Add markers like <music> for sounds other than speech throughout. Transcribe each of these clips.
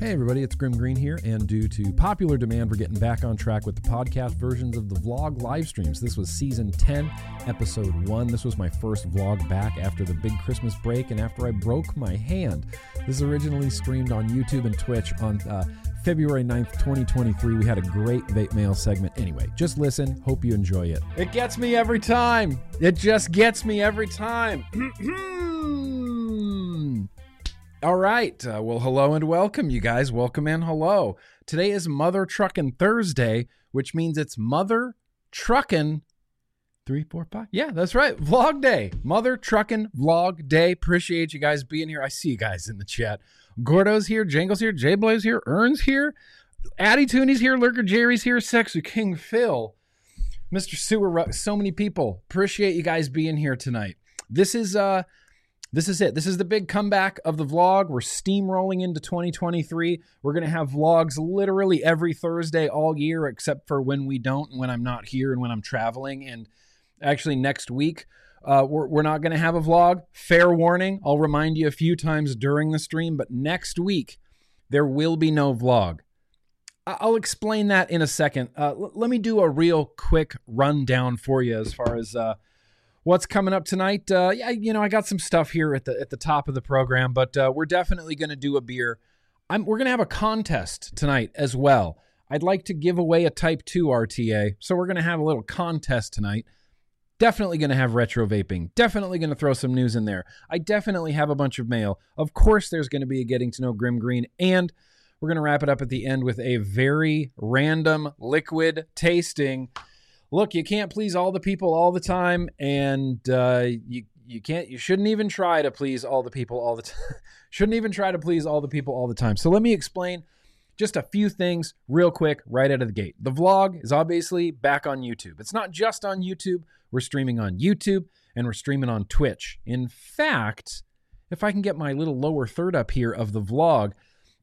Hey everybody, it's Grimm Green here, and due to popular demand, we're getting back on track with the podcast versions of the vlog live streams. This was season 10, episode 1. This was my first vlog back after the big Christmas break and after I broke my hand. This is originally streamed on YouTube and Twitch on uh, February 9th, 2023. We had a great vape mail segment. Anyway, just listen. Hope you enjoy it. It gets me every time. It just gets me every time. <clears throat> All right. Uh, well, hello and welcome, you guys. Welcome and hello. Today is Mother Truckin' Thursday, which means it's Mother Truckin' three, four, five. Yeah, that's right. Vlog day. Mother Truckin' Vlog Day. Appreciate you guys being here. I see you guys in the chat. Gordo's here, Jangle's here, J Blaze here, Earn's here, Addy Tooney's here, Lurker Jerry's here, Sexy King Phil, Mr. Sewer. So many people. Appreciate you guys being here tonight. This is uh this is it. This is the big comeback of the vlog. We're steamrolling into 2023. We're going to have vlogs literally every Thursday all year, except for when we don't and when I'm not here and when I'm traveling. And actually, next week, uh, we're, we're not going to have a vlog. Fair warning. I'll remind you a few times during the stream, but next week, there will be no vlog. I'll explain that in a second. Uh, l- let me do a real quick rundown for you as far as. Uh, what's coming up tonight? Uh, yeah, you know, I got some stuff here at the at the top of the program, but uh, we're definitely going to do a beer. I'm, we're going to have a contest tonight as well. I'd like to give away a Type 2 RTA, so we're going to have a little contest tonight. Definitely going to have retro vaping. Definitely going to throw some news in there. I definitely have a bunch of mail. Of course, there's going to be a getting to know Grimm Green, and we're going to wrap it up at the end with a very random liquid tasting look, you can't please all the people all the time, and uh, you you can't you shouldn't even try to please all the people all the time. <laughs> shouldn't even try to please all the people all the time. So let me explain just a few things real quick right out of the gate. The vlog is obviously back on YouTube. It's not just on YouTube. We're streaming on YouTube and we're streaming on Twitch. In fact, if I can get my little lower third up here of the vlog,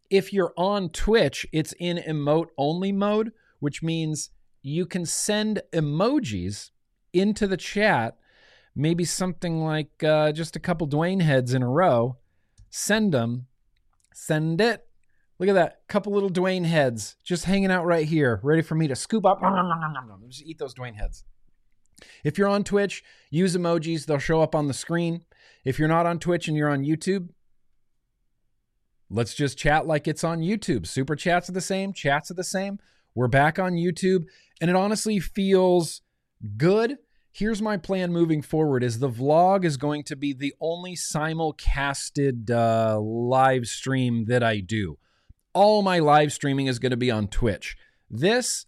if you're on Twitch, it's in emote only mode, which means you can send emojis into the chat, maybe something like uh, just a couple Dwayne heads in a row. Send them, send it. Look at that, couple little Dwayne heads just hanging out right here, ready for me to scoop up. Just eat those Dwayne heads. If you're on Twitch, use emojis, they'll show up on the screen. If you're not on Twitch and you're on YouTube, let's just chat like it's on YouTube. Super chats are the same, chats are the same. We're back on YouTube and it honestly feels good. Here's my plan moving forward is the vlog is going to be the only simulcasted uh, live stream that I do. All my live streaming is going to be on Twitch. This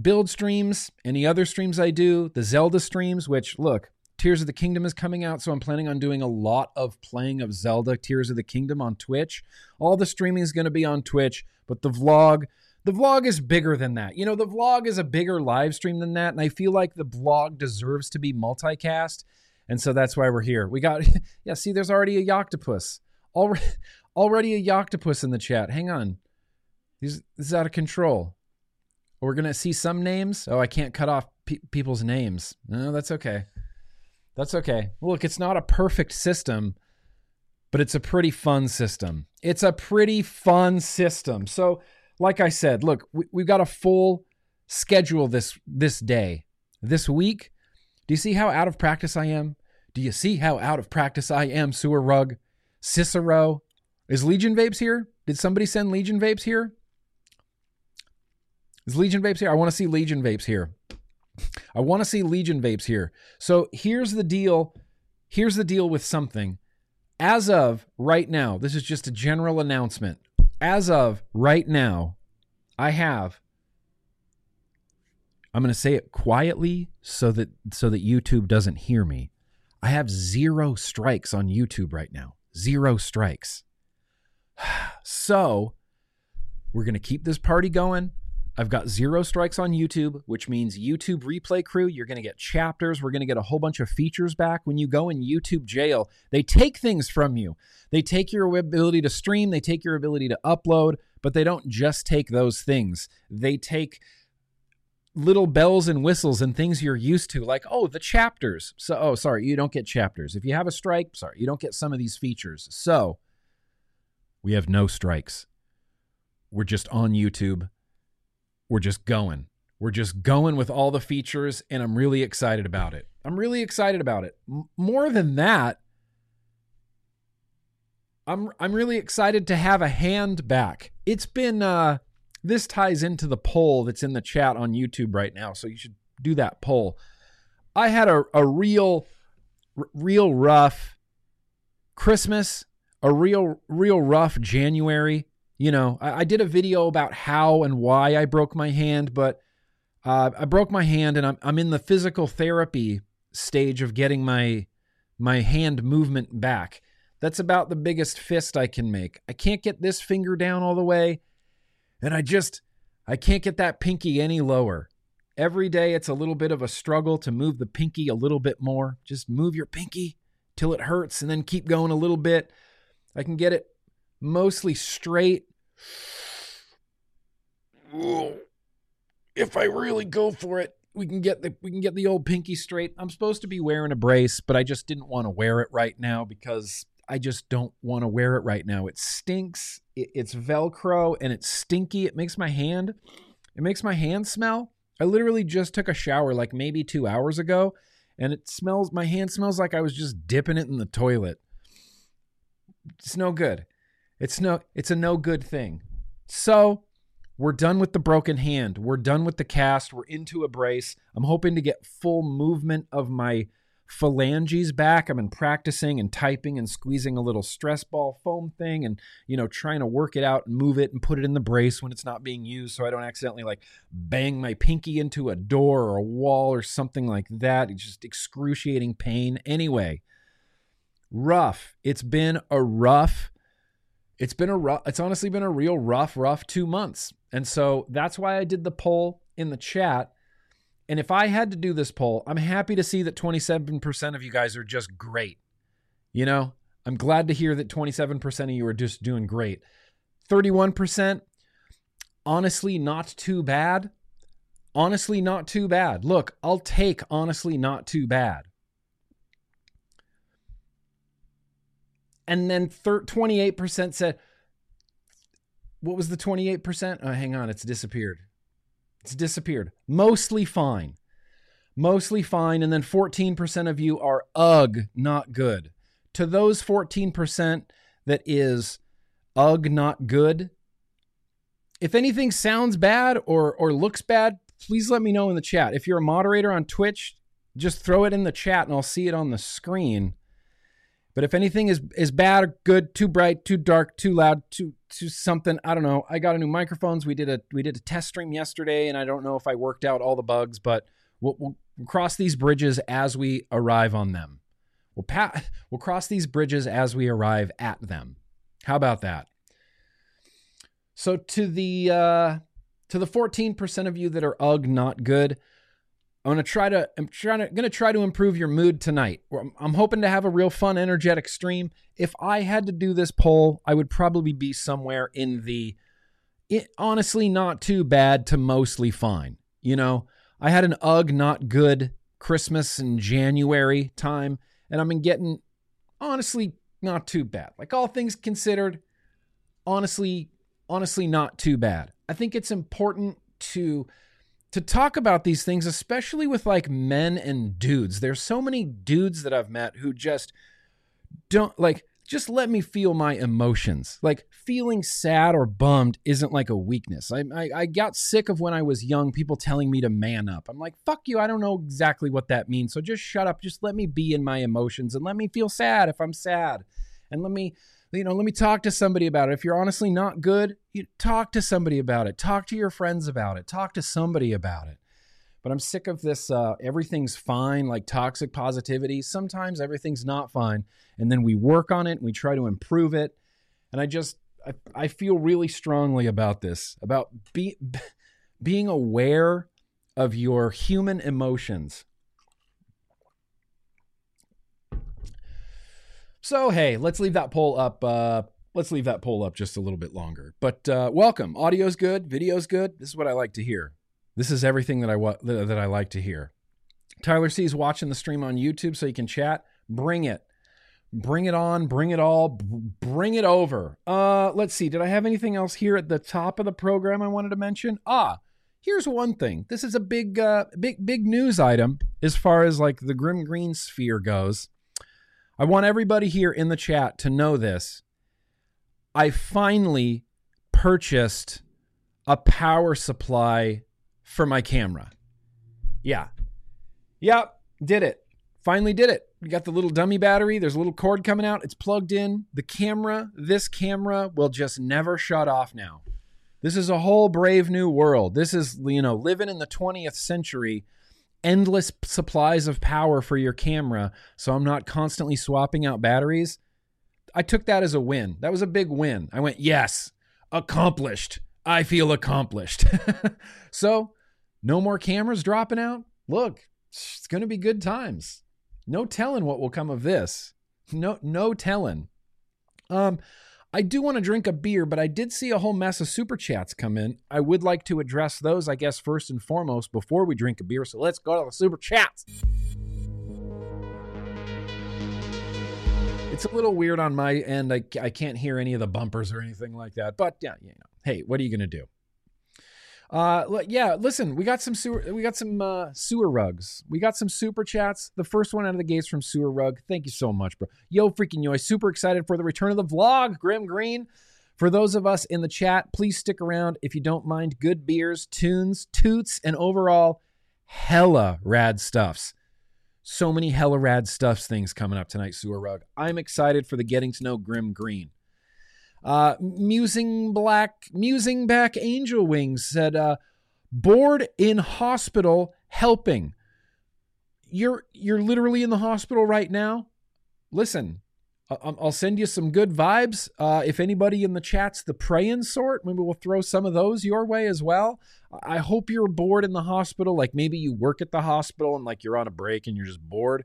build streams, any other streams I do, the Zelda streams, which look, Tears of the Kingdom is coming out, so I'm planning on doing a lot of playing of Zelda Tears of the Kingdom on Twitch. All the streaming is going to be on Twitch, but the vlog the vlog is bigger than that. You know, the vlog is a bigger live stream than that, and I feel like the vlog deserves to be multicast, and so that's why we're here. We got <laughs> yeah, see, there's already a Yoctopus. Already, <laughs> already a Yoctopus in the chat. Hang on, this, is out of control. We're gonna see some names. Oh, I can't cut off pe- people's names. No, that's okay. That's okay. Look, it's not a perfect system, but it's a pretty fun system. It's a pretty fun system. So like I said, look, we, we've got a full schedule this this day, this week. Do you see how out of practice I am? Do you see how out of practice I am, Sewer Rug? Cicero. Is Legion Vapes here? Did somebody send Legion Vapes here? Is Legion Vapes here? I want to see Legion Vapes here. I want to see Legion Vapes here. So here's the deal. Here's the deal with something. As of right now, this is just a general announcement as of right now, I have I'm going to say it quietly so that so that YouTube doesn't hear me. I have zero strikes on YouTube right now. Zero strikes. <sighs> So, we're going to keep this party going. I've got zero strikes on YouTube, which means YouTube replay crew, you're going to get chapters. We're going to get a whole bunch of features back. When you go in YouTube jail, they take things from you. They take your ability to stream, they take your ability to upload, but they don't just take those things. They take little bells and whistles and things you're used to, like, oh, the chapters. So, oh, sorry, you don't get chapters. If you have a strike, sorry, you don't get some of these features. So, we have no strikes. we're just on YouTube. We're just going. We're just going with all the features, and I'm really excited about it. I'm really excited about it. M- more than that, I'm I'm really excited to have a hand back. It's been uh this ties into the poll that's in the chat on YouTube right now, so you should do that poll. I had a, a real r- real rough Christmas, a real real rough January. You know, I, I did a video about how and why I broke my hand, but uh, I broke my hand and I'm I'm in the physical therapy stage of getting my my hand movement back. That's about the biggest fist I can make. I can't get this finger down all the way, and I just I can't get that pinky any lower. Every day it's a little bit of a struggle to move the pinky a little bit more. Just move your pinky till it hurts and then keep going a little bit. I can get it mostly straight. If I really go for it, we can get the we can get the old pinky straight. I'm supposed to be wearing a brace, but I just didn't want to wear it right now because I just don't want to wear it right now. It stinks. It, it's Velcro and it's stinky. It makes my hand, it makes my hand smell. I literally just took a shower like maybe two hours ago, and it smells. My hand smells like I was just dipping it in the toilet. It's no good. It's no. It's a no good thing. So we're done with the broken hand. We're done with the cast. We're into a brace. I'm hoping to get full movement of my phalanges back. I've been practicing and typing and squeezing a little stress ball foam thing and, you know, trying to work it out and move it and put it in the brace when it's not being used so I don't accidentally like bang my pinky into a door or a wall or something like that. It's just excruciating pain. Anyway, rough. It's been a rough it's been a rough it's honestly been a real rough rough 2 months. And so that's why I did the poll in the chat and if I had to do this poll, I'm happy to see that 27% of you guys are just great. You know, I'm glad to hear that 27% of you are just doing great. 31%, honestly, not too bad. Honestly, not too bad. Look, I'll take honestly, not too bad. And then 28% said, what was the 28%? Oh, hang on, it's disappeared. It's disappeared. Mostly fine. Mostly fine. And then 14% of you are ugh, not good. To those 14% that is ugh, not good, if anything sounds bad or, or looks bad, please let me know in the chat. If you're a moderator on Twitch, just throw it in the chat and I'll see it on the screen. But if anything is is bad or good, too bright, too dark, too loud, too too something, I don't know. I got a new microphones. We did a we did a test stream yesterday, and I don't know if I worked out all the bugs, but we'll, we'll cross these bridges as we arrive on them. We'll pat <laughs> we'll cross these bridges as we arrive at them. How about that? So to the uh, to the 14% of you that are ugh not good, I'm gonna try to I'm trying to gonna try to improve your mood tonight. I'm hoping to have a real fun, energetic stream. If I had to do this poll, I would probably be somewhere in the it, honestly not too bad to mostly fine. You know, I had an ugh not good Christmas and January time, and I've been getting honestly not too bad. Like all things considered, honestly, honestly not too bad. I think it's important to to talk about these things, especially with like men and dudes. There's so many dudes that I've met who just don't like, just let me feel my emotions. Like feeling sad or bummed isn't like a weakness. I, I, I got sick of when I was young, people telling me to man up. I'm like, fuck you. I don't know exactly what that means. So just shut up. Just let me be in my emotions and let me feel sad if I'm sad. And let me you know, let me talk to somebody about it. If you're honestly not good, you talk to somebody about it. Talk to your friends about it. Talk to somebody about it. But I'm sick of this uh, everything's fine, like toxic positivity. Sometimes everything's not fine. And then we work on it and we try to improve it. And I just, I, I feel really strongly about this, about be, <laughs> being aware of your human emotions So hey, let's leave that poll up. Uh, let's leave that poll up just a little bit longer. But uh, welcome. Audio's good. Video's good. This is what I like to hear. This is everything that I wa- that I like to hear. Tyler C is watching the stream on YouTube, so you can chat. Bring it, Bring it on, bring it all, b- bring it over. Uh, let's see. Did I have anything else here at the top of the program I wanted to mention? Ah, here's one thing. This is a big, uh, big, big news item as far as like the Grimm Green sphere goes. I want everybody here in the chat to know this. I finally purchased a power supply for my camera. Yeah. Yep, did it. Finally did it. You got the little dummy battery. There's a little cord coming out. It's plugged in. The camera, this camera will just never shut off now. This is a whole brave new world. This is, you know, living in the 20th century, endless supplies of power for your camera. So I'm not constantly swapping out batteries. I took that as a win. That was a big win. I went, yes, accomplished. I feel accomplished. <laughs> so no more cameras dropping out. Look, it's going to be good times. No telling what will come of this. No, no telling. Um, I do want to drink a beer, but I did see a whole mess of super chats come in. I would like to address those, I guess, first and foremost before we drink a beer. So let's go to the super chats. It's a little weird on my end. I, I can't hear any of the bumpers or anything like that. But yeah, you know, hey, what are you gonna do? Uh, yeah, listen, we got some sewer, we got some uh, sewer rugs. We got some super chats. The first one out of the gates from Sewer Rug. Thank you so much, bro. Yo, freaking yo! Super excited for the return of the vlog, Grim Green. For those of us in the chat, please stick around if you don't mind. Good beers, tunes, toots, and overall hella rad stuffs. So many hella rad stuffs things coming up tonight, Sewer Rug. I'm excited for the getting to know Grimm Green. Uh, musing black, musing back angel wings said, uh, bored in hospital helping. You're you're literally in the hospital right now. Listen, I'll send you some good vibes. Uh, if anybody in the chat's the praying sort, maybe we'll throw some of those your way as well. I hope you're bored in the hospital. Like maybe you work at the hospital and like you're on a break and you're just bored.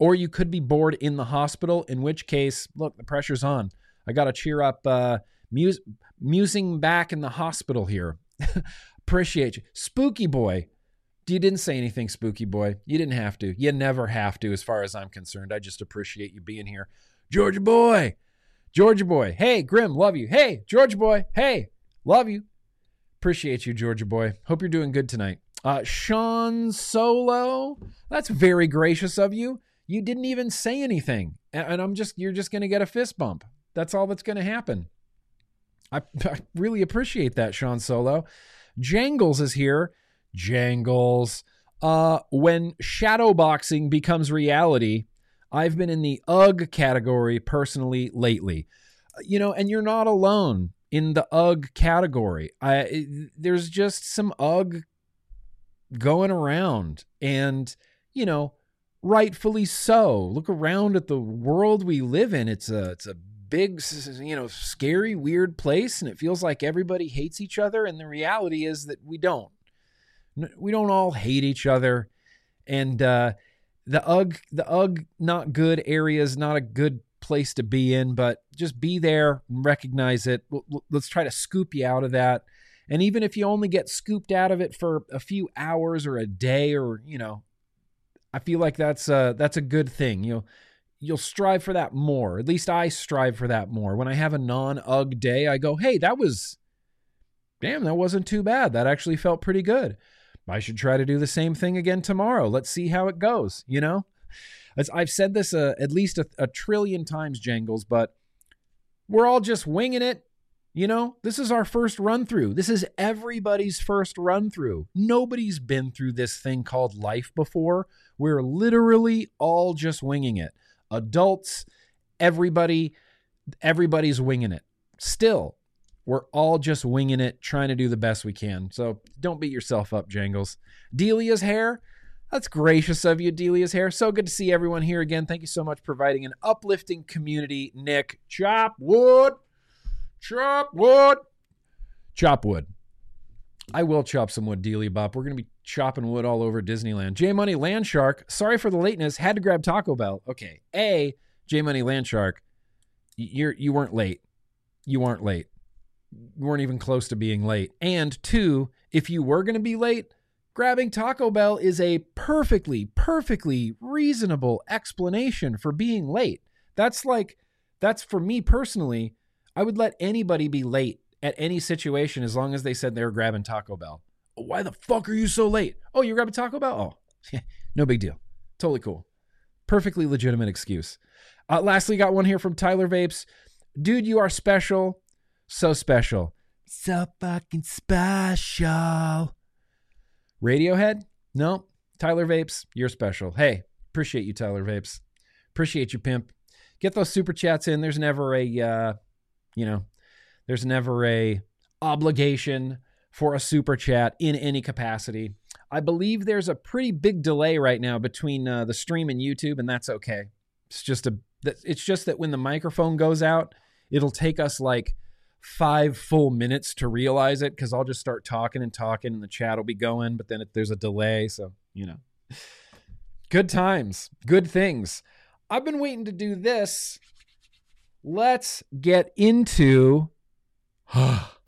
Or you could be bored in the hospital, in which case, look, the pressure's on. I got to cheer up uh, mus- musing back in the hospital here. <laughs> Appreciate you. Spooky Boy. You didn't say anything, Spooky Boy. You didn't have to. You never have to, as far as I'm concerned. I just appreciate you being here. Georgia Boy. Georgia Boy. Hey, Grimm, love you. Hey, Georgia Boy. Hey, love you. Appreciate you, Georgia Boy. Hope you're doing good tonight. Uh, Sean Solo. That's very gracious of you. You didn't even say anything. And I'm just, you're just going to get a fist bump. That's all that's going to happen. I, <laughs> I, really appreciate that, Sean Solo. Jangles is here. Jangles. Uh, when shadowboxing becomes reality, I've been in the UGG category personally lately. You know, and you're not alone in the UGG category. I there's just some UGG going around, and you know, rightfully so. Look around at the world we live in. It's a it's a big, you know, scary, weird place, and it feels like everybody hates each other. And the reality is that we don't. We don't all hate each other, and uh, the UGG, the UGG, not good area is not a good place to be in. But just be there and recognize it. Let's try to scoop you out of that. And even if you only get scooped out of it for a few hours or a day, or you know, I feel like that's a, that's a good thing. You know you'll strive for that more. At least I strive for that more. When I have a non UG day, I go, hey, that was, damn, that wasn't too bad. That actually felt pretty good. I should try to do the same thing again tomorrow. Let's see how it goes, you know? As I've said this uh, at least a, a trillion times, Jangles, but we're all just winging it. You know, this is our first run through. This is everybody's first run through. Nobody's been through this thing called life before. We're literally all just winging it adults, everybody, everybody's winging it. Still, we're all just winging it, trying to do the best we can. So don't beat yourself up, Jangles. Delia's hair. That's gracious of you, Delia's hair. So good to see everyone here again. Thank you so much for providing an uplifting community. Nick, chop wood, chop wood, chop wood. I will chop some wood, Delia Bop. We're going to be chopping wood all over Disneyland. J Money Land Shark, sorry for the lateness. Had to grab Taco Bell. Okay. A, J Money Land Shark, you're you weren't late. You weren't late. You weren't even close to being late. And two, if you were to be late, Grabbing Taco Bell is a perfectly, perfectly reasonable explanation for being late. That's like, that's for me personally. I would let anybody be late at any situation as long as they said they were grabbing Taco Bell. Why the fuck are you so late? Oh, you're grabbing Taco Bell? Oh, <laughs> no big deal. Totally cool. Perfectly legitimate excuse. Uh, lastly, got one here from Tyler Vapes. Dude, you are special. So special. So fucking special. Radiohead? No. Tyler Vapes, you're special. Hey, appreciate you, Tyler Vapes. Appreciate you, pimp. Get those super chats in. There's never a, uh, you know, there's never a obligation for a super chat in any capacity. I believe there's a pretty big delay right now between uh, the stream and YouTube, and that's okay. It's just a, it's just that when the microphone goes out, it'll take us like five full minutes to realize it because I'll just start talking and talking and the chat will be going, but then it, there's a delay. So, you know, good times, good things. I've been waiting to do this. Let's get into. <sighs>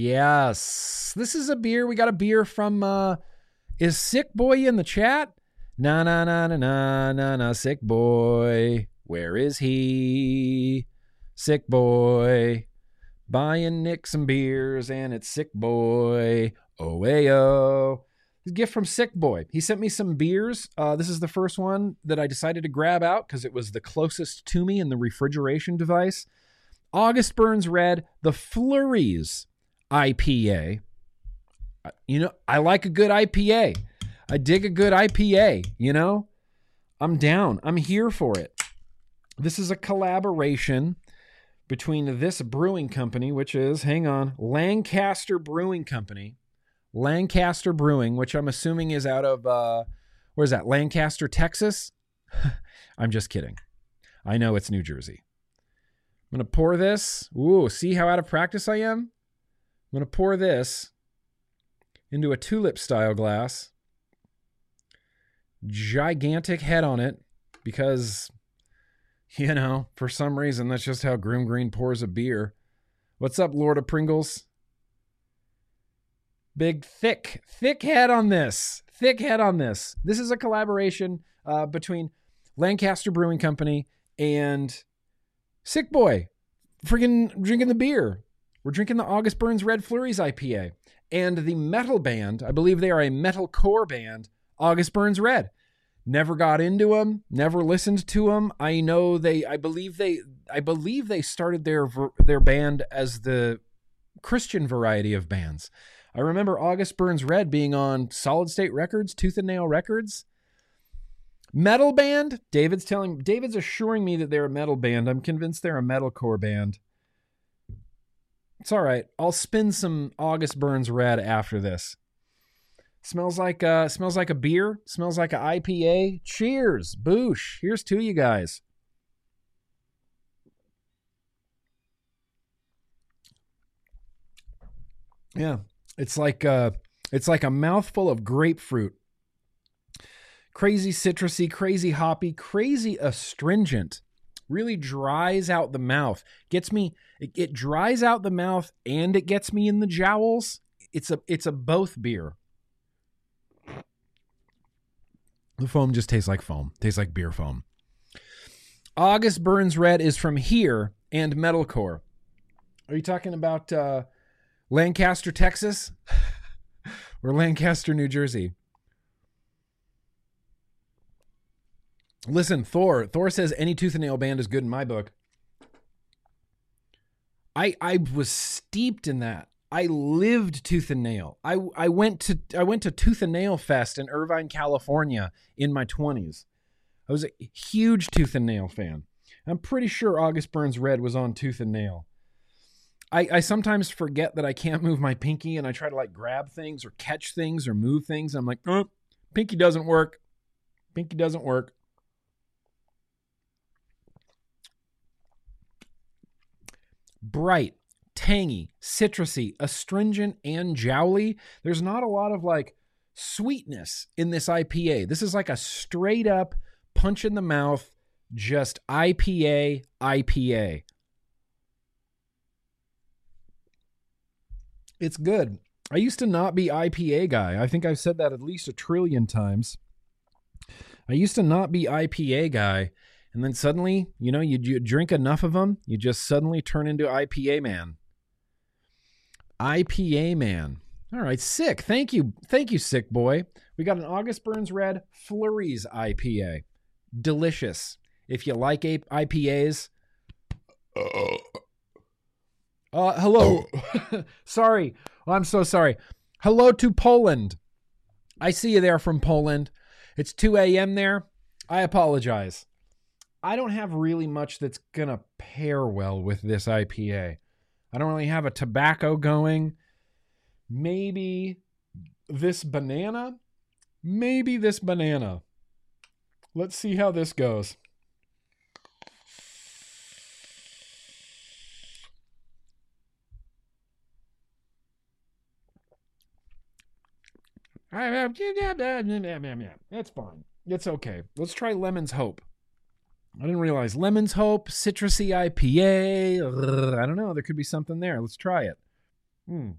Yes. This is a beer. We got a beer from uh is Sick Boy in the chat? Na na na na na na na Sick Boy. Where is he? Sick Boy. Buying Nick some beers and it's Sick Boy. Oh ayo. Gift from Sick Boy. He sent me some beers. Uh, this is the first one that I decided to grab out because it was the closest to me in the refrigeration device. August Burns Red, the Flurries IPA. You know, I like a good IPA. I dig a good IPA, you know? I'm down. I'm here for it. This is a collaboration between this brewing company, which is, hang on, Lancaster Brewing Company. Lancaster Brewing, which I'm assuming is out of, uh, where's that, Lancaster, Texas? <laughs> I'm just kidding. I know it's New Jersey. I'm going to pour this. Ooh, see how out of practice I am? I'm going to pour this into a tulip style glass. Gigantic head on it because, <laughs> you know, for some reason, that's just how Grimm Green pours a beer. What's up, Lord of Pringles? Big, thick, thick head on this. Thick head on this. This is a collaboration uh, between Lancaster Brewing Company and Sick Boy. Friggin' drinking the beer. We're drinking the August Burns Red Flurries IPA. And the metal band, I believe they are a metal core band, August Burns Red. Never got into them, never listened to them. I know they I believe they I believe they started their their band as the Christian variety of bands. I remember August Burns Red being on Solid State Records, Tooth and Nail Records. Metal band? David's telling David's assuring me that they're a metal band. I'm convinced they're a metalcore band. It's all right. I'll spin some August Burns Red after this. Smells like uh smells like a beer. Smells like an IPA. Cheers, boosh. Here's to you guys. Yeah, it's like uh, it's like a mouthful of grapefruit. Crazy citrusy, crazy hoppy, crazy astringent really dries out the mouth. Gets me it, it dries out the mouth and it gets me in the jowls. It's a it's a both beer. The foam just tastes like foam. Tastes like beer foam. August Burns Red is from here and metalcore. Are you talking about uh, Lancaster, Texas? <laughs> or Lancaster, New Jersey? Listen, Thor. Thor says any tooth and nail band is good in my book. I I was steeped in that. I lived tooth and nail. I I went to I went to Tooth and Nail Fest in Irvine, California in my 20s. I was a huge Tooth and Nail fan. I'm pretty sure August Burns Red was on Tooth and Nail. I, I sometimes forget that I can't move my pinky and I try to like grab things or catch things or move things. I'm like, oh, pinky doesn't work. Pinky doesn't work. Bright, tangy, citrusy, astringent, and jowly. There's not a lot of like sweetness in this IPA. This is like a straight up punch in the mouth, just IPA, IPA. It's good. I used to not be IPA guy. I think I've said that at least a trillion times. I used to not be IPA guy, and then suddenly, you know, you, you drink enough of them, you just suddenly turn into IPA man. IPA man. All right, sick. Thank you. Thank you, sick boy. We got an August Burns Red Flurries IPA. Delicious. If you like IPAs. Uh, hello. <laughs> sorry. Oh, I'm so sorry. Hello to Poland. I see you there from Poland. It's 2 a.m. there. I apologize. I don't have really much that's going to pair well with this IPA. I don't really have a tobacco going. Maybe this banana. Maybe this banana. Let's see how this goes. That's <laughs> fine. It's okay. Let's try Lemon's Hope. I didn't realize Lemon's Hope, citrusy IPA. I don't know. There could be something there. Let's try it. Hmm.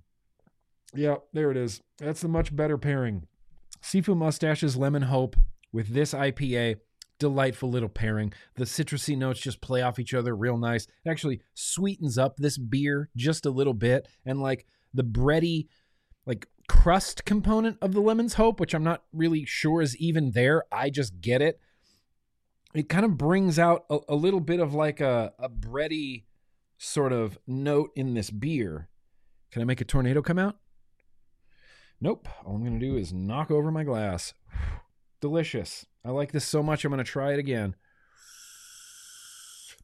Yeah, there it is. That's the much better pairing. Sifu Mustache's Lemon Hope with this IPA. Delightful little pairing. The citrusy notes just play off each other real nice. It actually sweetens up this beer just a little bit. And like the bready, like crust component of the Lemon's Hope, which I'm not really sure is even there. I just get it. It kind of brings out a, a little bit of like a, a bready sort of note in this beer. Can I make a tornado come out? Nope. All I'm going to do is knock over my glass. <sighs> Delicious. I like this so much, I'm going to try it again.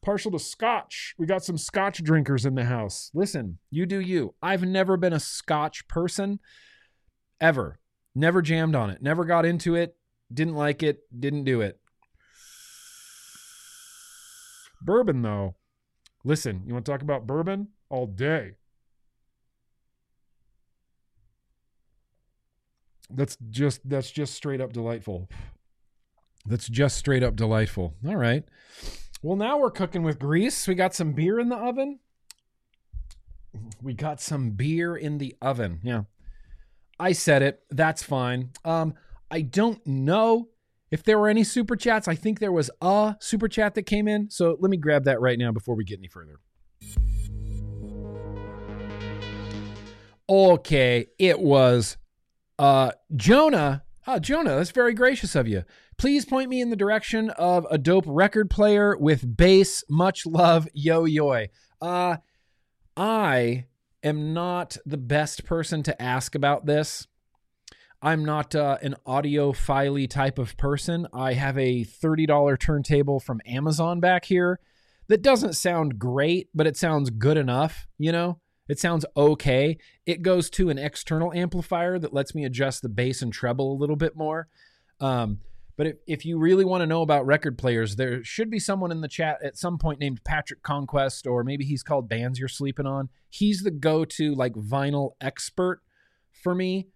Partial to scotch. We got some scotch drinkers in the house. Listen, you do you. I've never been a scotch person ever. Never jammed on it. Never got into it. Didn't like it. Didn't do it. Bourbon, though. Listen, you want to talk about bourbon? All day. That's just that's just straight up delightful. That's just straight up delightful. All right. Well, now we're cooking with grease. We got some beer in the oven. We got some beer in the oven. Yeah. I said it. That's fine. Um, I don't know if there were any super chats. I think there was a super chat that came in. So let me grab that right now before we get any further. Okay, it was uh Jonah. Oh, Jonah, that's very gracious of you. Please point me in the direction of a dope record player with bass. Much love, yo yo. Uh I am not the best person to ask about this. I'm not uh, an audiophile type of person. I have a $30 turntable from Amazon back here that doesn't sound great, but it sounds good enough, you know? It sounds okay. It goes to an external amplifier that lets me adjust the bass and treble a little bit more. Um, but if, if you really want to know about record players, there should be someone in the chat at some point named Patrick Conquest, or maybe he's called Bands You're Sleeping On. He's the go to like vinyl expert for me.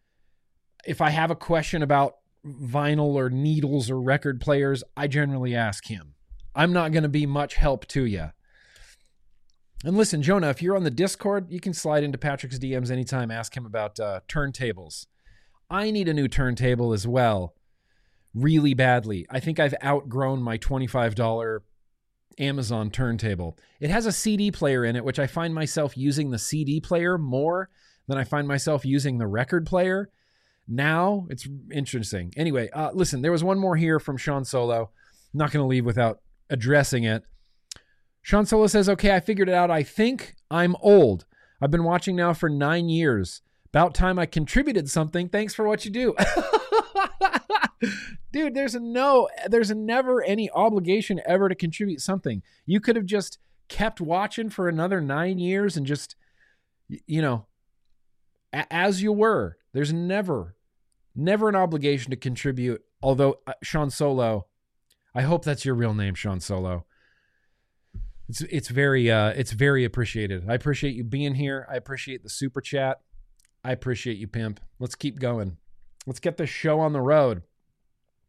If I have a question about vinyl or needles or record players, I generally ask him. I'm not going to be much help to you. And listen, Jonah, if you're on the Discord, you can slide into Patrick's DMs anytime, ask him about uh, turntables. I need a new turntable as well really badly. I think I've outgrown my $25 Amazon turntable. It has a CD player in it, which I find myself using the CD player more than I find myself using the record player. Now it's interesting. Anyway, uh, listen, there was one more here from Sean Solo. I'm not going to leave without addressing it. Sean Solo says, Okay, I figured it out. I think I'm old. I've been watching now for nine years. About time I contributed something. Thanks for what you do. <laughs> dude there's no there's never any obligation ever to contribute something you could have just kept watching for another nine years and just you know as you were there's never never an obligation to contribute although uh, sean solo i hope that's your real name sean solo it's it's very uh it's very appreciated i appreciate you being here i appreciate the super chat i appreciate you pimp let's keep going Let's get this show on the road.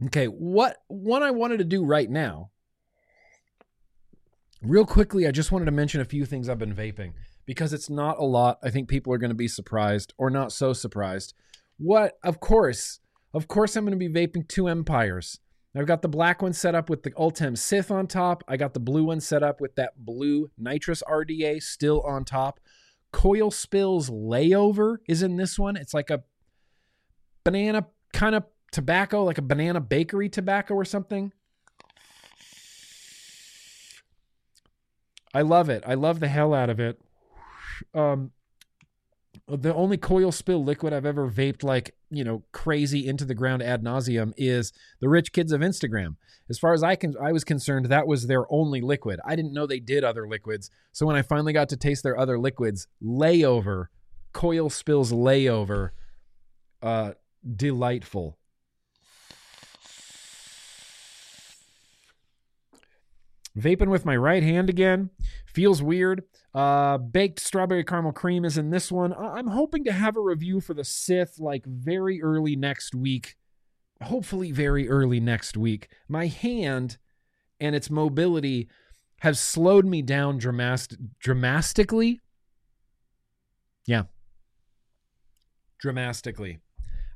Okay, what one I wanted to do right now. Real quickly, I just wanted to mention a few things I've been vaping because it's not a lot. I think people are going to be surprised or not so surprised. What, of course, of course, I'm going to be vaping two Empires. I've got the black one set up with the Ultem Sith on top. I got the blue one set up with that blue nitrous RDA still on top. Coil Spills Layover is in this one. It's like a banana kind of tobacco, like a banana bakery tobacco or something. I love it. I love the hell out of it. Um, the only coil spill liquid I've ever vaped like, you know, crazy into the ground ad nauseum is the rich kids of Instagram. As far as I can I was concerned, that was their only liquid. I didn't know they did other liquids. So when I finally got to taste their other liquids, layover, coil spills layover, uh, delightful. Vaping with my right hand again feels weird. Uh, baked strawberry caramel cream is in this one. I'm hoping to have a review for the Sith like very early next week. Hopefully, very early next week. My hand and its mobility have slowed me down dramast- dramatically. Yeah. Dramatically.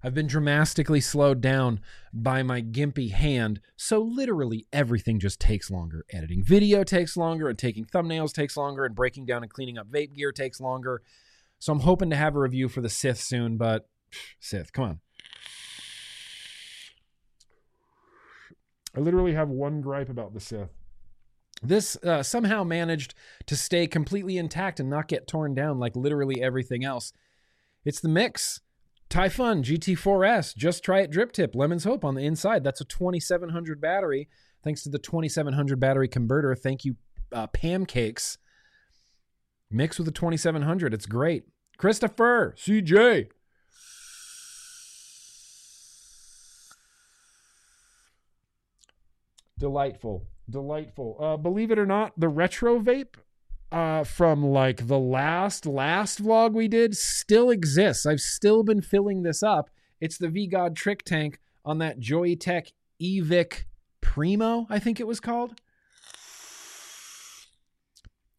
I've been dramatically slowed down by my gimpy hand, so literally everything just takes longer. Editing video takes longer, and taking thumbnails takes longer, and breaking down and cleaning up vape gear takes longer. So I'm hoping to have a review for the Sith soon, but <sighs> Sith, come on. I literally have one gripe about the Sith. This uh, somehow managed to stay completely intact and not get torn down like literally everything else. It's the mix. Typhon GT4S, just try it drip tip, Lemon's Hope on the inside. That's a 2700 battery. Thanks to the 2700 battery converter. Thank you, uh, Pancakes. Mix with the 2700. It's great. Christopher, CJ. Delightful. Delightful. Uh, believe it or not, the retro vape uh, from like the last last vlog we did still exists. I've still been filling this up. It's the V God Trick Tank on that Joyetech Evic Primo, I think it was called.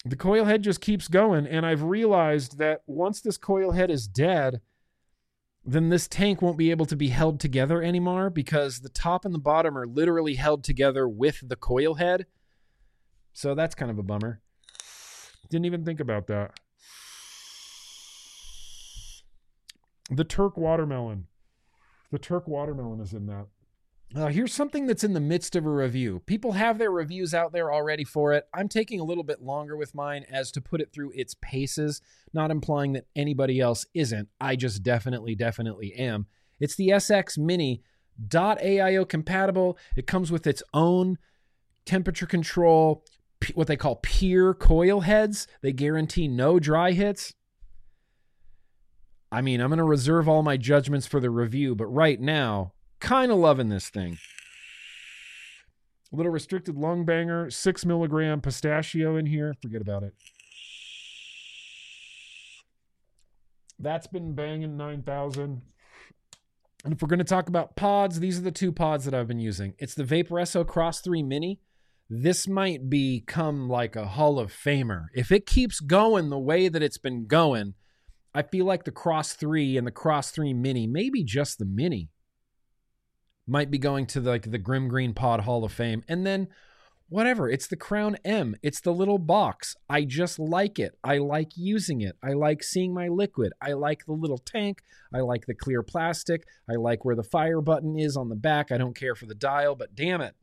The coil head just keeps going, and I've realized that once this coil head is dead, then this tank won't be able to be held together anymore because the top and the bottom are literally held together with the coil head. So that's kind of a bummer. Didn't even think about that. The Turk watermelon. The Turk watermelon is in that. Uh, here's something that's in the midst of a review. People have their reviews out there already for it. I'm taking a little bit longer with mine as to put it through its paces, not implying that anybody else isn't. I just definitely, definitely am. It's the SX Mini .AIO compatible. It comes with its own temperature control, what they call peer coil heads. They guarantee no dry hits. I mean, I'm going to reserve all my judgments for the review, but right now, kind of loving this thing. A little restricted lung banger, six milligram pistachio in here. Forget about it. That's been banging 9,000. And if we're going to talk about pods, these are the two pods that I've been using. It's the Vaporesso XROS 3 Mini. This might become like a Hall of Famer. If it keeps going the way that it's been going, I feel like the XROS 3 and the XROS 3 Mini, maybe just the Mini, might be going to the, like the Grimm Green Pod Hall of Fame. And then whatever, it's the Crown M. It's the little box. I just like it. I like using it. I like seeing my liquid. I like the little tank. I like the clear plastic. I like where the fire button is on the back. I don't care for the dial, but damn it.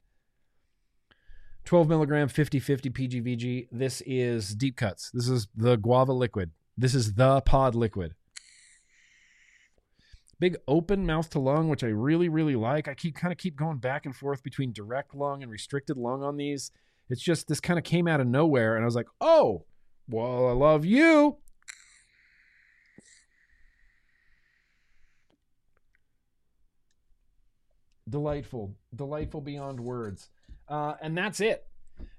12 milligram 50 50 PGVG. This is deep cuts. This is the guava liquid. This is the pod liquid. Big open mouth to lung, which I really, really like. I keep kind of keep going back and forth between direct lung and restricted lung on these. It's just this kind of came out of nowhere, and I was like, oh, well, I love you. Delightful, delightful beyond words. Uh, and that's it.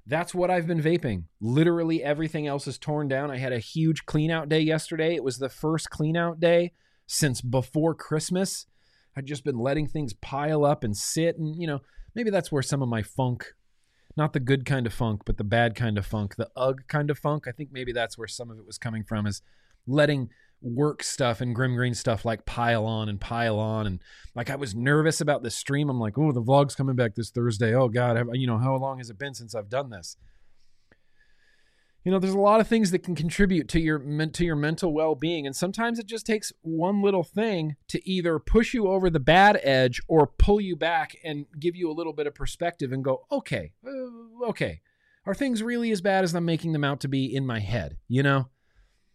That's what I've been vaping. Literally everything else is torn down. I had a huge clean out day yesterday. It was the first clean out day since before Christmas. I'd just been letting things pile up and sit. And, you know, maybe that's where some of my funk, not the good kind of funk, but the bad kind of funk, the ugh kind of funk, I think maybe that's where some of it was coming from is letting work stuff and grimm Green stuff like pile on and pile on. And like I was nervous about this stream. I'm like, oh, the vlog's coming back this Thursday. Oh, God, have, you know, how long has it been since I've done this? you know there's a lot of things that can contribute to your to your mental well-being and sometimes it just takes one little thing to either push you over the bad edge or pull you back and give you a little bit of perspective and go okay uh, okay are things really as bad as i'm making them out to be in my head you know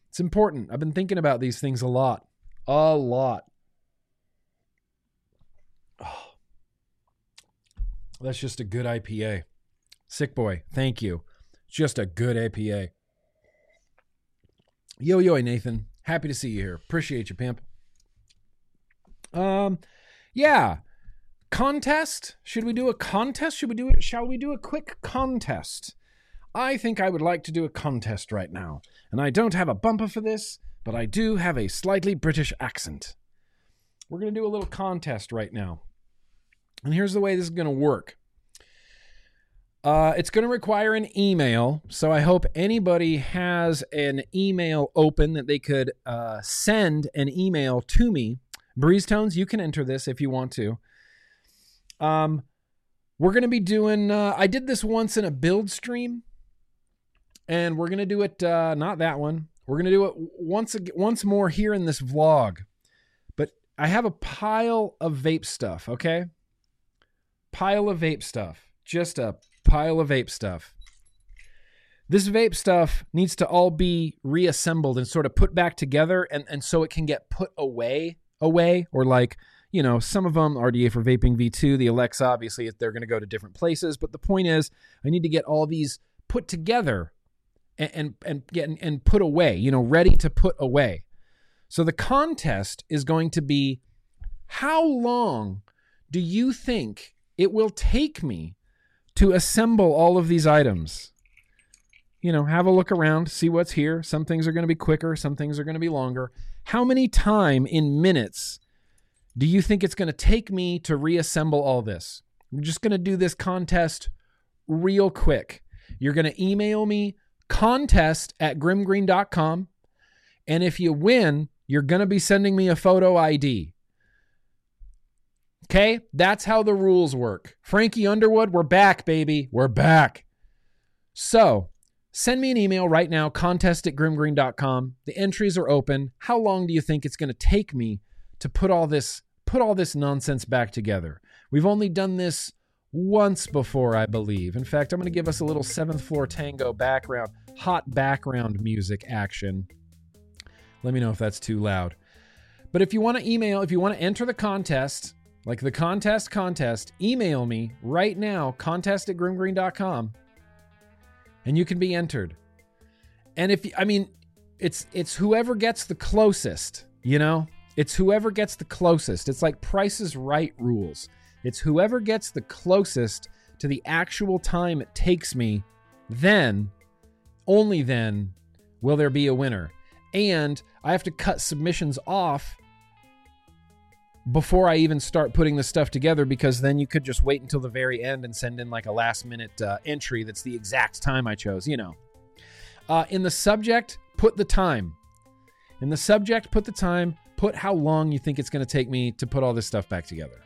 it's important i've been thinking about these things a lot a lot oh, <sighs> that's just a good ipa sick boy thank you just a good APA. Yo, yo, Nathan. Happy to see you here. Appreciate you, pimp. Um, yeah. Contest? Should we do a contest? Should we do it? Shall we do a quick contest? I think I would like to do a contest right now. And I don't have a bumper for this, but I do have a slightly British accent. We're going to do a little contest right now. And here's the way this is going to work. Uh, it's going to require an email. So I hope anybody has an email open that they could uh, send an email to me. Breeze Tones, you can enter this if you want to. Um, we're going to be doing, uh, I did this once in a build stream, and we're to do it, uh, not that one. We're to do it once, once more here in this vlog. But I have a pile of vape stuff, okay? Pile of vape stuff. Just a pile of vape stuff. This vape stuff needs to all be reassembled and sort of put back together and, and so it can get put away away or like you know some of them RDA for vaping V2 the Alexa obviously they're going to go to different places but the point is I need to get all these put together and and, and get and put away you know ready to put away so the contest is going to be how long do you think it will take me to assemble all of these items. You know, have a look around, see what's here. Some things are going to be quicker, some things are going to be longer. How many time in minutes do you think it's going to take me to reassemble all this? I'm just going to do this contest real quick. You're going to email me contest at grimmgreen.com. And if you win, you're going to be sending me a photo ID. Okay, that's how the rules work. Frankie Underwood, we're back, baby. We're back. So send me an email right now, contest at grimmgreen.com. The entries are open. How long do you think it's going to take me to put all this put all this nonsense back together? We've only done this once before, I believe. In fact, I'm going to give us a little seventh floor tango background, hot background music action. Let me know if that's too loud. But if you want to email, if you want to enter the contest, like the contest contest, email me right now, contest at grimmgreen.com, and you can be entered. And if I mean, it's it's whoever gets the closest, you know? It's whoever gets the closest. It's like Price's Right rules. It's whoever gets the closest to the actual time it takes me, then, only then, will there be a winner. And I have to cut submissions off before I even start putting the stuff together because then you could just wait until the very end and send in like a last minute uh, entry that's the exact time I chose, you know. Uh, in the subject, put the time. In the subject, put the time, put how long you think it's going to take me to put all this stuff back together.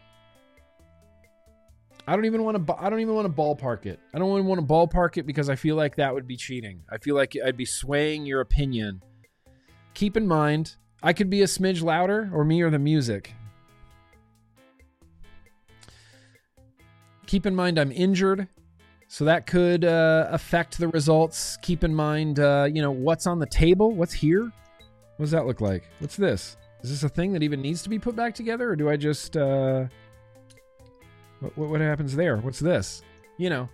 I don't even want to. I don't even want to ballpark it. I don't even want to ballpark it because I feel like that would be cheating. I feel like I'd be swaying your opinion. Keep in mind, I could be a smidge louder, or me, or the music. Keep in mind I'm injured, so that could uh, affect the results. Keep in mind, uh, you know, what's on the table, what's here. What does that look like? What's this? Is this a thing that even needs to be put back together, or do I just? Uh, what, what happens there? What's this? You know.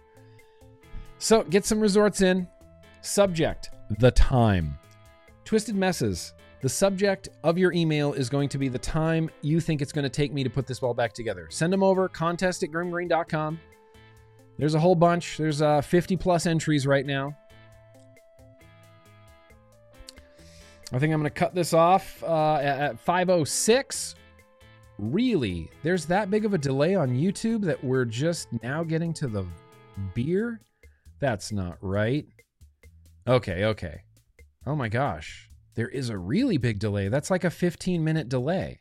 So get some resorts in. Subject: the time. Twisted messes. The subject of your email is going to be the time you think it's going to take me to put this ball back together. Send them over, contest at grimmgreen.com. There's a whole bunch. There's uh, 50 plus entries right now. I think I'm going to cut this off uh, at 506. Really? There's that big of a delay on YouTube that we're just now getting to the beer? That's not right. Okay, okay. Oh my gosh. There is a really big delay. That's like a 15 minute delay.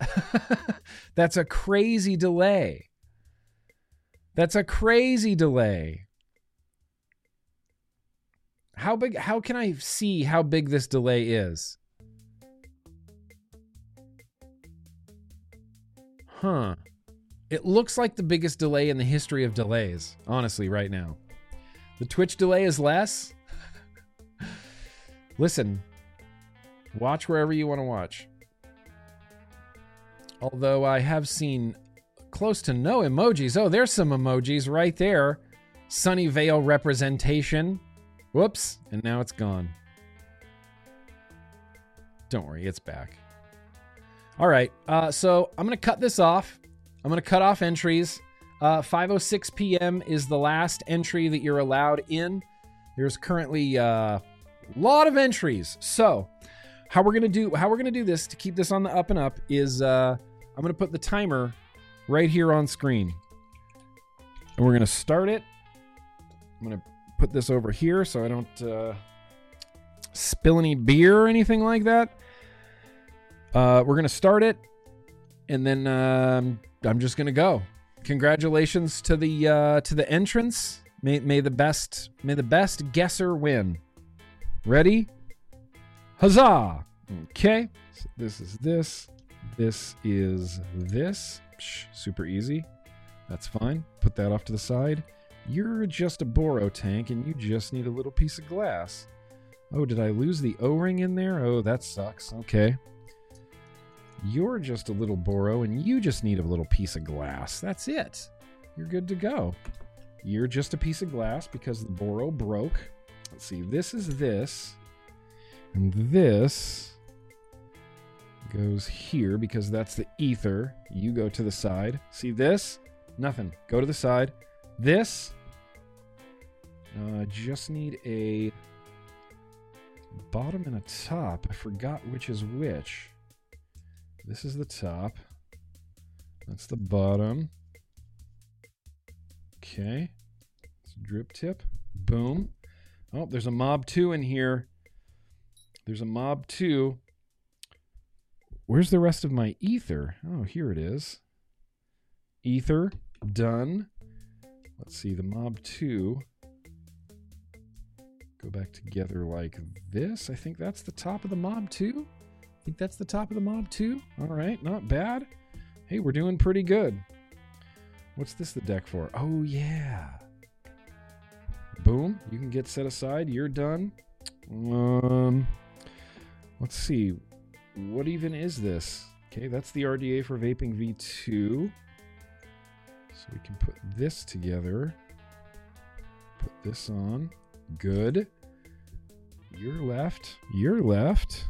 <laughs> That's a crazy delay. That's a crazy delay. How big how can I see how big this delay is? Huh. It looks like the biggest delay in the history of delays, honestly, right now. The Twitch delay is less. <laughs> Listen, watch wherever you want to watch. Although I have seen close to no emojis. Oh, there's some emojis right there. Sunnyvale representation. Whoops, and now it's gone. Don't worry, it's back. All right, uh, so I'm gonna cut this off. I'm gonna cut off entries. Uh, 5:06 p.m. is the last entry that you're allowed in. There's currently uh, a lot of entries. So, how we're gonna do how we're gonna do this to keep this on the up and up is uh, I'm gonna put the timer right here on screen, and we're gonna start it. I'm gonna put this over here so I don't uh, spill any beer or anything like that. Uh, we're gonna start it, and then um, I'm just gonna go. Congratulations to the uh, to the entrance. May may the best may the best guesser win. Ready? Huzzah! Okay. So this is this. This is this. Super easy. That's fine. Put that off to the side. You're just a Boro tank and you just need a little piece of glass. Oh, did I lose the O-ring in there? Oh, that sucks. Okay. You're just a little Boro and you just need a little piece of glass. That's it. You're good to go. You're just a piece of glass because the Boro broke. Let's see. This is this. And this goes here because that's the ether. You go to the side. See this? Nothing. Go to the side. This. Uh, just need a bottom and a top. I forgot which is which. This is the top. That's the bottom. Okay. It's drip tip. Boom. Oh, there's a mob 2 in here. There's a mob 2. Where's the rest of my ether? Oh, here it is. Ether. Done. Let's see, the mob 2. Go back together like this. I think that's the top of the mob 2. I think that's the top of the mob too. All right, not bad. Hey, we're doing pretty good. What's this the deck for? Oh, yeah. Boom. You can get set aside. You're done. Um, let's see. What even is this? Okay, that's the RDA for Vaping V2. So we can put this together. Put this on. Good. You're left. You're left.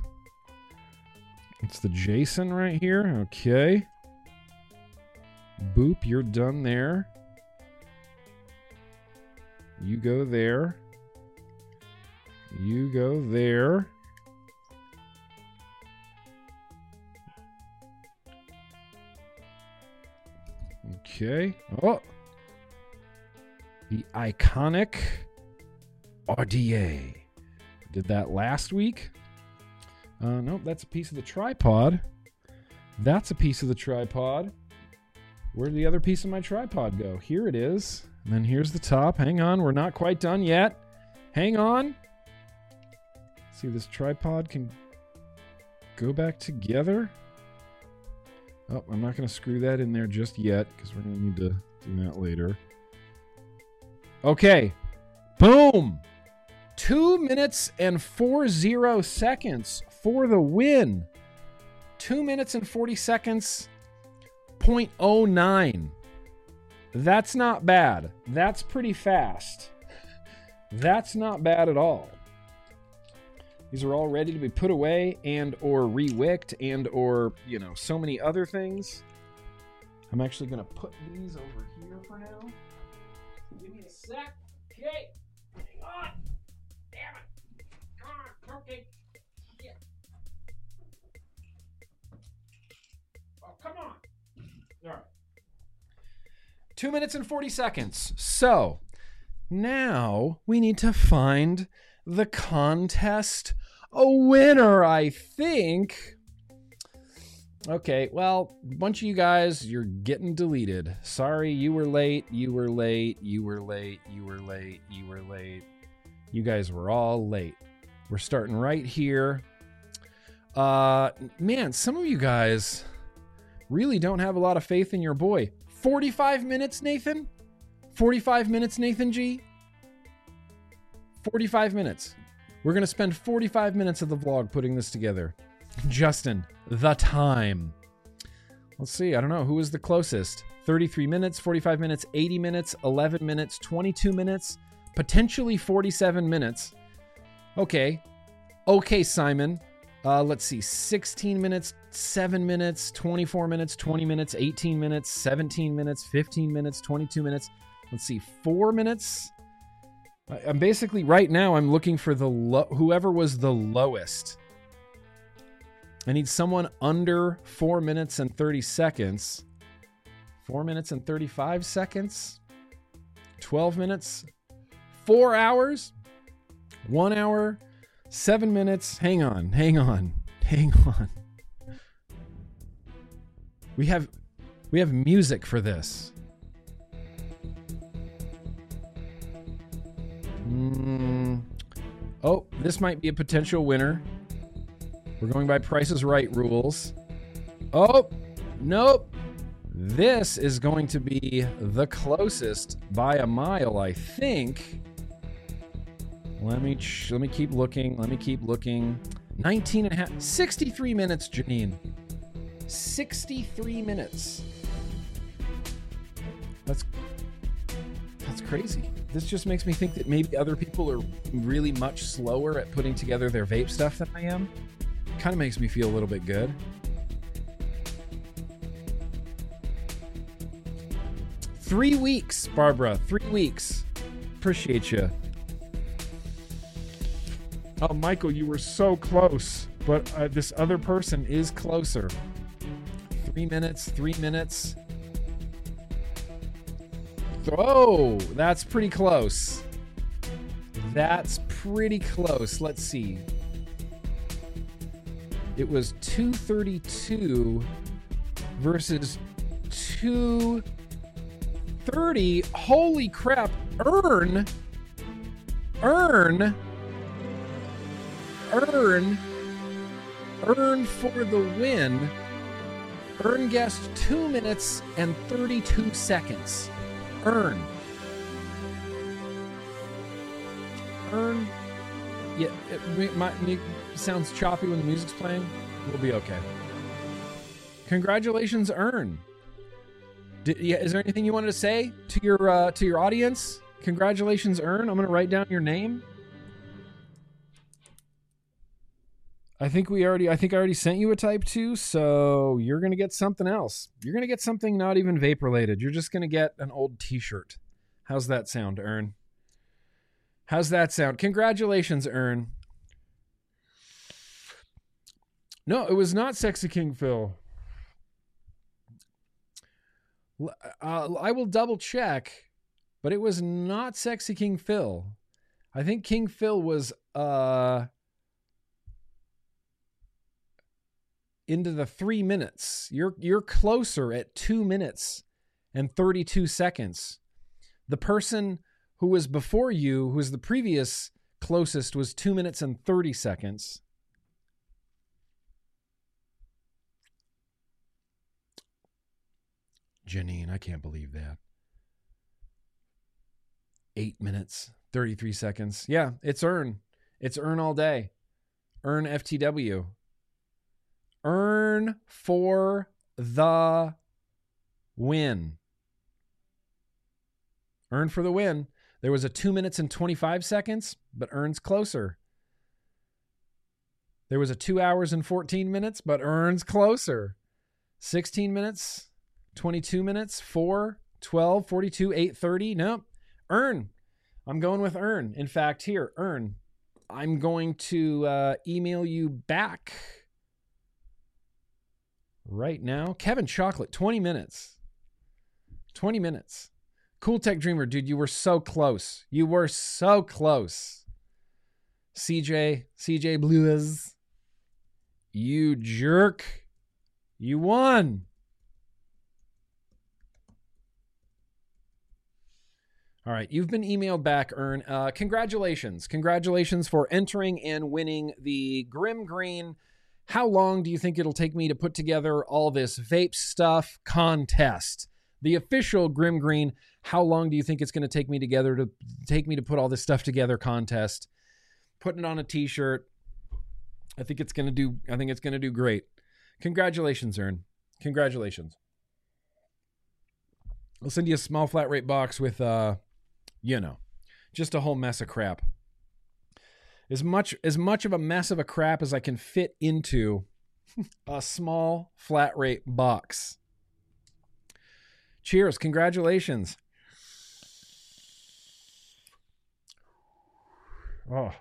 It's the Jason right here. Okay. Boop, you're done there. You go there. You go there. Okay. Oh. The iconic RDA. Did that last week. Uh, nope, that's a piece of the tripod. That's a piece of the tripod. Where did the other piece of my tripod go? Here it is. And then here's the top. Hang on, we're not quite done yet. Hang on. See, this tripod can go back together. Oh, I'm not going to screw that in there just yet because we're going to need to do that later. Okay. Boom. Two minutes and four zero seconds for the win. Two minutes and 40 seconds, 0.09. That's not bad. That's pretty fast. That's not bad at all. These are all ready to be put away and or rewicked and or, you know, so many other things. I'm actually going to put these over here for now. Give me a sec. Okay. Hang on. Damn it. Come on, cupcake. Two minutes and 40 seconds. So now we need to find the contest a winner, I think. Okay, well, bunch of you guys, you're getting deleted. Sorry, you were late, you were late, you were late, you were late, you were late. You guys were all late. We're starting right here. Uh man, some of you guys really don't have a lot of faith in your boy. 45 minutes, Nathan? 45 minutes, Nathan G? 45 minutes. We're going to spend 45 minutes of the vlog putting this together. Justin, the time. Let's see. I don't know. Who is the closest? 33 minutes, 45 minutes, 80 minutes, 11 minutes, 22 minutes, potentially 47 minutes. Okay. Okay, Simon. Uh, let's see. 16 minutes, 7 minutes, 24 minutes, 20 minutes, 18 minutes, 17 minutes, 15 minutes, 22 minutes. Let's see. 4 minutes. I'm basically right now I'm looking for the lo- whoever was the lowest. I need someone under 4 minutes and 30 seconds. 4 minutes and 35 seconds. 12 minutes. 4 hours. 1 hour. 7 minutes. Hang on. Hang on. <laughs> Hang on. We have we have music for this. Mm. Oh, this might be a potential winner. We're going by Price's Right rules. Oh, nope. This is going to be the closest by a mile, I think. Let me let me keep looking. Let me keep looking. 19 and a half 63 minutes, Janine. 63 minutes. That's that's crazy. This just makes me think that maybe other people are really much slower at putting together their vape stuff than I am. Kind of makes me feel a little bit good. Three weeks, Barbara. Three weeks. Appreciate you. Oh, Michael, you were so close, but uh, this other person is closer. Three minutes, three minutes. Oh, that's pretty close. That's pretty close. Let's see. It was 232 versus 230. Holy crap. Earn. Earn. Earn. Earn for the win. Earn guessed 2 minutes and 32 seconds. Earn. Earn. Yeah, it, my, it sounds choppy when the music's playing. We'll be okay. Congratulations, Earn. Yeah, is there anything you wanted to say to your uh, to your audience? Congratulations, Earn. I'm gonna write down your name. I think we already I think I already sent you a type 2, so you're going to get something else. You're going to get something not even vape related. You're just going to get an old t-shirt. How's that sound, Earn? How's that sound? Congratulations, Earn. No, it was not Sexy King Phil. Uh, I will double check, but it was not Sexy King Phil. I think King Phil was uh into the three minutes. You're you're closer at two minutes and 32 seconds. The person who was before you, who was the previous closest, was two minutes and 30 seconds. Janine, I can't believe that. Eight minutes, 33 seconds. Yeah, it's earn. It's earn all day. Earn FTW earn for the win. Earn for the win. There was a 2 minutes and 25 seconds, but earns closer. There was a 2 hours and 14 minutes, but earns closer. 16 minutes, 22 minutes, 4, 12, 42, 8, 30. Nope. Earn. I'm going with earn. In fact, here, earn. I'm going to uh, email you back right now. Kevin Chocolate, 20 minutes. 20 minutes. Cool Tech Dreamer, dude, you were so close. You were so close. CJ, CJ Blues, you jerk. You won. All right, you've been emailed back, Ern. Uh, congratulations. Congratulations for entering and winning the Grimm Green. How long do you think it'll take me to put together all this vape stuff contest? The official Grimm Green, how long do you think it's going to take me together to take me to put all this stuff together contest? Putting it on a t-shirt. I think it's going to do I think it's going to do great. Congratulations, Ern. Congratulations. I'll send you a small flat rate box with uh you know, just a whole mess of crap. As much as much of a mess of a crap as I can fit into a small flat rate box. Cheers, congratulations. Oh.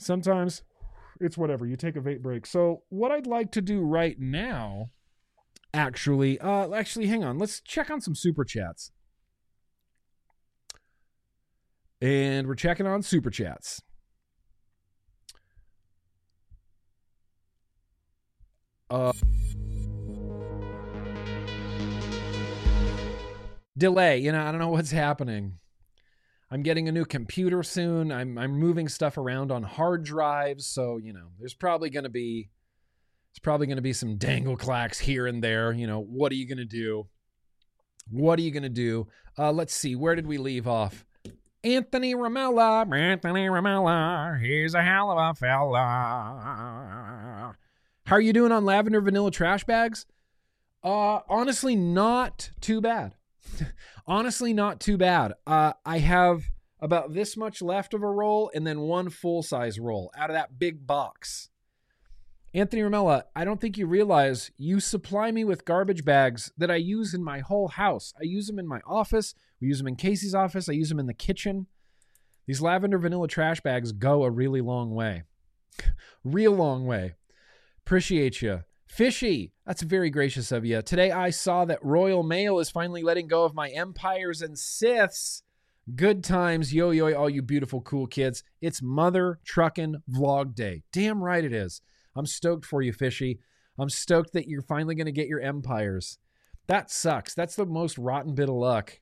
Sometimes it's whatever. You take a vape break. So, what I'd like to do right now actually uh actually hang on. Let's check on some super chats. And we're checking on super chats. Uh, delay. You know, I don't know what's happening. I'm getting a new computer soon. I'm I'm moving stuff around on hard drives, so you know, there's probably going to be there's probably going to be some dangle clacks here and there. You know, what are you going to do? What are you going to do? Uh, let's see. Where did we leave off? Anthony Ramella, Anthony Ramella, he's a hell of a fella. How are you doing on lavender vanilla trash bags? Uh, honestly, not too bad. <laughs> honestly, not too bad. Uh, I have about this much left of a roll and then one full size roll out of that big box. Anthony Ramella, I don't think you realize you supply me with garbage bags that I use in my whole house. I use them in my office. We use them in Casey's office. I use them in the kitchen. These lavender vanilla trash bags go a really long way. <laughs> Real long way. Appreciate you. Fishy, that's very gracious of you. Today I saw that Royal Mail is finally letting go of my Empires and Siths. Good times, yo yo, all you beautiful cool kids. It's Mother Truckin' Vlog Day. Damn right it is. I'm stoked for you, Fishy. I'm stoked that you're finally going to get your Empires. That sucks. That's the most rotten bit of luck.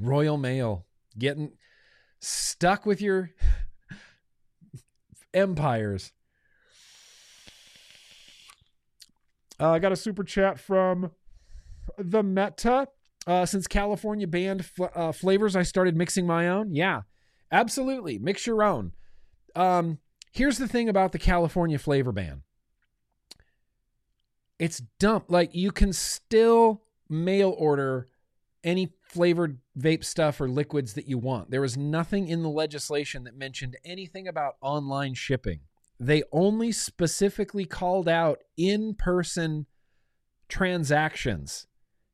Royal Mail getting stuck with your <laughs> empires. Uh, I got a super chat from the Meta. Uh, since California banned f- uh, flavors, I started mixing my own. Yeah, absolutely. Mix your own. Um, here's the thing about the California flavor ban it's dumb. Like, you can still mail order any flavored vape stuff or liquids that you want. There was nothing in the legislation that mentioned anything about online shipping they only specifically called out in person transactions.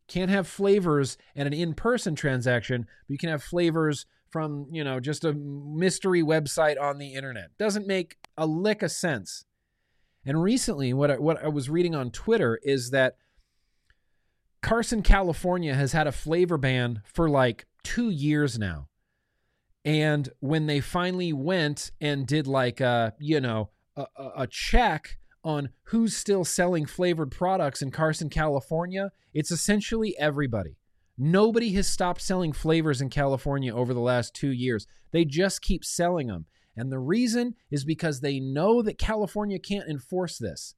Can't have flavors and an in person transaction, but you can have flavors from, you know, just a mystery website on the internet. Doesn't make a lick of sense. And recently, what I, what I was reading on Twitter is that Carson, California has had a flavor ban for like two years now. And when they finally went and did like a, you know, a, a check on who's still selling flavored products in Carson, California, it's essentially everybody. Nobody has stopped selling flavors in California over the last two years. They just keep selling them. And the reason is because they know that California can't enforce this.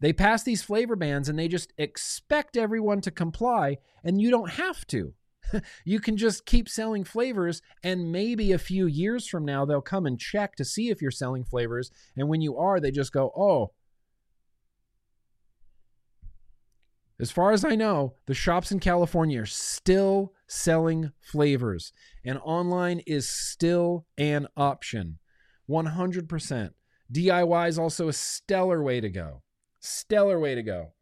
They pass these flavor bans and they just expect everyone to comply, and you don't have to. <laughs> you can just keep selling flavors, and maybe a few years from now, they'll come and check to see if you're selling flavors. And when you are, they just go, oh, As far as I know, the shops in California are still selling flavors, and online is still an option. 100%. DIY is also a stellar way to go. Stellar way to go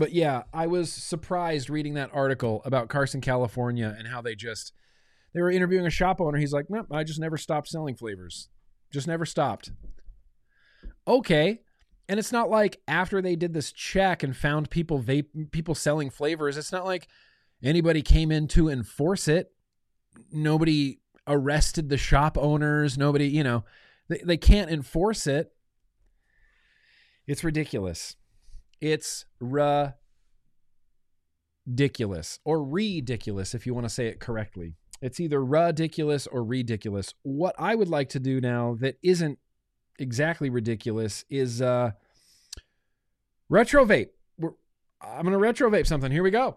but yeah, I was surprised reading that article about Carson, California, and how they just they were interviewing a shop owner. He's like, I just never stopped selling flavors. Just never stopped. Okay. And it's not like after they did this check and found people vape people selling flavors, it's not like anybody came in to enforce it. Nobody arrested the shop owners. Nobody, you know, they, they can't enforce it. It's ridiculous. It's ridiculous or ridiculous if you want to say it correctly. It's either ridiculous or ridiculous. What I would like to do now that isn't exactly ridiculous is uh retro vape. We're, I'm going to retro vape something. Here we go.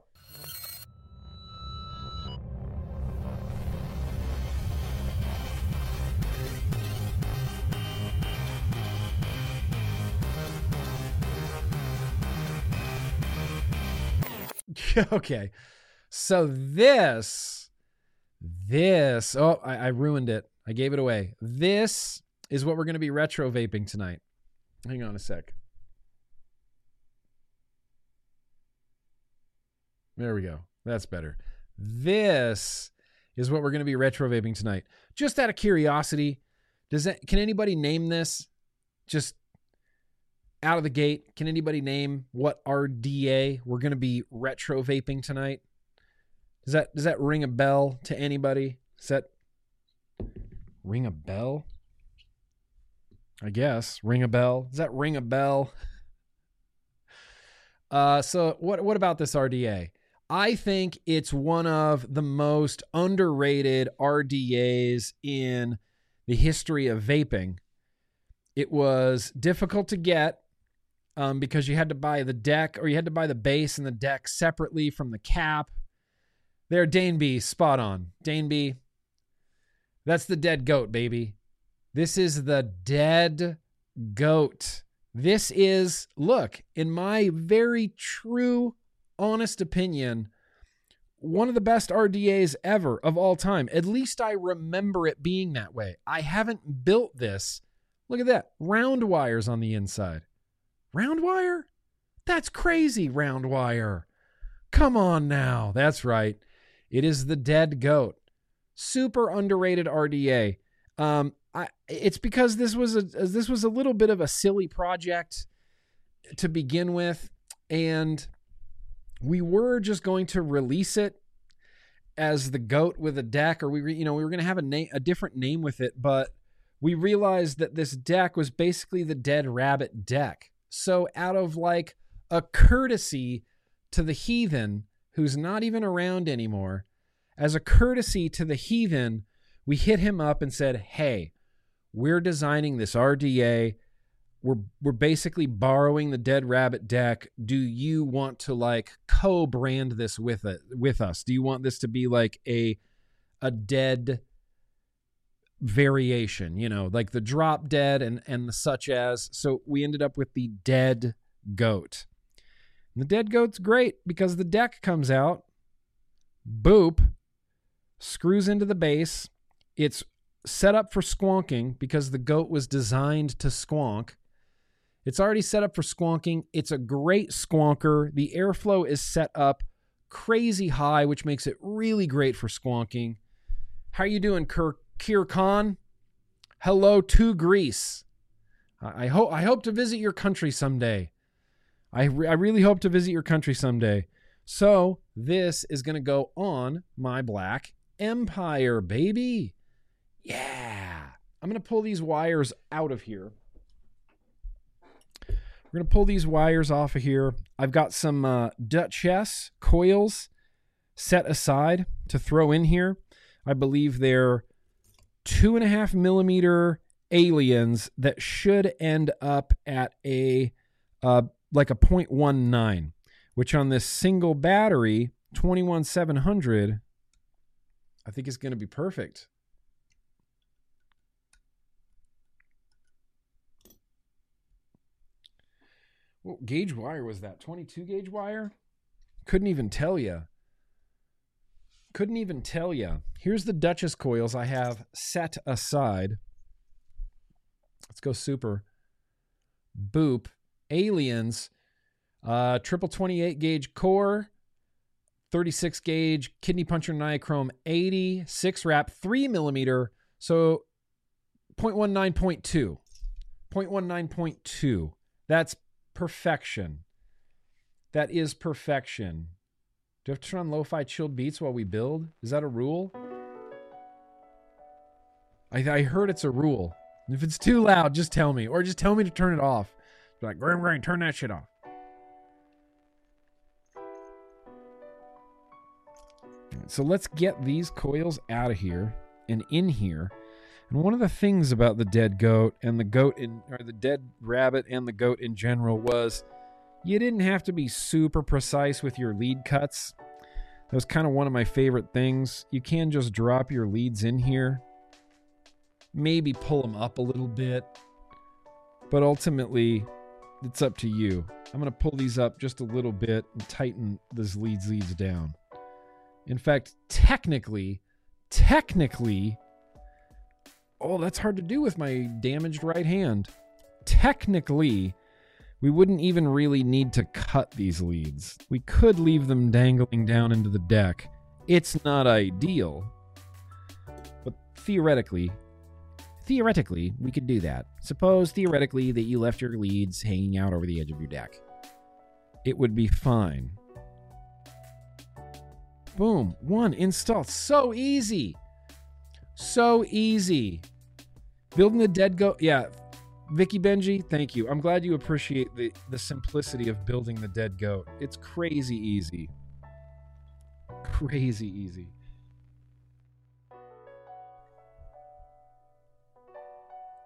<laughs> okay. So this, this, oh, I, I ruined it. I gave it away. This is what we're going to be retro vaping tonight. Hang on a sec. There we go. That's better. This is what we're going to be retro vaping tonight. Just out of curiosity, does that can anybody name this? Just out of the gate, can anybody name what RDA we're going to be retro vaping tonight? Does that does that ring a bell to anybody? Does that ring a bell? I guess ring a bell. Does that ring a bell? <laughs> Uh, so what what about this RDA? I think it's one of the most underrated RDAs in the history of vaping. It was difficult to get um, because you had to buy the deck or you had to buy the base and the deck separately from the cap. There, Dane B, spot on. Dane B, that's the dead goat, baby. This is the dead goat. This is, look, in my very true, honest opinion, one of the best RDAs ever of all time. At least I remember it being that way. I haven't built this. Look at that. Round wires on the inside. Round wire? That's crazy, round wire. Come on now. That's right. It is the dead goat. Super underrated RDA. Um, I, it's because this was a this was a little bit of a silly project to begin with, and we were just going to release it as the goat with a deck, or we you know we were going to have a name a different name with it, but we realized that this deck was basically the dead rabbit deck. So, out of like a courtesy to the heathen who's not even around anymore, as a courtesy to the heathen, we hit him up and said, Hey, we're designing this RDA. We're, we're basically borrowing the dead rabbit deck. Do you want to like co-brand this with it with us? Do you want this to be like a a dead variation, you know, like the drop dead and and the such as. So we ended up with the dead goat. And the dead goat's great because the deck comes out, boop, screws into the base. It's set up for squonking because the goat was designed to squonk. It's already set up for squonking. It's a great squonker. The airflow is set up crazy high, which makes it really great for squonking. How are you doing, Kirk Kir Khan. Hello to Greece. I hope I hope to visit your country someday. I re- I really hope to visit your country someday. So this is gonna go on my Black Empire, baby. Yeah. I'm gonna pull these wires out of here. We're gonna pull these wires off of here. I've got some uh, Duchess coils set aside to throw in here. I believe they're two and a half millimeter aliens that should end up at a uh, like a 0.19 which on this single battery 21700 i think is going to be perfect. What gauge wire was that? 22 gauge wire? Couldn't even tell you couldn't even tell you. Here's the Duchess coils I have set aside. Let's go super. Boop. Aliens. Uh, triple 28 gauge core. 36 gauge kidney puncher nichrome 80 6 wrap 3 millimeter so 0.19.2 0.19.2 That's perfection. That is perfection. Do I have to turn on lo-fi chilled beats while we build? Is that a rule? I, I heard it's a rule. If it's too loud, just tell me. Or just tell me to turn it off. Be like, Graham Graham, turn that shit off. So let's get these coils out of here and in here. And one of the things about the dead goat and the goat in or the dead rabbit and the goat in general was you didn't have to be super precise with your lead cuts. That was kind of one of my favorite things. You can just drop your leads in here. Maybe pull them up a little bit. But ultimately, it's up to you. I'm going to pull these up just a little bit and tighten these leads leads down. In fact, technically, technically, oh, that's hard to do with my damaged right hand. Technically, we wouldn't even really need to cut these leads. We could leave them dangling down into the deck. It's not ideal, but theoretically, theoretically, we could do that. Suppose theoretically that you left your leads hanging out over the edge of your deck. It would be fine. Boom. One install. So easy. So easy. Building the dead goat. Yeah. Vicky Benji, thank you. I'm glad you appreciate the, the simplicity of building the dead goat. It's crazy easy. Crazy easy.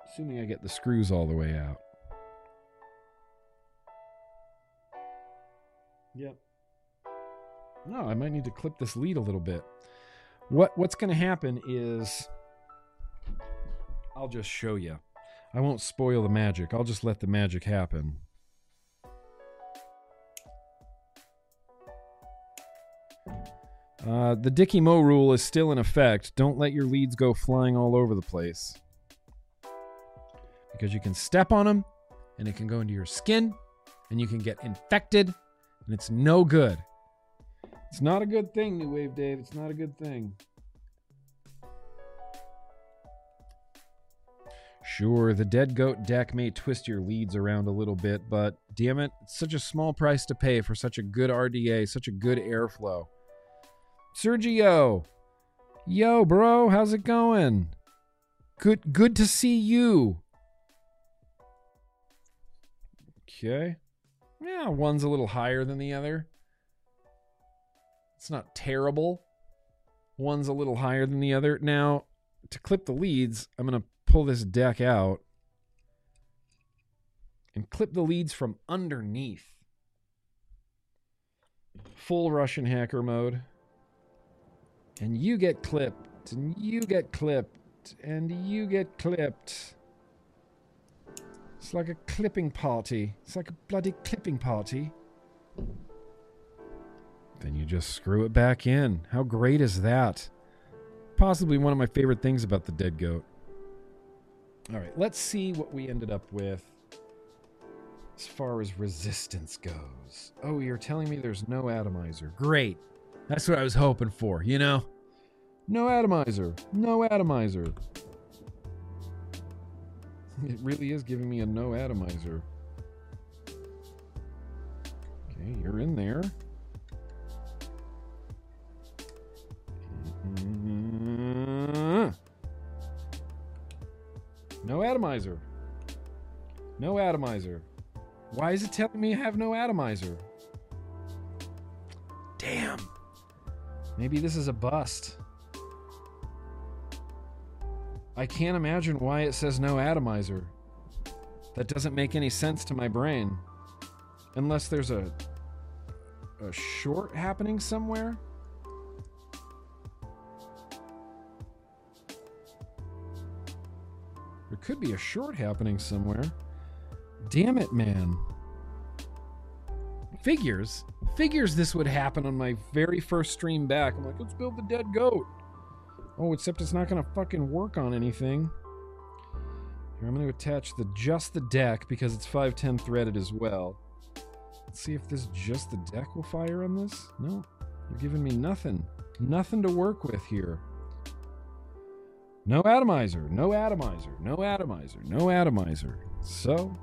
Assuming I get the screws all the way out. Yep. No, I might need to clip this lead a little bit. What what's going to happen is I'll just show you. I won't spoil the magic. I'll just let the magic happen. Uh, the Dicky Mo rule is still in effect. Don't let your leads go flying all over the place. Because you can step on them and it can go into your skin and you can get infected and it's no good. It's not a good thing, New Wave Dave. It's not a good thing. Sure, the dead goat deck may twist your leads around a little bit, but damn it, it's such a small price to pay for such a good RDA, such a good airflow. Sergio, yo, bro, how's it going? Good, good to see you. Okay, yeah, one's a little higher than the other. It's not terrible. One's a little higher than the other. Now, to clip the leads, I'm to pull this deck out and clip the leads from underneath. Full Russian hacker mode. And you get clipped, and you get clipped, and you get clipped. It's like a clipping party. It's like a bloody clipping party. Then you just screw it back in. How great is that? Possibly one of my favorite things about the dead goat. All right, let's see what we ended up with as far as resistance goes. Oh, you're telling me there's no atomizer. Great. That's what I was hoping for, you know? No atomizer. No atomizer. <laughs> It really is giving me a no atomizer. Okay, you're in there. Mm-hmm. No atomizer. No atomizer. Why is it telling me I have no atomizer? Damn. Maybe this is a bust. I can't imagine why it says no atomizer. That doesn't make any sense to my brain. Unless there's a a short happening somewhere? There could be a short happening somewhere. Damn it, man. Figures. Figures this would happen on my very first stream back. I'm like, let's build the dead goat. Oh, except it's not going to fucking work on anything. Here, I'm going to attach the just the deck because it's 510 threaded as well. Let's see if this just the deck will fire on this. No, you're giving me nothing. Nothing to work with here. No atomizer, no atomizer, no atomizer, no atomizer. So,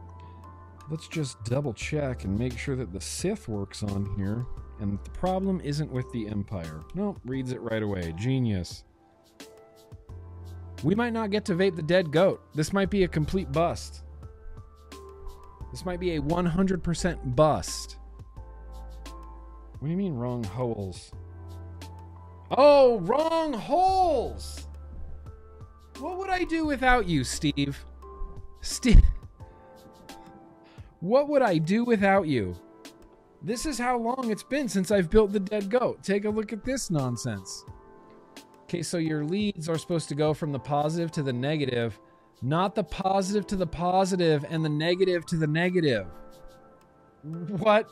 let's just double check and make sure that the Sith works on here. And the problem isn't with the Empire. Nope, reads it right away. Genius. We might not get to vape the dead goat. This might be a complete bust. This might be a 100% bust. What do you mean wrong holes? Oh, wrong holes! What would I do without you, Steve? Steve. What would I do without you? This is how long it's been since I've built the dead goat. Take a look at this nonsense. Okay, so your leads are supposed to go from the positive to the negative, not the positive to the positive and the negative to the negative. What?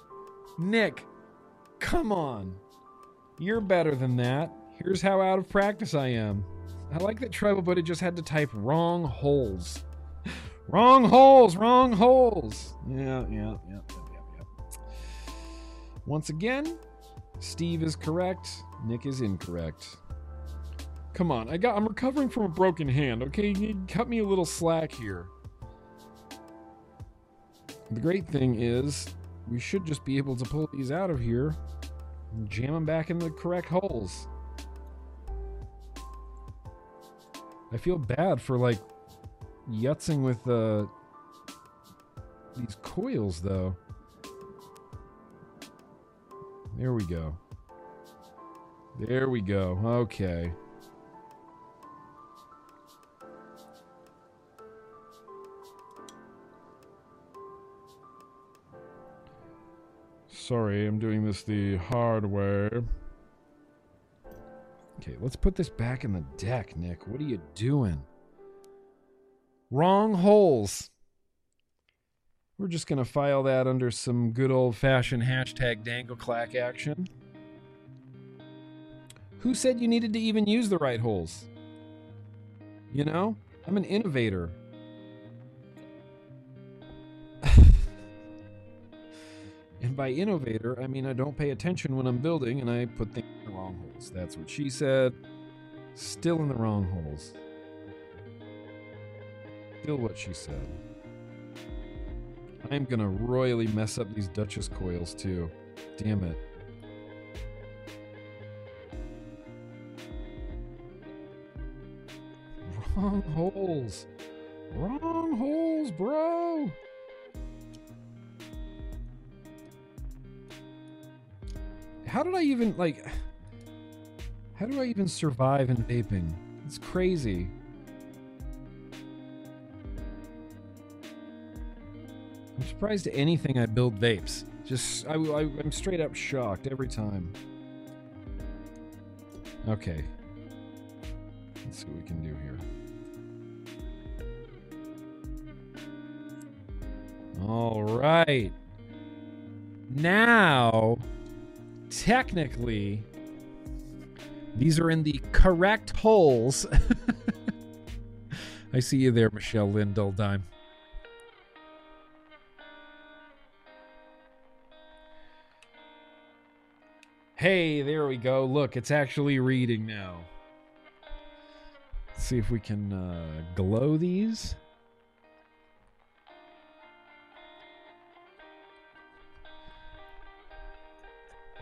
Nick, come on. You're better than that. Here's how out of practice I am. I like that Tribal Buddy just had to type wrong holes. <laughs> wrong holes, wrong holes. Yeah, yeah, yeah, yeah, yeah. Once again, Steve is correct, Nick is incorrect. Come on, I got I'm recovering from a broken hand, okay? You cut me a little slack here. The great thing is we should just be able to pull these out of here and jam them back in the correct holes. I feel bad for like yutzing with uh, these coils though. There we go. There we go. Okay. Sorry, I'm doing this the hard way. Okay, let's put this back in the deck, Nick. What are you doing? Wrong holes. We're just going to file that under some good old fashioned hashtag dangleclack action. Who said you needed to even use the right holes? You know, I'm an innovator. And by innovator, I mean I don't pay attention when I'm building and I put things in the wrong holes. That's what she said. Still in the wrong holes. Still what she said. I'm gonna royally mess up these Duchess coils too. Damn it. Wrong holes. Wrong holes, bro. How did I even like how do I even survive in vaping? It's crazy. I'm surprised at anything I build vapes. Just I, I, I'm straight up shocked every time. Okay. Let's see what we can do here. All right. Now technically, these are in the correct holes. <laughs> I see you there, Michelle Lynn Dime. Hey, there we go. Look, it's actually reading now. Let's see if we can uh, glow these.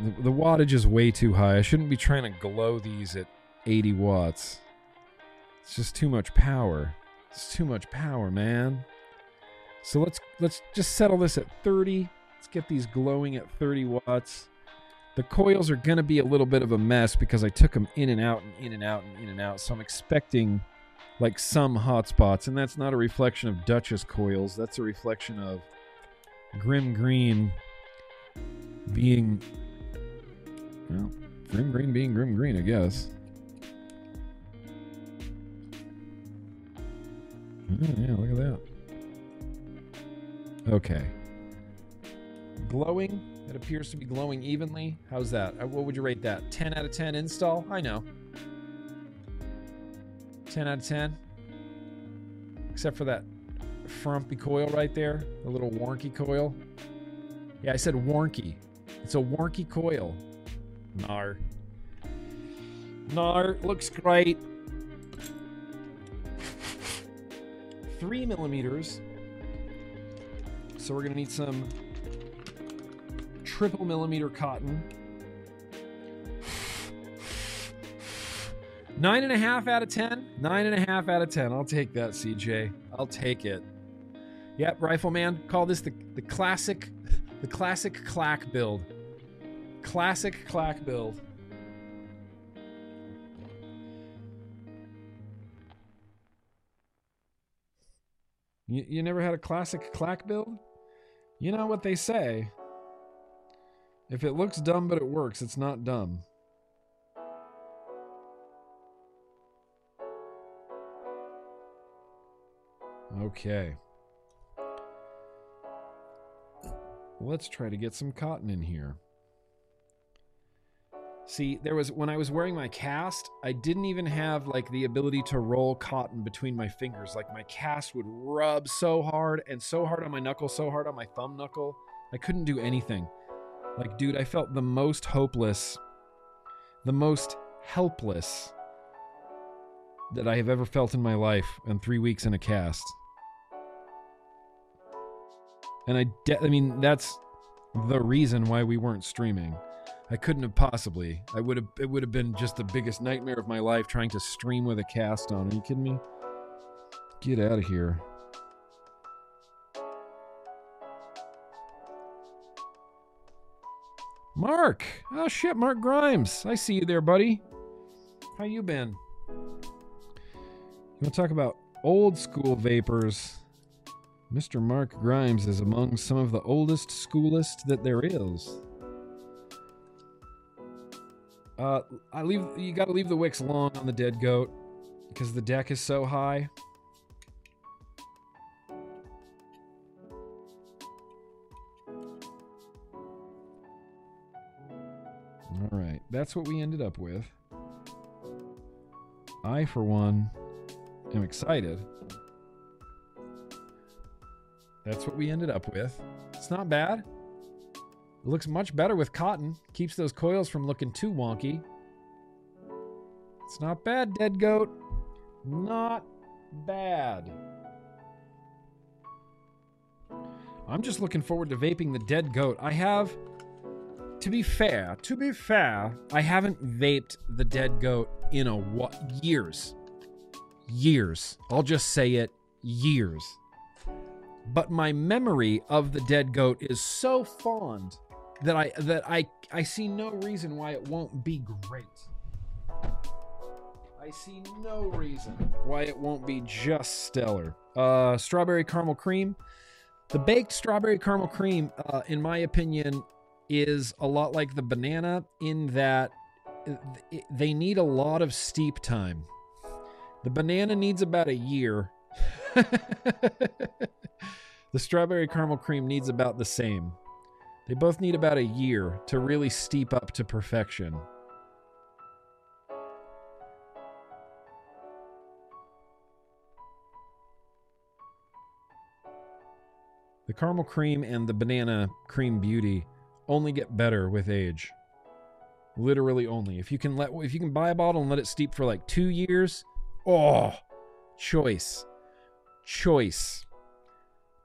The, the wattage is way too high. I shouldn't be trying to glow these at 80 watts. It's just too much power. It's too much power, man. So let's let's just settle this at 30. Let's get these glowing at 30 watts. The coils are going to be a little bit of a mess because I took them in and out and in and out and in and out. So I'm expecting like some hot spots and that's not a reflection of Duchess coils. That's a reflection of Grimm Green being well, Grimm Green being Grimm Green, I guess. Oh, yeah, look at that. Okay. Glowing. It appears to be glowing evenly. How's that? Uh, what would you rate that? 10 out of 10 install? I know. 10 out of 10. Except for that frumpy coil right there. The little wonky coil. Yeah, I said wonky. It's a wonky coil. No. No, looks great. Three millimeters. So we're to need some triple millimeter cotton. Nine and a half out of ten. Nine and a half out of ten. I'll take that, CJ. I'll take it. Yep, Rifleman. Call this the the classic, the classic clack build. Classic clack build. You, you never had a classic clack build? You know what they say. If it looks dumb but it works, it's not dumb. Okay. Let's try to get some cotton in here. See, there was when I was wearing my cast, I didn't even have like the ability to roll cotton between my fingers. Like my cast would rub so hard and so hard on my knuckle, so hard on my thumb knuckle. I couldn't do anything. Like, dude, I felt the most hopeless, the most helpless that I have ever felt in my life in three weeks in a cast. And I, de- I mean, that's the reason why we weren't streaming. I couldn't have possibly. I would have. It would have been just the biggest nightmare of my life trying to stream with a cast on. Are you kidding me? Get out of here. Mark. Oh shit, Mark Grimes. I see you there, buddy. How you been? You want to talk about old school vapors? Mr. Mark Grimes is among some of the oldest schoolist that there is. Uh, I leave. You got to leave the wicks long on the dead goat because the deck is so high. All right, that's what we ended up with. I, for one, am excited. That's what we ended up with. It's not bad. It looks much better with cotton. Keeps those coils from looking too wonky. It's not bad, dead goat. Not bad. I'm just looking forward to vaping the dead goat. I have, to be fair, to be fair, I haven't vaped the dead goat in a what years. Years. I'll just say it, years. But my memory of the dead goat is so fond that I that I I see no reason why it won't be great. I see no reason why it won't be just stellar. Uh, strawberry caramel cream. The baked strawberry caramel cream, uh, in my opinion, is a lot like the banana in that they need a lot of steep time. The banana needs about a year. <laughs> the strawberry caramel cream needs about the same. They both need about a year to really steep up to perfection. The caramel cream and the banana cream beauty only get better with age. Literally only. If you can let if you can buy a bottle and let it steep for like 2 years, oh, choice. Choice.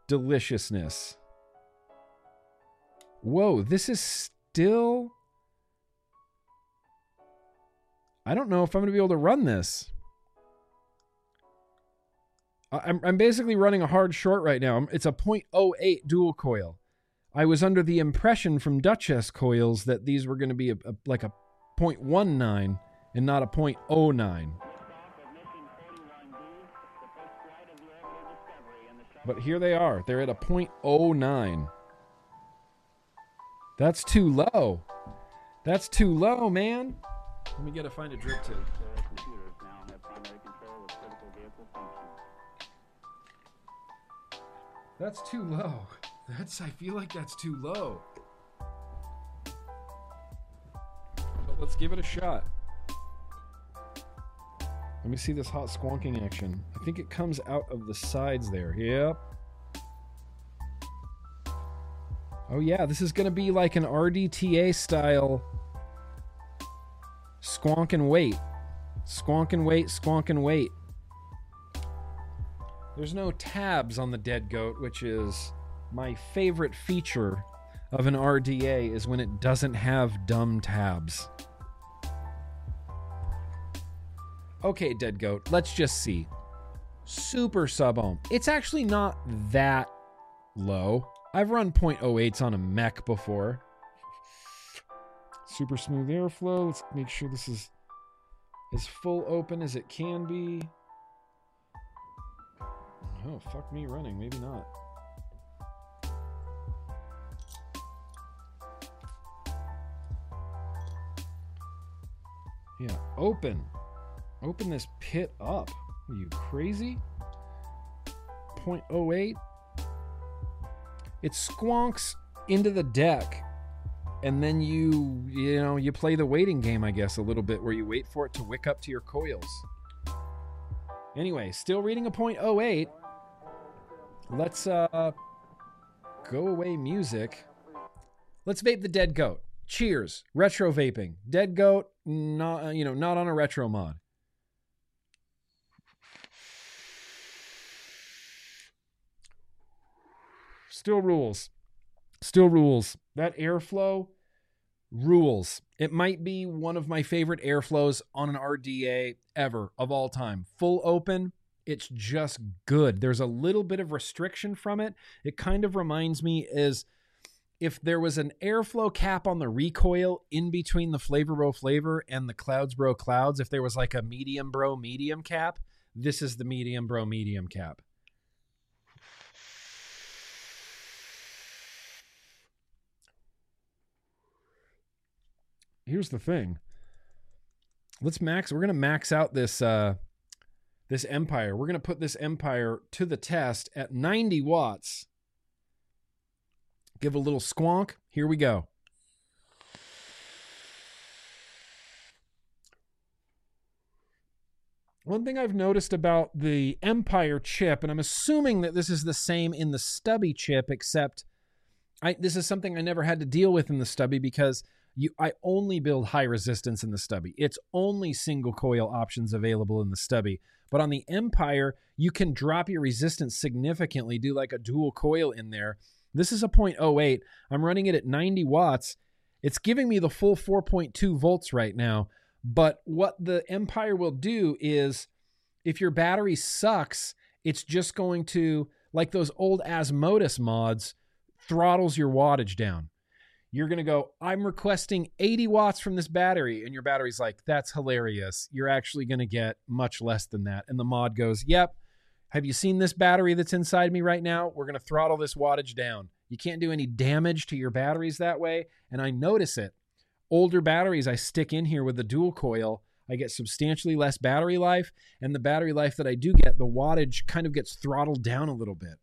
Deliciousness. Whoa, this is still. I don't know if I'm going to be able to run this. I'm, I'm basically running a hard short right now. It's a 0.08 dual coil. I was under the impression from Duchess coils that these were going to be a, a, like a 0.19 and not a 0.09. But here they are. They're at a 0.09. That's too low. That's too low, man. Let me get a find a drip tip. That's too low. That's I feel like that's too low. But let's give it a shot. Let me see this hot squonking action. I think it comes out of the sides there. Yep. Oh yeah, this is to be like an RDTA style squonk and wait. Squonk and wait, squonk and wait. There's no tabs on the dead goat, which is my favorite feature of an RDA is when it doesn't have dumb tabs. Okay, Dead Goat, let's just see. Super sub ohm. It's actually not that low. I've run 0.08s on a mech before. Super smooth airflow. Let's make sure this is as full open as it can be. Oh, fuck me running. Maybe not. Yeah, open. Open this pit up. Are you crazy? 0.08. It squonks into the deck. And then you, you know, you play the waiting game, I guess, a little bit where you wait for it to wick up to your coils. Anyway, still reading a 0.08. Let's uh go away music. Let's vape the dead goat. Cheers. Retro vaping. Dead goat, not uh, you know, not on a retro mod. Still rules. Still rules. That airflow rules. It might be one of my favorite airflows on an RDA ever of all time. Full open, it's just good. There's a little bit of restriction from it. It kind of reminds me is if there was an airflow cap on the recoil in between the flavor bro flavor and the clouds bro clouds, if there was like a medium bro medium cap, this is the medium bro medium cap. Here's the thing. Let's max we're to max out this uh this empire. We're to put this empire to the test at 90 watts. Give a little squonk. Here we go. One thing I've noticed about the Empire chip, and I'm assuming that this is the same in the Stubby chip, except I, this is something I never had to deal with in the Stubby because you I only build high resistance in the Stubby. It's only single coil options available in the Stubby. But on the Empire, you can drop your resistance significantly, do like a dual coil in there. This is a 0.08. I'm running it at 90 watts. It's giving me the full 4.2 volts right now. But what the Empire will do is if your battery sucks, it's just going to, like those old Asmodus mods, throttles your wattage down you're going to go, I'm requesting 80 watts from this battery. And your battery's like, that's hilarious. You're actually going to get much less than that. And the mod goes, Yep. Have you seen this battery that's inside me right now? We're going to throttle this wattage down. You can't do any damage to your batteries that way. And I notice it. Older batteries I stick in here with the dual coil, I get substantially less battery life. And the battery life that I do get, the wattage kind of gets throttled down a little bit.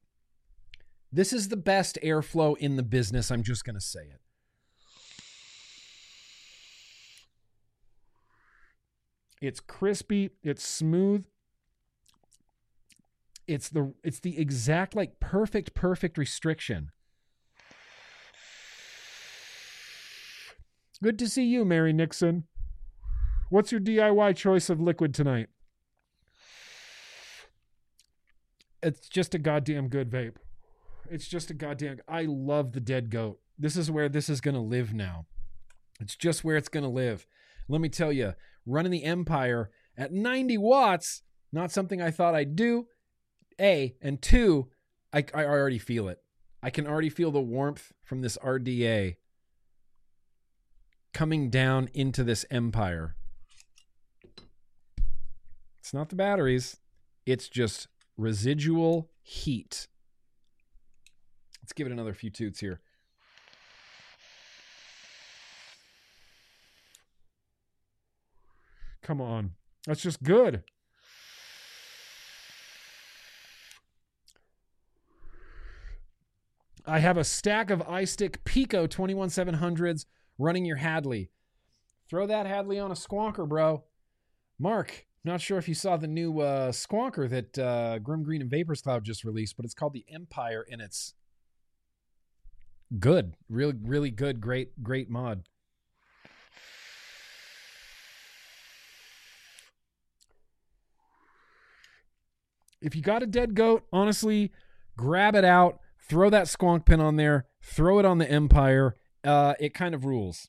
This is the best airflow in the business. I'm just going to say it. It's crispy, it's smooth. It's the it's the exact like perfect perfect restriction. Good to see you, Mary Nixon. What's your DIY choice of liquid tonight? It's just a goddamn good vape. It's just a goddamn I love the dead goat. This is where this is going to live now. It's just where it's going to live. Let me tell you, running the Empire at 90 watts, not something I thought I'd do. A, and two, I, I already feel it. I can already feel the warmth from this RDA coming down into this Empire. It's not the batteries, it's just residual heat. Let's give it another few toots here. Come on. That's just good. I have a stack of iStick Pico 21700s running your Hadaly. Throw that Hadaly on a squonker, bro. Mark, not sure if you saw the new uh, squonker that uh, Grimm Green and Vapors Cloud just released, but it's called the Empire, and it's good, really, really good, great, great mod. If you got a dead goat, honestly, grab it out, throw that squonk pin on there, throw it on the Empire. Uh, it kind of rules.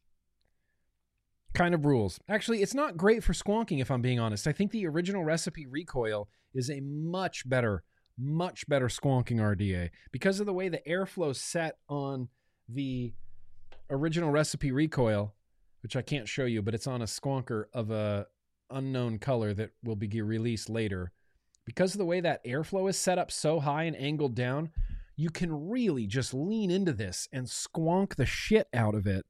Kind of rules. Actually, it's not great for squonking, if I'm being honest. I think the original recipe recoil is a much better, much better squonking RDA because of the way the airflow set on the original recipe recoil, which I can't show you, but it's on a squonker of a unknown color that will be released later. Because of the way that airflow is set up so high and angled down, you can really just lean into this and squonk the shit out of it.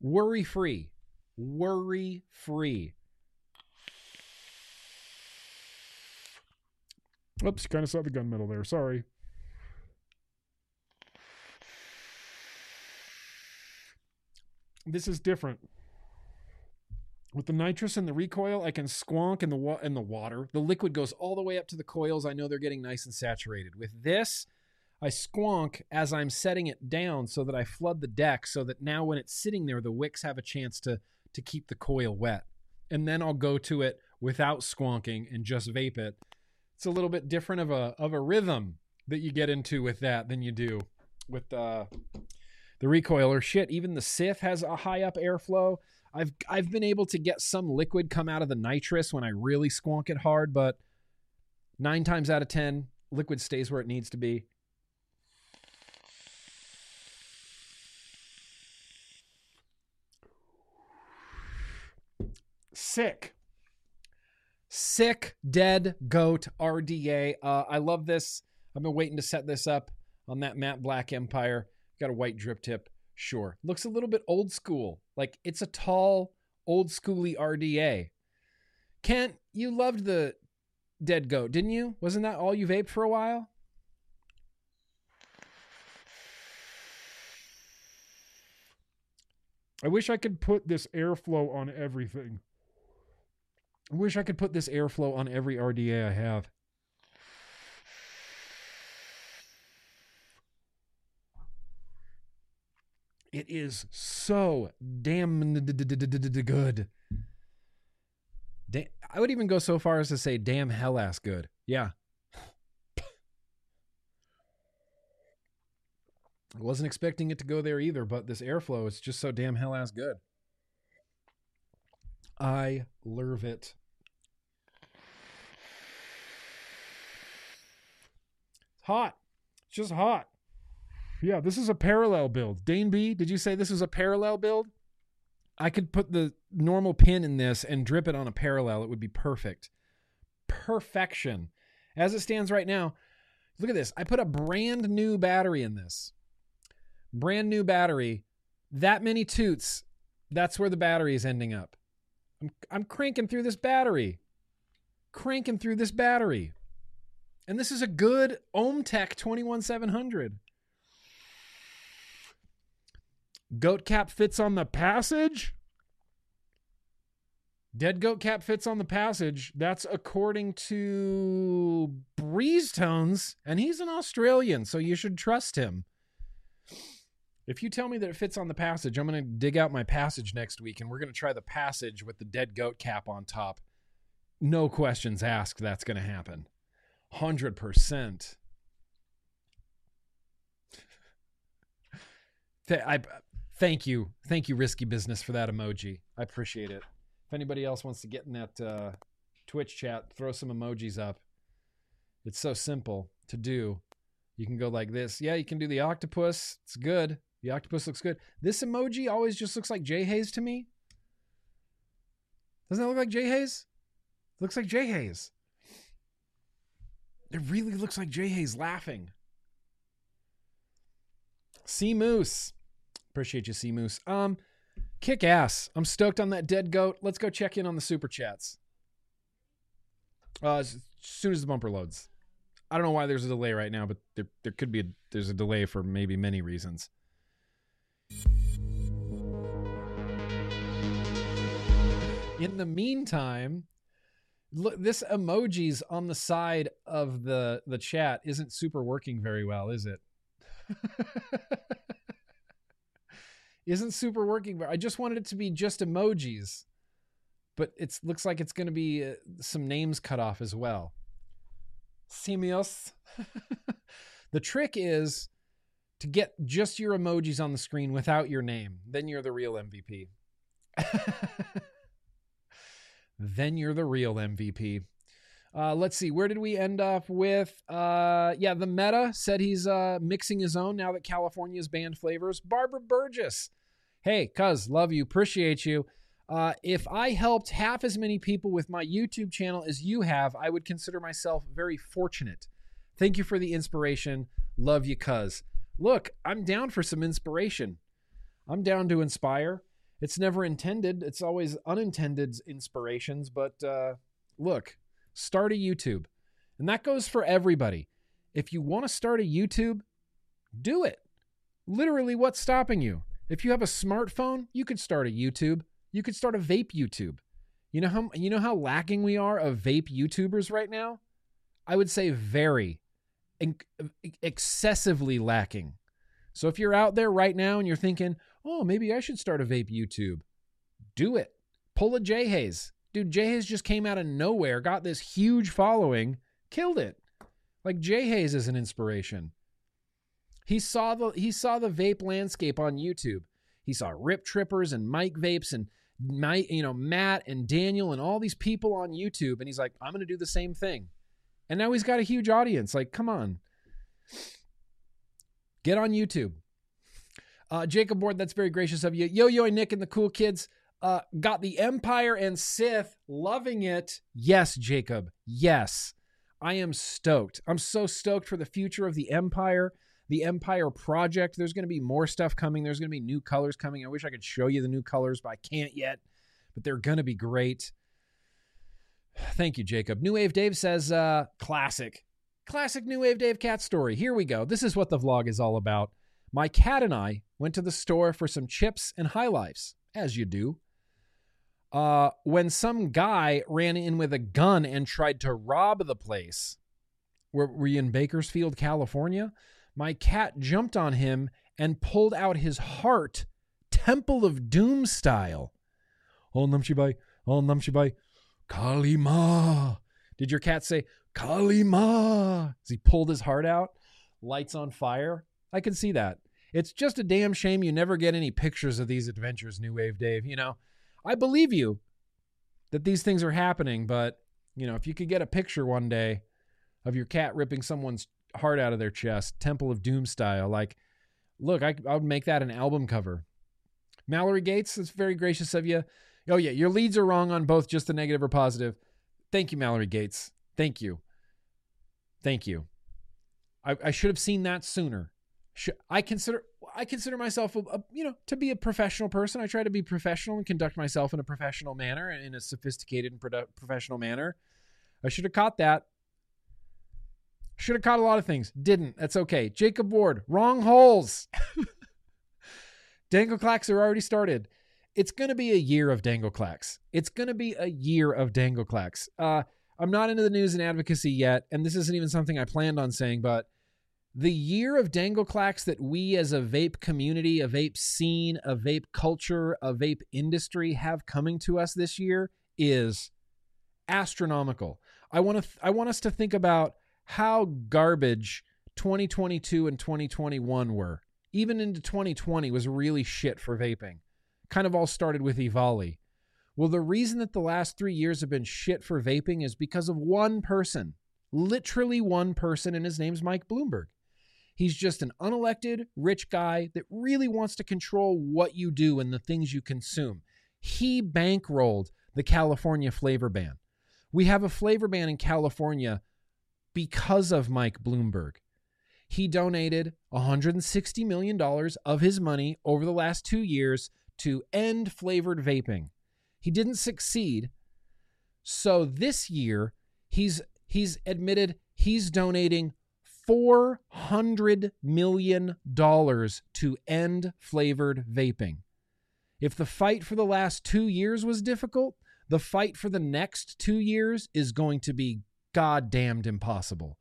Worry free. Worry free. Oops, kind of saw the gunmetal there. Sorry. This is different. With the nitrous and the recoil, I can squonk in the wa- in the water. The liquid goes all the way up to the coils. I know they're getting nice and saturated. With this, I squonk as I'm setting it down so that I flood the deck so that now when it's sitting there, the wicks have a chance to to keep the coil wet. And then I'll go to it without squonking and just vape it. It's a little bit different of a of a rhythm that you get into with that than you do with uh, the recoiler. Shit, even the Sith has a high up airflow. I've I've been able to get some liquid come out of the nitrous when I really squonk it hard, but nine times out of ten, liquid stays where it needs to be. Sick. Sick Dead Goat RDA. Uh, I love this. I've been waiting to set this up on that matte black Empire. Got a white drip tip. Sure. Looks a little bit old school. Like it's a tall, old schooly RDA. Kent, you loved the Dead Goat, didn't you? Wasn't that all you vaped for a while? I wish I could put this airflow on everything. I wish I could put this airflow on every RDA I have. It is so damn good. Da- I would even go so far as to say, damn hell ass good. Yeah. <sighs> I wasn't expecting it to go there either, but this airflow is just so damn hell ass good. I love it. It's hot. It's just hot. Yeah, this is a parallel build. Dane B, did you say this was a parallel build? I could put the normal pin in this and drip it on a parallel. It would be perfect. Perfection. As it stands right now, look at this. I put a brand new battery in this. Brand new battery. That many toots. That's where the battery is ending up. I'm, I'm cranking through this battery. Cranking through this battery. And this is a good OhmTech 21700. Goat cap fits on the passage? Dead goat cap fits on the passage. That's according to Breeze Tones, and he's an Australian, so you should trust him. If you tell me that it fits on the passage, I'm going to dig out my passage next week, and we're going to try the passage with the dead goat cap on top. No questions asked, that's going to happen. 100%. <laughs> I, thank you. Thank you, Risky Business, for that emoji. I appreciate it. If anybody else wants to get in that uh, Twitch chat, throw some emojis up. It's so simple to do. You can go like this. Yeah, you can do the octopus. It's good. The octopus looks good. This emoji always just looks like Jai Haze to me. Doesn't that look like Jai Haze? It looks like Jai Haze. It really looks like Jai Haze laughing. Sea Moose. Appreciate you, Sea Moose. Um, kick ass. I'm stoked on that dead goat. Let's go check in on the super chats. Uh, as soon as the bumper loads. I don't know why there's a delay right now, but there there could be a, there's a delay for maybe many reasons. In the meantime, look this emojis on the side of the the chat isn't super working very well, is it? <laughs> isn't super working. But I just wanted it to be just emojis, but it looks like it's going to be uh, some names cut off as well. Simios. <laughs> The trick is to get just your emojis on the screen without your name. Then you're the real MVP. <laughs> then you're the real MVP. Uh, let's see, where did we end up with? Uh, yeah, the meta said he's uh, mixing his own now that California's banned flavors. Barbara Burgess. Hey, cuz, love you, appreciate you. Uh, if I helped half as many people with my YouTube channel as you have, I would consider myself very fortunate. Thank you for the inspiration. Love you, cuz. Look, I'm down for some inspiration. I'm down to inspire. It's never intended, it's always unintended inspirations, but uh, look, start a YouTube. And that goes for everybody. If you want to start a YouTube, do it. Literally, what's stopping you? If you have a smartphone, you could start a YouTube. You could start a vape YouTube. You know how you know how lacking we are of vape YouTubers right now? I would say very excessively lacking. So if you're out there right now and you're thinking, "Oh, maybe I should start a vape YouTube." Do it. Pull a Jai Haze. Dude, Jai Haze just came out of nowhere, got this huge following, killed it. Like Jai Haze is an inspiration. He saw the he saw the vape landscape on YouTube. He saw Rip Trippers and Mike Vapes and my you know Matt and Daniel and all these people on YouTube and he's like I'm to do the same thing. And now he's got a huge audience. Like come on. Get on YouTube. Uh, Jacob Ward, that's very gracious of you. Yo Yo Nick and the cool kids uh, got the Empire and Sith loving it. Yes, Jacob. Yes. I am stoked. I'm so stoked for the future of the Empire, the Empire project. There's going to be more stuff coming. There's going to be new colors coming. I wish I could show you the new colors, but I can't yet. But they're going to be great. <sighs> Thank you, Jacob. New Wave Dave says, uh, classic. Classic New Wave Dave cat story. Here we go. This is what the vlog is all about. My cat and I went to the store for some chips and high lifes, as you do uh, when some guy ran in with a gun and tried to rob the place. Were, were you in Bakersfield, California? My cat jumped on him and pulled out his heart, Temple of Doom style. Om Nam Shivaya, Om Nam Shivaya, Kali Ma. Did your cat say Kali Ma? As he pulled his heart out, lights on fire. I can see that. It's just a damn shame you never get any pictures of these adventures, New Wave Dave. You know, I believe you that these things are happening, but you know, if you could get a picture one day of your cat ripping someone's heart out of their chest, Temple of Doom style, like, look, I, I would make that an album cover. Mallory Gates, it's very gracious of you. Oh yeah, your leads are wrong on both just the negative or positive. Thank you, Mallory Gates. Thank you. Thank you. I, I should have seen that sooner. I consider I consider myself a, a, you know to be a professional person. I try to be professional and conduct myself in a professional manner, in a sophisticated and produ- professional manner. I should have caught that. Should have caught a lot of things. Didn't. That's okay. Jacob Ward, wrong holes. <laughs> Dangle clacks are already started. It's going to be a year of dangle clacks. It's going to be a year of dangle clacks. Uh, I'm not into the news and advocacy yet, and this isn't even something I planned on saying, but the year of Dangleclacks that we as a vape community, a vape scene, a vape culture, a vape industry have coming to us this year is astronomical. I want to th- I want us to think about how garbage 2022 and 2021 were. Even into 2020 was really shit for vaping. Kind of all started with EVALI. Well, the reason that the last 3 years have been shit for vaping is because of one person. Literally one person and his name's Mike Bloomberg. He's just an unelected rich guy that really wants to control what you do and the things you consume. He bankrolled the California flavor ban. We have a flavor ban in California because of Mike Bloomberg. He donated $160 million of his money over the last two years to end flavored vaping. He didn't succeed. So this year, he's he's admitted he's donating $400 million to end flavored vaping. If the fight for the last two years was difficult, the fight for the next two years is going to be goddamned impossible.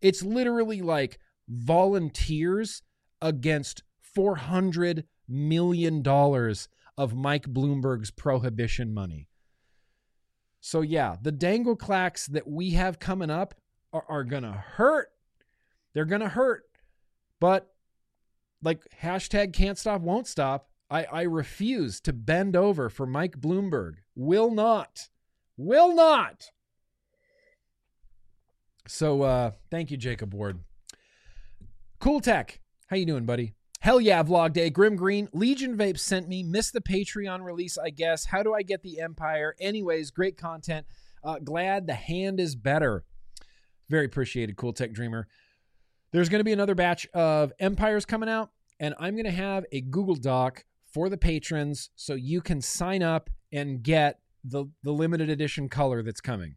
It's literally like volunteers against $400 million of Mike Bloomberg's prohibition money. So, yeah, the dangle clacks that we have coming up are, are going to hurt they're going to hurt. But like hashtag can't stop, won't stop. I, I refuse to bend over for Mike Bloomberg. Will not. Will not. So uh thank you, Jacob Ward. Cool Tech. How you doing, buddy? Hell yeah, vlog day. Grimm Green. Legion Vape sent me. Missed the Patreon release, I guess. How do I get the Empire? Anyways, great content. Uh, glad the hand is better. Very appreciated, Cool Tech Dreamer. There's going to be another batch of Empires coming out, and I'm going to have a Google Doc for the patrons so you can sign up and get the the limited edition color that's coming.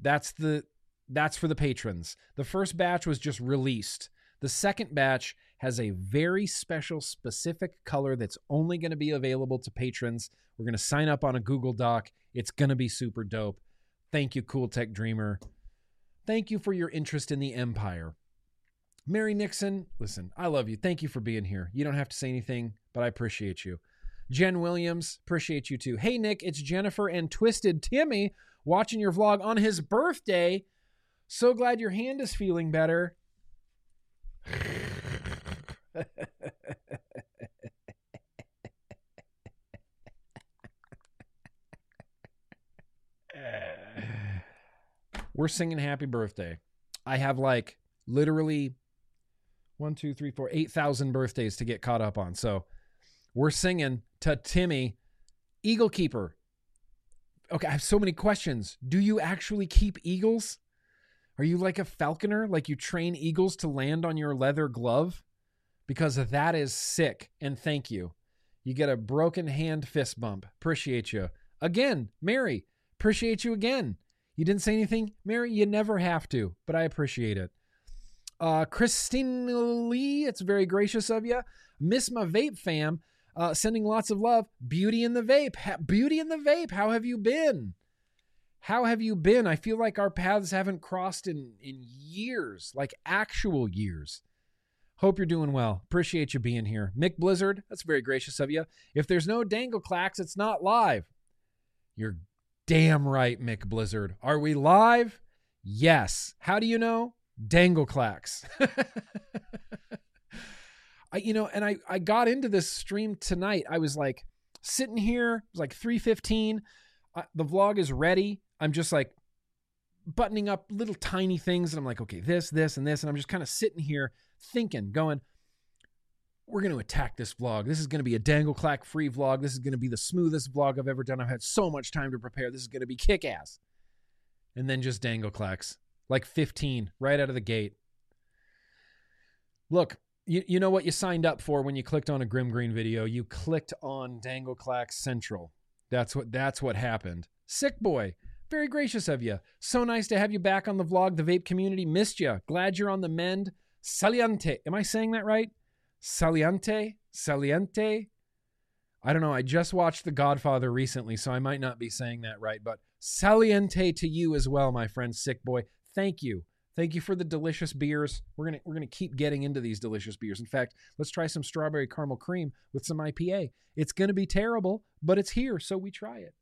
That's the that's for the patrons. The first batch was just released. The second batch has a very special, specific color that's only going to be available to patrons. We're going to sign up on a Google Doc. It's going to be super dope. Thank you, Cool Tech Dreamer. Thank you for your interest in the Empire. Mary Nixon, listen, I love you. Thank you for being here. You don't have to say anything, but I appreciate you. Jen Williams, appreciate you too. Hey, Nick, it's Jennifer and Twisted Timmy watching your vlog on his birthday. So glad your hand is feeling better. <laughs> We're singing happy birthday. I have like literally one, two, three, four, eight thousand birthdays to get caught up on. So we're singing to Timmy, Eagle Keeper. Okay, I have so many questions. Do you actually keep eagles? Are you like a falconer? Like you train eagles to land on your leather glove? Because that is sick. And thank you. You get a broken hand fist bump. Appreciate you. Again, Mary, appreciate you again. You didn't say anything, Mary? You never have to, but I appreciate it. Uh, Christine Lee, it's very gracious of you. Miss my vape fam, uh, sending lots of love. Beauty in the vape. Ha- Beauty in the vape. How have you been? How have you been? I feel like our paths haven't crossed in in years, like actual years. Hope you're doing well. Appreciate you being here. Mick Blizzard, that's very gracious of you. If there's no dangle clacks, it's not live. You're damn right, Mick Blizzard. Are we live? Yes. How do you know? Dangle clacks. <laughs> I, you know, and I, I got into this stream tonight. I was like sitting here, it was like 315. Uh, the vlog is ready. I'm just like buttoning up little tiny things. And I'm like, okay, this, this, and this. And I'm just kind of sitting here thinking, going, we're going to attack this vlog. This is going to be a dangle clack free vlog. This is going to be the smoothest vlog I've ever done. I've had so much time to prepare. This is going to be kick ass. And then just dangle clacks like 15 right out of the gate. Look, you, you know what you signed up for when you clicked on a Grimm Green video? You clicked on Dangle Clack Central. That's what that's what happened. Sick boy, very gracious of you. So nice to have you back on the vlog. The vape community missed you. Glad you're on the mend. Saliente. Am I saying that right? Saliente? Saliente? I don't know. I just watched The Godfather recently, so I might not be saying that right, but saliente to you as well, my friend Sick Boy. Thank you. Thank you for the delicious beers. We're gonna we're gonna keep getting into these delicious beers. In fact, let's try some strawberry caramel cream with some IPA. It's gonna be terrible, but it's here, so we try it.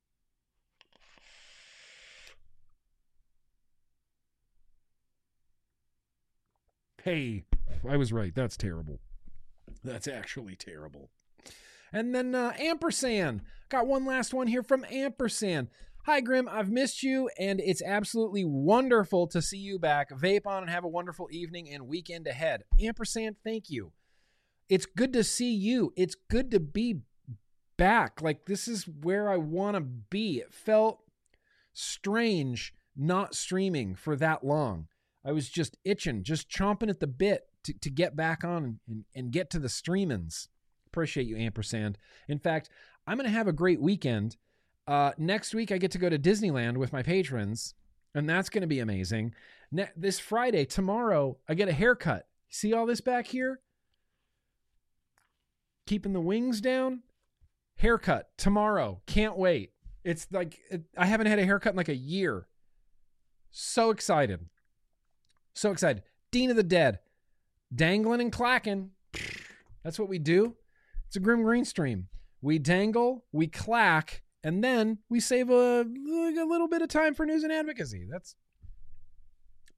Hey, I was right. That's terrible. That's actually terrible. And then uh, ampersand. Got one last one here from ampersand. Hi, Grimm. I've missed you, and it's absolutely wonderful to see you back. Vape on and have a wonderful evening and weekend ahead. Ampersand, thank you. It's good to see you. It's good to be back. Like, this is where I want to be. It felt strange not streaming for that long. I was just itching, just chomping at the bit to, to get back on and, and get to the streamings. Appreciate you, Ampersand. In fact, I'm going to have a great weekend. Uh, next week, I get to go to Disneyland with my patrons, and that's going to be amazing. Ne- this Friday, tomorrow, I get a haircut. See all this back here? Keeping the wings down? Haircut tomorrow. Can't wait. It's like, it, I haven't had a haircut in like a year. So excited. So excited. Dean of the Dead. Dangling and clacking. That's what we do. It's a Grimm Green stream. We dangle, we clack, and then we save a, a little bit of time for news and advocacy. That's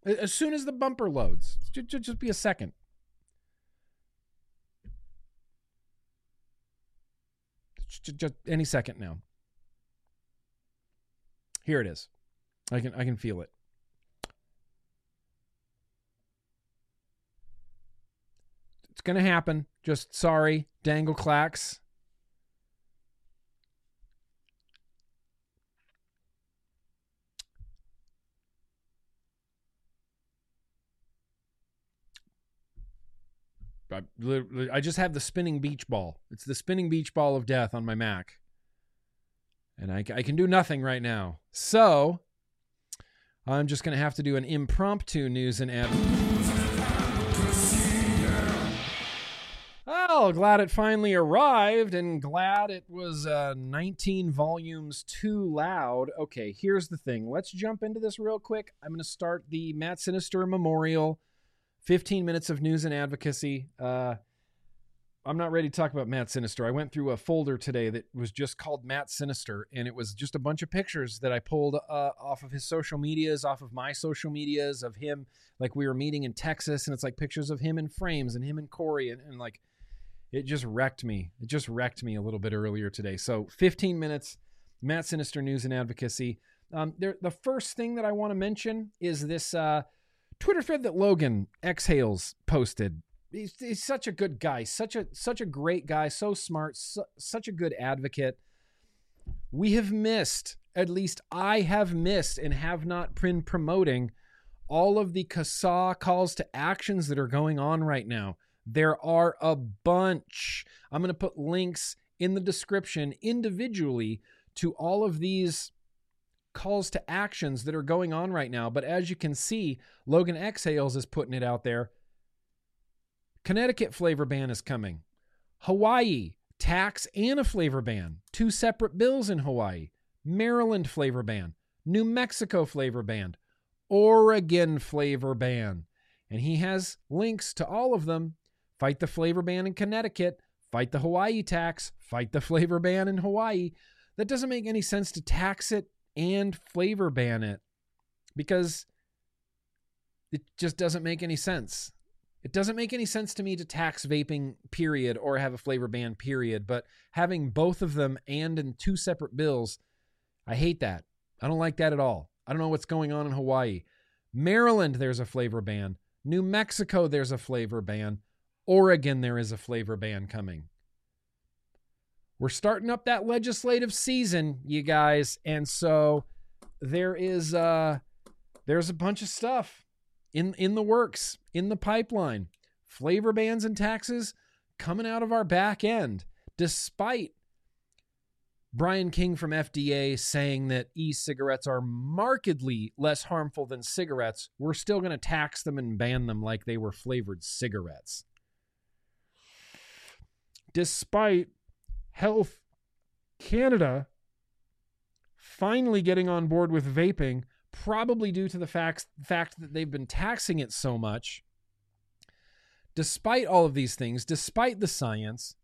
as soon as the bumper loads, just be a second. Just any second now. Here it is. I can I can feel it. It's gonna happen. Just sorry, dangle clacks. I, I just have the spinning beach ball. It's the spinning beach ball of death on my Mac. And I, I can do nothing right now. So I'm just going to have to do an impromptu news and ad. Oh, glad it finally arrived and glad it was uh, 19 volumes too loud. Okay, here's the thing. Let's jump into this real quick. I'm going to start the Matt Sinister Memorial 15 minutes of news and advocacy. Uh, I'm not ready to talk about Matt Sinister. I went through a folder today that was just called Matt Sinister, and it was just a bunch of pictures that I pulled uh, off of his social medias, off of my social medias, of him. Like we were meeting in Texas, and it's like pictures of him in frames and him and Corey, and, and like it just wrecked me. It just wrecked me a little bit earlier today. So 15 minutes, Matt Sinister news and advocacy. Um, there, the first thing that I want to mention is this uh, Twitter thread that Logan Exhales posted. He's, he's such a good guy, such a such a great guy, so smart, su- such a good advocate. We have missed, at least I have missed, and have not been promoting all of the CASAA calls to actions that are going on right now. There are a bunch. I'm going to put links in the description individually to all of these calls to actions that are going on right now. But as you can see, Logan Exhales is putting it out there. Connecticut flavor ban is coming. Hawaii, tax and a flavor ban. Two separate bills in Hawaii. Maryland flavor ban. New Mexico flavor ban. Oregon flavor ban. And he has links to all of them. Fight the flavor ban in Connecticut. Fight the Hawaii tax. Fight the flavor ban in Hawaii. That doesn't make any sense to tax it and flavor ban it because it just doesn't make any sense. It doesn't make any sense to me to tax vaping, period, or have a flavor ban, period. But having both of them and in two separate bills, I hate that. I don't like that at all. I don't know what's going on in Hawaii. Maryland, there's a flavor ban. New Mexico, there's a flavor ban. Oregon, there is a flavor ban coming. We're starting up that legislative season, you guys, and so there is uh there's a bunch of stuff in in the works, in the pipeline. Flavor bans and taxes coming out of our back end despite Brian King from FDA saying that e-cigarettes are markedly less harmful than cigarettes, we're still going to tax them and ban them like they were flavored cigarettes. Despite Health Canada finally getting on board with vaping, probably due to the fact, fact that they've been taxing it so much. Despite all of these things, despite the science,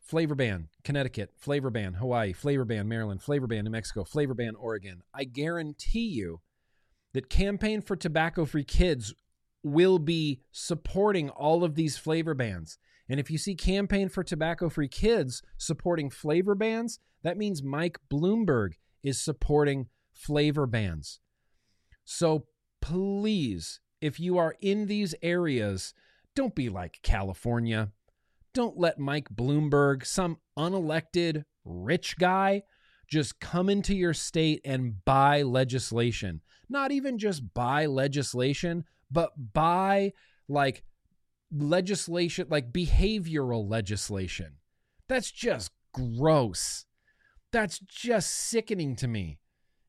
flavor ban, Connecticut, flavor ban, Hawaii, flavor ban, Maryland, flavor ban, New Mexico, flavor ban, Oregon. I guarantee you that Campaign for Tobacco Free Kids will be supporting all of these flavor bans. And if you see Campaign for Tobacco Free Kids supporting flavor bans, that means Mike Bloomberg is supporting flavor bans. So please, if you are in these areas, don't be like California. Don't let Mike Bloomberg, some unelected rich guy, just come into your state and buy legislation. Not even just buy legislation, but buy like legislation, like behavioral legislation. That's just gross. That's just sickening to me.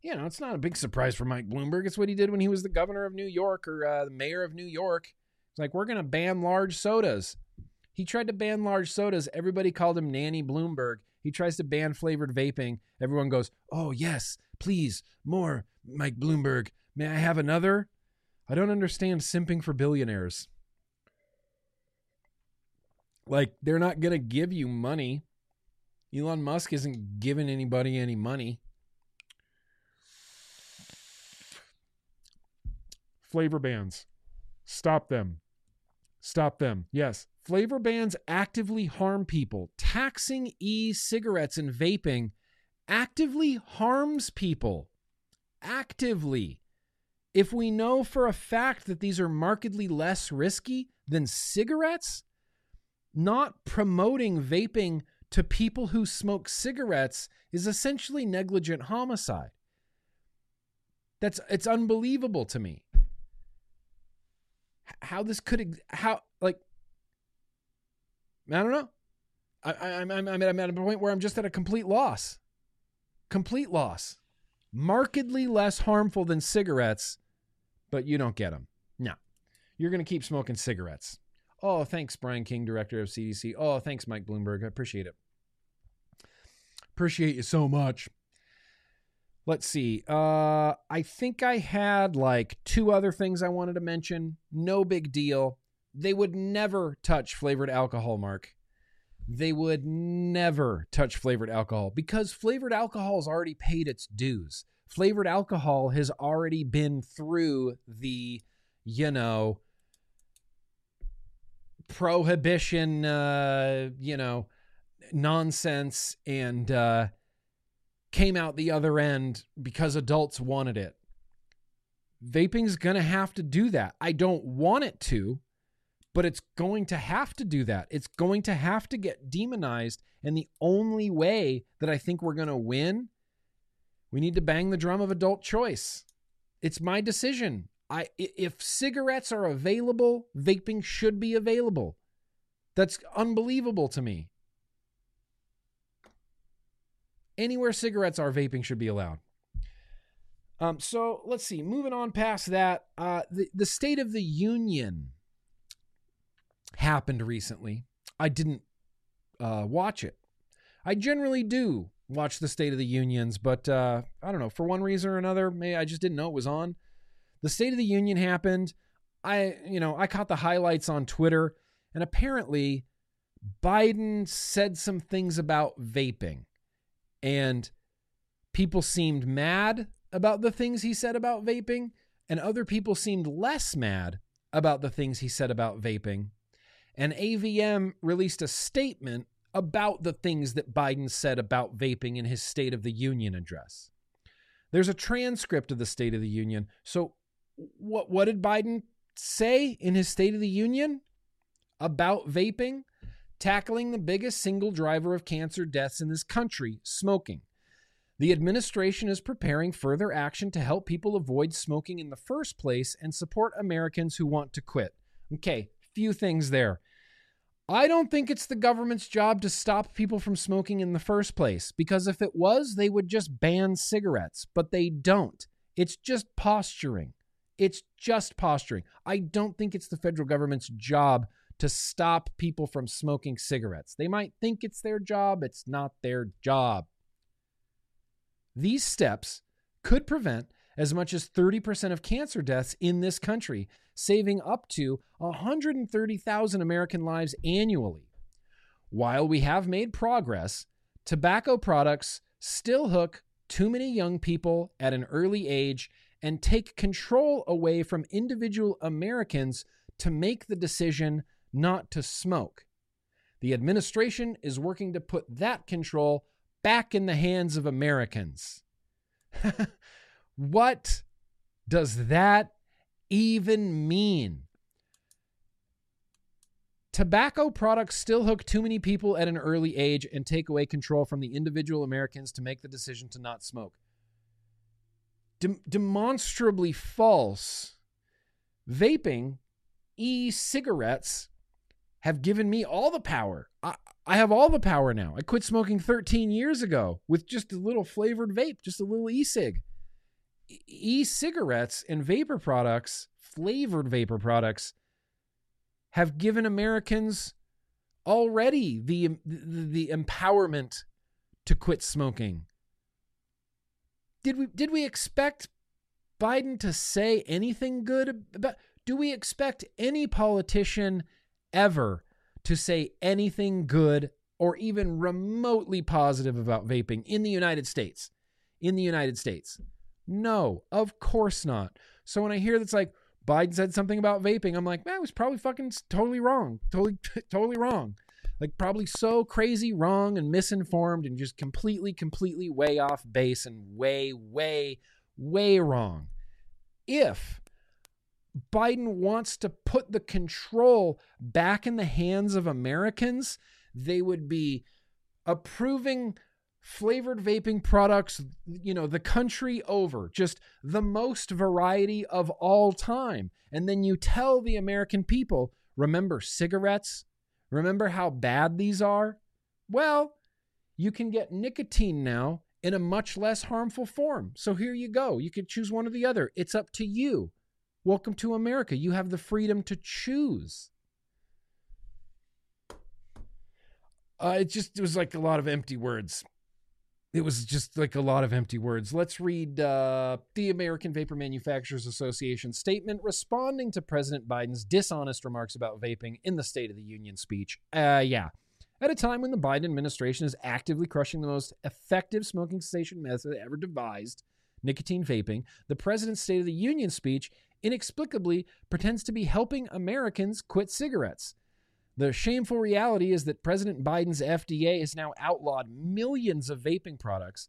You know, it's not a big surprise for Mike Bloomberg. It's what he did when he was the governor of New York or uh, the mayor of New York. It's like, we're going to ban large sodas. He tried to ban large sodas. Everybody called him Nanny Bloomberg. He tries to ban flavored vaping. Everyone goes, oh, yes, please, more, Mike Bloomberg. May I have another? I don't understand simping for billionaires. Like, they're not going to give you money. Elon Musk isn't giving anybody any money. Flavor bans. Stop them. Stop them. Yes, Flavor bans actively harm people. Taxing e cigarettes and vaping actively harms people. Actively. If we know for a fact that these are markedly less risky than cigarettes, not promoting vaping to people who smoke cigarettes is essentially negligent homicide. That's it's unbelievable to me. How this could how like I don't know. I, I'm, I'm, I'm at a point where I'm just at a complete loss. Complete loss. Markedly less harmful than cigarettes, but you don't get them. No. You're going to keep smoking cigarettes. Oh, thanks, Brian King, director of CDC. Oh, thanks, Mike Bloomberg. I appreciate it. Appreciate you so much. Let's see. Uh, I think I had like two other things I wanted to mention. No big deal. They would never touch flavored alcohol, Mark. They would never touch flavored alcohol because flavored alcohol has already paid its dues. Flavored alcohol has already been through the, you know, prohibition, uh, you know, nonsense and uh, came out the other end because adults wanted it. Vaping's going to have to do that. I don't want it to, but it's going to have to do that. It's going to have to get demonized. And the only way that I think we're going to win, we need to bang the drum of adult choice. It's my decision. I if cigarettes are available, vaping should be available. That's unbelievable to me. Anywhere cigarettes are, vaping should be allowed. Um, so let's see. Moving on past that, uh, the the State of the Union happened recently. I didn't uh, watch it. I generally do watch the State of the Unions, but uh, I don't know for one reason or another. Maybe I just didn't know it was on. The State of the Union happened. I, you know, I caught the highlights on Twitter, and apparently, Biden said some things about vaping, and people seemed mad about the things he said about vaping, and other people seemed less mad about the things he said about vaping and AVM released a statement about the things that Biden said about vaping in his State of the Union address. There's a transcript of the State of the Union. So, what, what did Biden say in his State of the Union about vaping? Tackling the biggest single driver of cancer deaths in this country, smoking. The administration is preparing further action to help people avoid smoking in the first place and support Americans who want to quit. Okay, few things there. I don't think it's the government's job to stop people from smoking in the first place, because if it was, they would just ban cigarettes, but they don't. It's just posturing. It's just posturing. I don't think it's the federal government's job to stop people from smoking cigarettes. They might think it's their job, it's not their job. These steps could prevent as much as 30% of cancer deaths in this country, saving up to 130,000 American lives annually. While we have made progress, tobacco products still hook too many young people at an early age and take control away from individual Americans to make the decision not to smoke. The administration is working to put that control back in the hands of Americans. <laughs> What does that even mean? Tobacco products still hook too many people at an early age and take away control from the individual Americans to make the decision to not smoke. De- demonstrably false. Vaping, e cigarettes have given me all the power. I, I have all the power now. I quit smoking 13 years ago with just a little flavored vape, just a little e cig e-cigarettes and vapor products, flavored vapor products, have given Americans already the, the, the empowerment to quit smoking. Did we did we expect Biden to say anything good about do we expect any politician ever to say anything good or even remotely positive about vaping in the United States? In the United States. No, of course not. So when I hear that's like, Biden said something about vaping. I'm like, man, it was probably fucking totally wrong. Totally, <laughs> totally wrong. Like, probably so crazy wrong and misinformed and just completely, completely way off base and way, way, way wrong. If Biden wants to put the control back in the hands of Americans, they would be approving flavored vaping products, you know, the country over, just the most variety of all time. And then you tell the American people, remember cigarettes? Remember how bad these are? Well, you can get nicotine now in a much less harmful form. So here you go. You can choose one or the other. It's up to you. Welcome to America. You have the freedom to choose. Uh, it just it was like a lot of empty words. It was just like a lot of empty words. Let's read uh, the American Vapor Manufacturers Association statement responding to President Biden's dishonest remarks about vaping in the State of the Union speech. Uh, yeah. At a time when the Biden administration is actively crushing the most effective smoking cessation method ever devised, nicotine vaping, the president's State of the Union speech inexplicably pretends to be helping Americans quit cigarettes. The shameful reality is that President Biden's FDA has now outlawed millions of vaping products,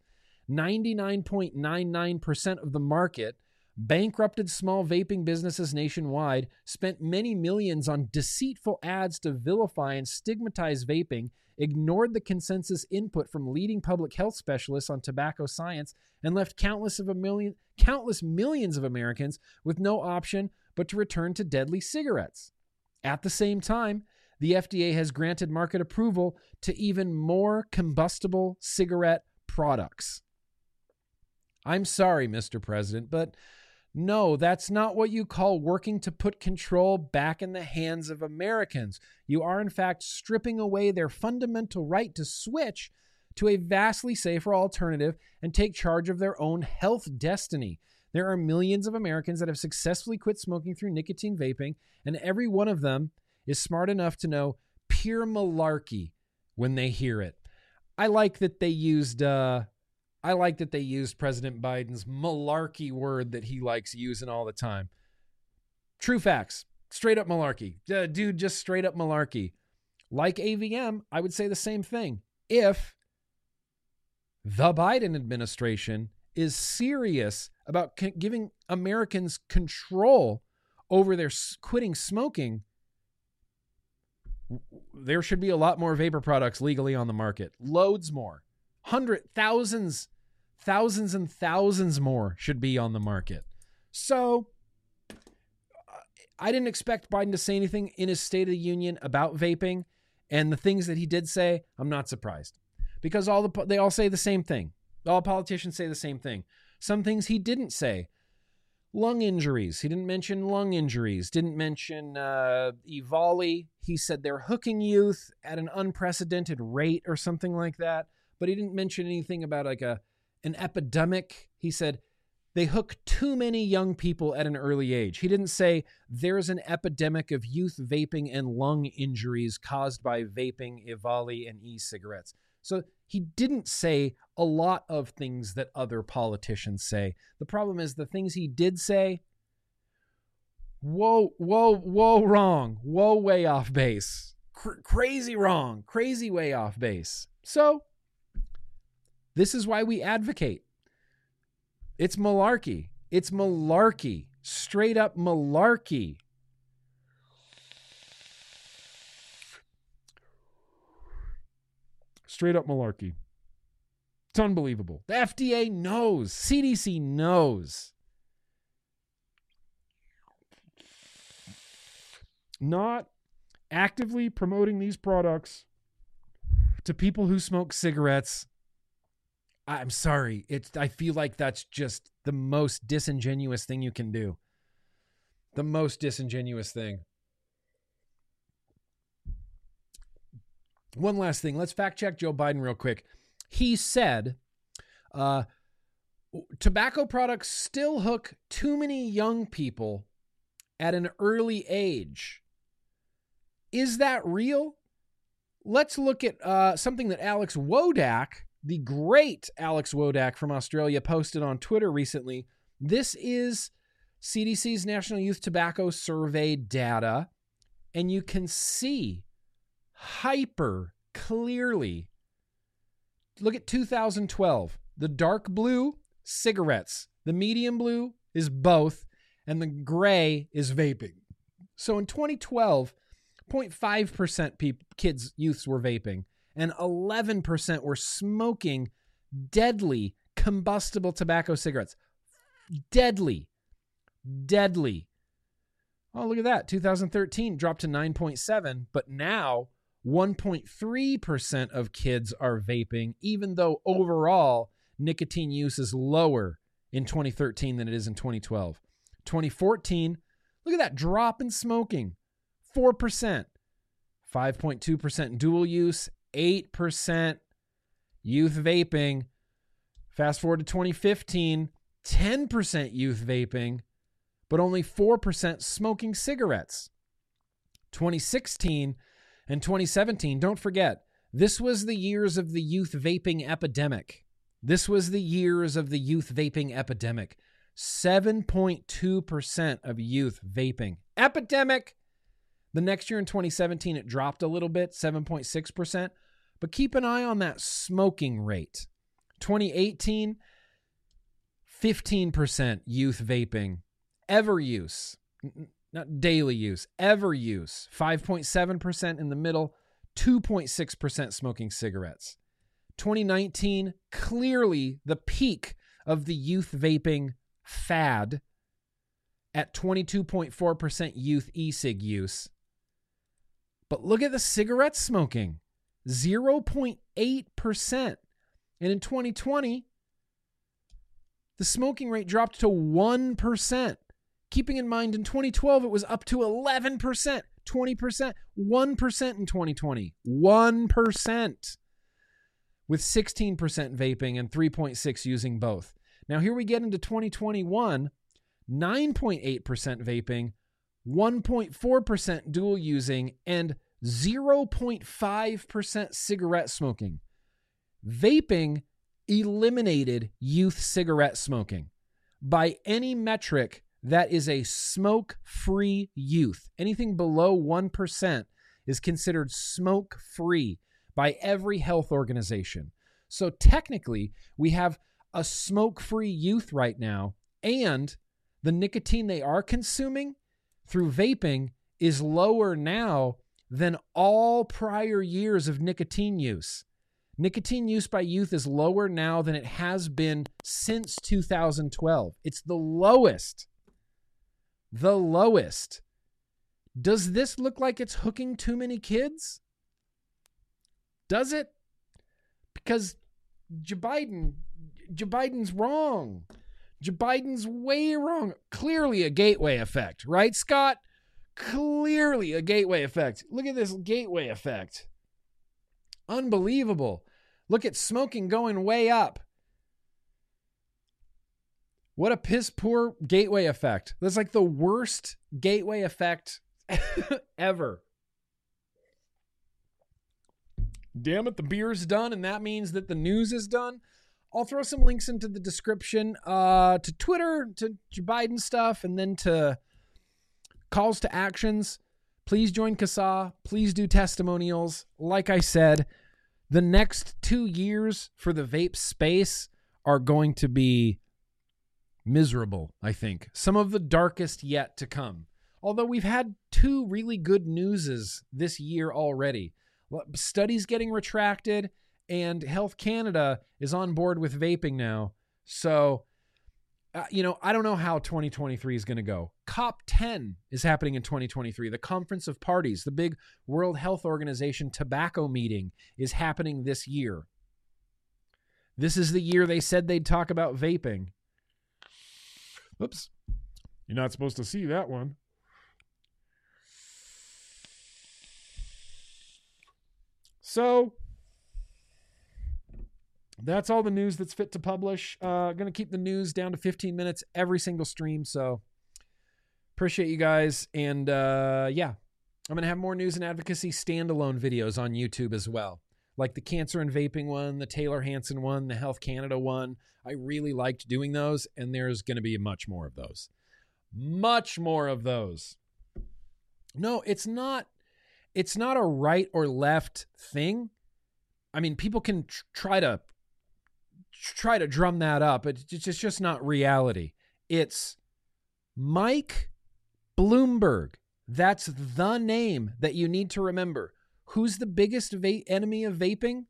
99.99% of the market, bankrupted small vaping businesses nationwide, spent many millions on deceitful ads to vilify and stigmatize vaping, ignored the consensus input from leading public health specialists on tobacco science, and left countless of a million countless millions of Americans with no option but to return to deadly cigarettes. At the same time, the FDA has granted market approval to even more combustible cigarette products. I'm sorry, Mr. President, but no, that's not what you call working to put control back in the hands of Americans. You are, in fact, stripping away their fundamental right to switch to a vastly safer alternative and take charge of their own health destiny. There are millions of Americans that have successfully quit smoking through nicotine vaping, and every one of them is smart enough to know pure malarkey when they hear it. I like that they used uh I like that they used President Biden's malarkey word that he likes using all the time. True facts. Straight up malarkey. Uh, dude, just straight up malarkey. Like AVM, I would say the same thing. If the Biden administration is serious about giving Americans control over their s- quitting smoking, there should be a lot more vapor products legally on the market. Loads more. Hundred thousands, thousands and thousands more should be on the market. So uh, I didn't expect Biden to say anything in his State of the Union about vaping. And the things that he did say, I'm not surprised. Because all the they all say the same thing. All politicians say the same thing. Some things he didn't say lung injuries. He didn't mention lung injuries. Didn't mention uh, EVALI. He said they're hooking youth at an unprecedented rate or something like that. But he didn't mention anything about like a an epidemic. He said they hook too many young people at an early age. He didn't say there's an epidemic of youth vaping and lung injuries caused by vaping, EVALI, and e-cigarettes. So he didn't say a lot of things that other politicians say. The problem is the things he did say, whoa, whoa, whoa, wrong. Whoa, way off base. Cr- crazy wrong. Crazy way off base. So this is why we advocate. It's malarkey. It's malarkey. Straight up malarkey. Straight up malarkey. It's unbelievable. The FDA knows, CDC knows. Not actively promoting these products to people who smoke cigarettes. I'm sorry. It's I feel like that's just the most disingenuous thing you can do. The most disingenuous thing. One last thing. Let's fact check Joe Biden real quick. He said uh, tobacco products still hook too many young people at an early age. Is that real? Let's look at uh, something that Alex Wodak, the great Alex Wodak from Australia, posted on Twitter recently. This is CDC's National Youth Tobacco Survey data, and you can see hyper clearly. Look at 2012. The dark blue, cigarettes. The medium blue is both, and the gray is vaping. So in 2012, 0.5% people, kids, youths were vaping, and 11% were smoking deadly combustible tobacco cigarettes. Deadly. Deadly. Oh, look at that. 2013 dropped to 9.7, but now 1.3% of kids are vaping, even though overall nicotine use is lower in 2013 than it is in 2012. 2014, look at that drop in smoking 4%, 5.2% dual use, 8% youth vaping. Fast forward to 2015, 10% youth vaping, but only 4% smoking cigarettes. 2016 and 2017, don't forget, this was the years of the youth vaping epidemic. This was the years of the youth vaping epidemic. 7.2% of youth vaping. Epidemic. The next year in 2017, it dropped a little bit, 7.6%. But keep an eye on that smoking rate. 2018, 15% youth vaping. Ever use, not daily use, ever use, 5.7% in the middle, 2.6% smoking cigarettes. 2019, clearly the peak of the youth vaping fad at 22.4% youth e cig use. But look at the cigarette smoking 0.8%. And in 2020, the smoking rate dropped to 1%. Keeping in mind, in 2012, it was up to 11%, 20%, 1% in 2020. 1%. With 16% vaping and 3.6 using both. Now here we get into 2021, 9.8% vaping, 1.4% dual using, and 0.5% cigarette smoking. Vaping eliminated youth cigarette smoking. By any metric, that is a smoke free youth. Anything below 1% is considered smoke free by every health organization. So technically, we have a smoke free youth right now, and the nicotine they are consuming through vaping is lower now than all prior years of nicotine use. Nicotine use by youth is lower now than it has been since 2012. It's the lowest. The lowest. Does this look like it's hooking too many kids? Does it? Because Joe Biden, Joe Biden's wrong. Joe Biden's way wrong. Clearly a gateway effect, right, Scott? Clearly a gateway effect. Look at this gateway effect. Unbelievable. Look at smoking going way up. What a piss poor gateway effect. That's like the worst gateway effect <laughs> ever. Damn it, the beer's done, and that means that the news is done. I'll throw some links into the description uh, to Twitter, to Biden stuff, and then to calls to actions. Please join CASAA. Please do testimonials. Like I said, the next two years for the vape space are going to be miserable, I think. Some of the darkest yet to come. Although we've had two really good newses this year already. Studies getting retracted, and Health Canada is on board with vaping now. So, uh, you know, I don't know how 2023 is going to go. COP10 is happening in 2023. The Conference of Parties, the big World Health Organization tobacco meeting, is happening this year. This is the year they said they'd talk about vaping. Oops. You're not supposed to see that one. So that's all the news that's fit to publish. Uh, going to keep the news down to 15 minutes every single stream. So appreciate you guys. And uh, yeah, I'm going to have more news and advocacy standalone videos on YouTube as well. Like the cancer and vaping one, the Taylor Hanson one, the Health Canada one. I really liked doing those, and there's going to be much more of those. much more of those. No, it's not it's not a right or left thing. I mean, people can tr- try to try to drum that up, but it's just not reality. It's Mike Bloomberg. That's the name that you need to remember. Who's the biggest va- enemy of vaping?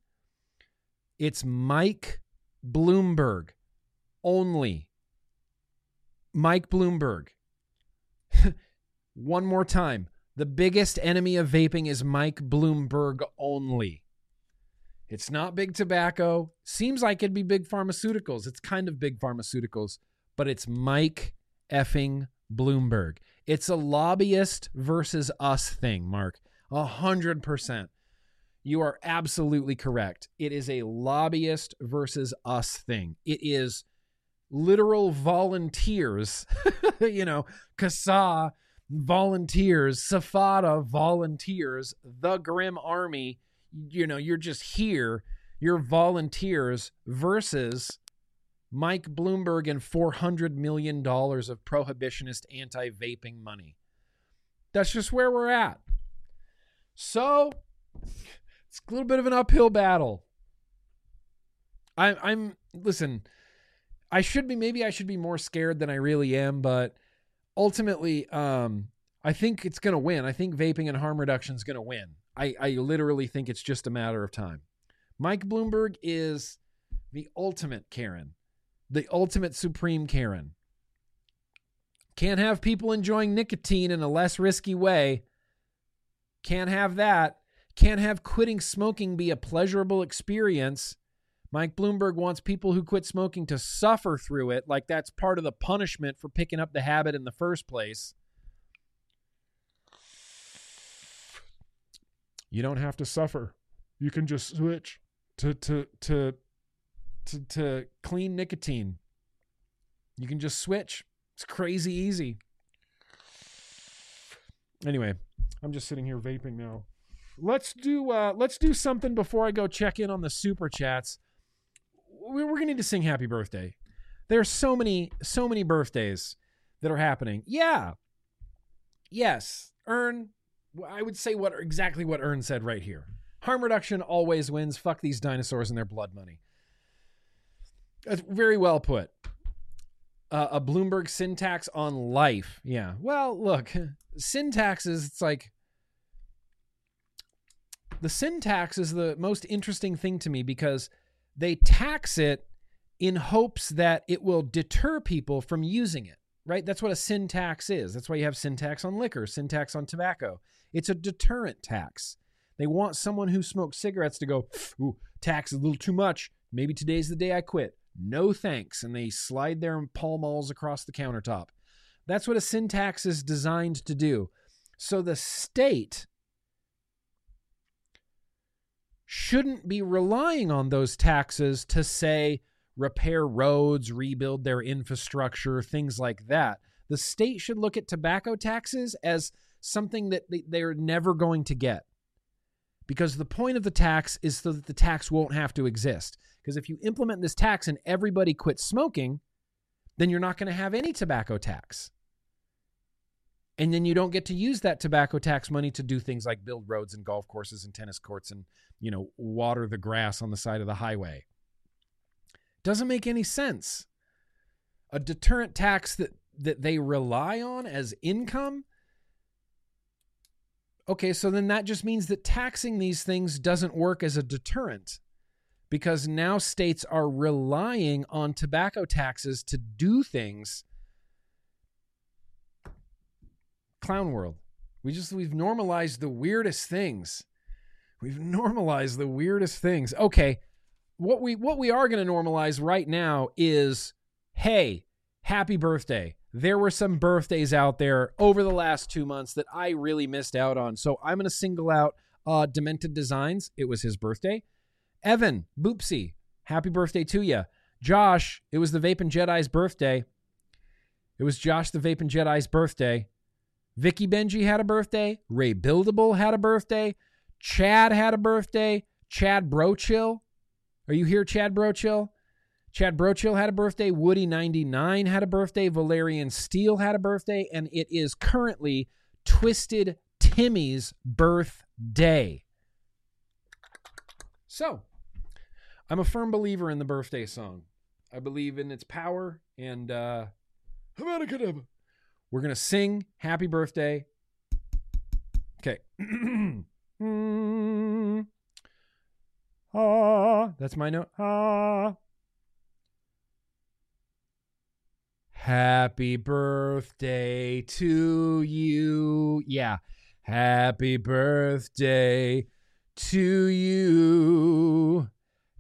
It's Mike Bloomberg only. Mike Bloomberg. <laughs> One more time. The biggest enemy of vaping is Mike Bloomberg only. It's not big tobacco. Seems like it'd be big pharmaceuticals. It's kind of big pharmaceuticals, but it's Mike effing Bloomberg. It's a lobbyist versus us thing, Mark. A hundred percent. You are absolutely correct. It is a lobbyist versus us thing. It is literal volunteers, <laughs> you know, CASAA volunteers, Safada volunteers, the Grimm Army. You know, you're just here. You're volunteers versus Mike Bloomberg and $400 million of prohibitionist anti vaping money. That's just where we're at. So it's a little bit of an uphill battle. I, I'm, listen, I should be, maybe I should be more scared than I really am, but ultimately, um, I think it's to win. I think vaping and harm reduction is to win. I, I literally think it's just a matter of time. Mike Bloomberg is the ultimate Karen, the ultimate supreme Karen. Can't have people enjoying nicotine in a less risky way. Can't have that. Can't have quitting smoking be a pleasurable experience. Mike Bloomberg wants people who quit smoking to suffer through it, like that's part of the punishment for picking up the habit in the first place. You don't have to suffer. You can just switch to to to to, to clean nicotine. You can just switch. It's crazy easy. Anyway, I'm just sitting here vaping now. Let's do uh let's do something before I go check in on the super chats. We're, gonna need to sing happy birthday. There's so many so many birthdays that are happening. Yeah. Yes. Earn I would say what exactly what Earn said right here. Harm reduction always wins. Fuck these dinosaurs and their blood money. That's very well put. Uh, a Bloomberg sin tax on life. Yeah. Well, look, <laughs> sin tax is it's like the sin tax is the most interesting thing to me because they tax it in hopes that it will deter people from using it, right? That's what a sin tax is. That's why you have sin tax on liquor, sin tax on tobacco. It's a deterrent tax. They want someone who smokes cigarettes to go, ooh, tax is a little too much. Maybe today's the day I quit. No thanks. And they slide their Pall Malls across the countertop. That's what a sin tax is designed to do. So the state shouldn't be relying on those taxes to say repair roads, rebuild their infrastructure, things like that. The state should look at tobacco taxes as something that they're never going to get. Because the point of the tax is so that the tax won't have to exist. Because if you implement this tax and everybody quits smoking, then you're not going to have any tobacco tax. And then you don't get to use that tobacco tax money to do things like build roads and golf courses and tennis courts and, you know, water the grass on the side of the highway. Doesn't make any sense. A deterrent tax that that they rely on as income okay, so then that just means that taxing these things doesn't work as a deterrent because now states are relying on tobacco taxes to do things. Clown world. We just we've normalized the weirdest things. We've <laughs> normalized the weirdest things. Okay, what we what we are going to normalize right now is hey, happy birthday there were some birthdays out there over the last two months that I really missed out on. So I'm going to single out uh, Demented Designs. It was his birthday. Evan, Boopsy, happy birthday to you. Josh, it was the Vaping Jedi's birthday. It was Josh the Vaping Jedi's birthday. Vicky Benji had a birthday. Ray Buildable had a birthday. Chad had a birthday. Chad Brochill. Are you here, Chad Brochill? Chad Brochill had a birthday. Woody99 had a birthday. Valerian Steele had a birthday. And it is currently Twisted Timmy's birthday. So, I'm a firm believer in the birthday song. I believe in its power. And uh, we're to sing Happy Birthday. Okay. <clears throat> Ah, that's my note. Ah. Happy birthday to you. Yeah. Happy birthday to you.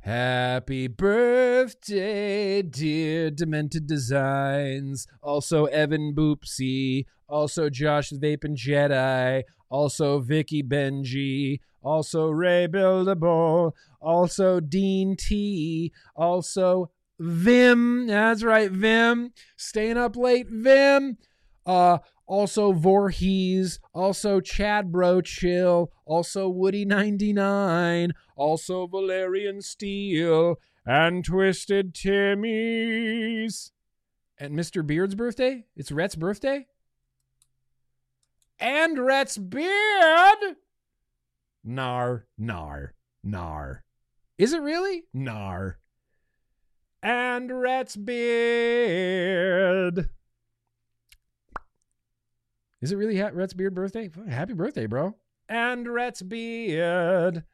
Happy birthday, dear Demented Designs. Also, Evan Boopsy. Also, Josh Vapin Jedi. Also, Vicky Benji. Also, Ray Buildable. Also, Dean T. Also, Vim. That's right, Vim. Staying up late, Vim. Uh, also Voorhees, also Chad Brochill, also Woody99, also Valerian Steele, and Twisted Timmy's. And Mr. Beard's birthday? It's Rhett's birthday? And Rhett's beard? Nar, nar, nar. Is it really? Nar. And Rhett's beard. Is it really Rhett's beard birthday? Happy birthday, bro. And Rhett's beard.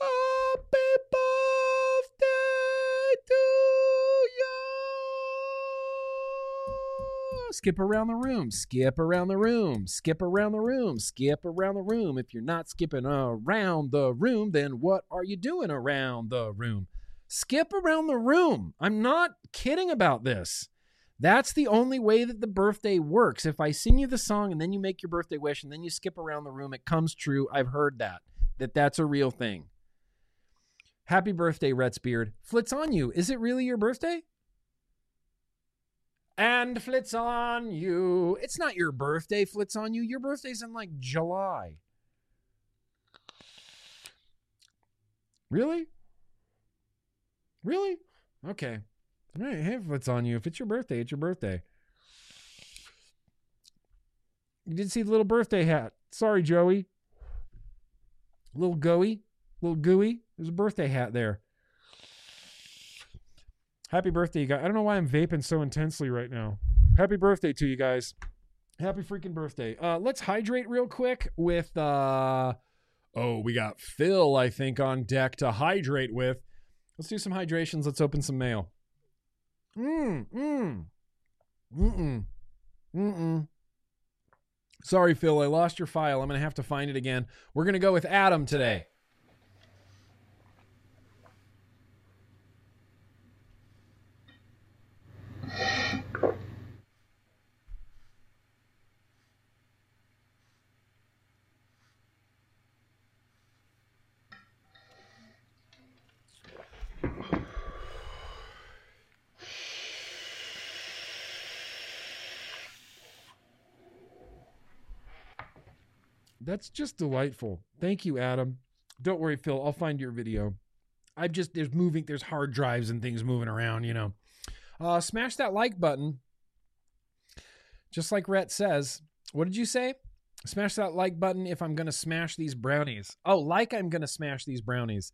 Happy birthday to you. Skip around the room. Skip around the room. Skip around the room. Skip around the room. If you're not skipping around the room, then what are you doing around the room? Skip around the room. I'm not kidding about this. That's the only way that the birthday works. If I sing you the song and then you make your birthday wish and then you skip around the room, it comes true. I've heard that. That that's a real thing. Happy birthday, Rhett's Beard. Flits on you. Is it really your birthday? And flits on you. It's not your birthday, flits on you. Your birthday's in like July. Really? Really? Okay. Hey, if it's on you. If it's your birthday, it's your birthday. You did see the little birthday hat. Sorry, Joey. Little gooey. Little gooey. There's a birthday hat there. Happy birthday, you guys. I don't know why I'm vaping so intensely right now. Happy birthday to you guys. Happy freaking birthday. Uh, let's hydrate real quick with uh oh, we got Phil, I think, on deck to hydrate with. Let's do some hydrations. Let's open some mail. Mm, mm. Mm-mm. Mm-mm. Sorry, Phil. I lost your file. I'm going to have to find it again. We're going to go with Adam today. That's just delightful. Thank you, Adam. Don't worry, Phil. I'll find your video. I've just there's moving there's hard drives and things moving around, you know. Uh, smash that like button. Just like Rhett says. What did you say? Smash that like button if I'm gonna smash these brownies. Oh, like I'm gonna smash these brownies.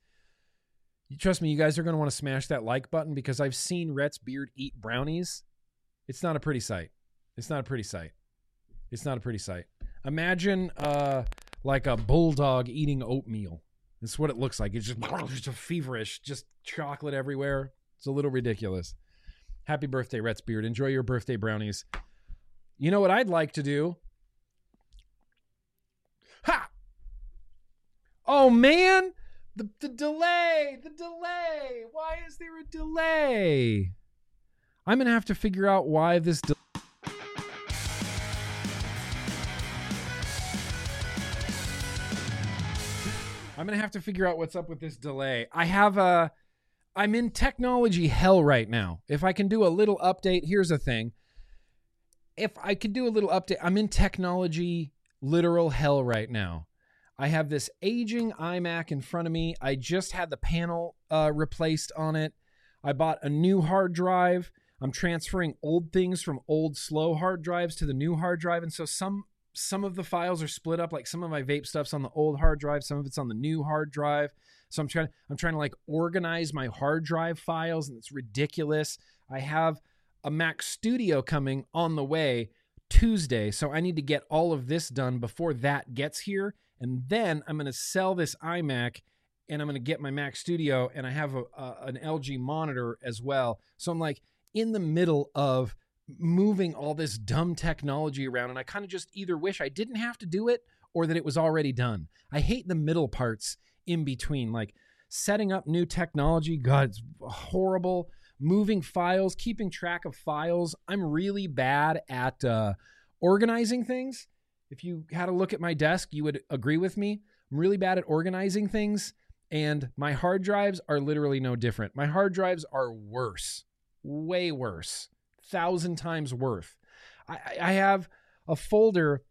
You trust me, you guys are gonna want to smash that like button because I've seen Rhett's beard eat brownies. It's not a pretty sight. It's not a pretty sight. It's not a pretty sight. Imagine uh, like a bulldog eating oatmeal. That's what it looks like. It's just, <laughs> just feverish, just chocolate everywhere. It's a little ridiculous. Happy birthday, Rhett's Beard. Enjoy your birthday brownies. You know what I'd like to do? Ha! Oh man, the the delay, the delay. Why is there a delay? I'm gonna have to figure out why this. De- I'm gonna have to figure out what's up with this delay. I have a. I'm in technology hell right now. If I can do a little update, here's the thing. If I could do a little update, I'm in technology literal hell right now. I have this aging iMac in front of me. I just had the panel uh, replaced on it. I bought a new hard drive. I'm transferring old things from old slow hard drives to the new hard drive, and so some some of the files are split up. Like some of my vape stuff's on the old hard drive, some of it's on the new hard drive. So I'm trying I'm trying to like organize my hard drive files, and it's ridiculous. I have a Mac Studio coming on the way Tuesday, so I need to get all of this done before that gets here, and then I'm going to sell this iMac and I'm going to get my Mac Studio, and I have a, a, an LG monitor as well. So I'm like in the middle of moving all this dumb technology around, and I kind of just either wish I didn't have to do it or that it was already done. I hate the middle parts in between, like setting up new technology. God, it's horrible. Moving files, keeping track of files. I'm really bad at uh, organizing things. If you had a look at my desk, you would agree with me. I'm really bad at organizing things. And my hard drives are literally no different. My hard drives are worse, way worse, thousand times worth. I, I have a folder.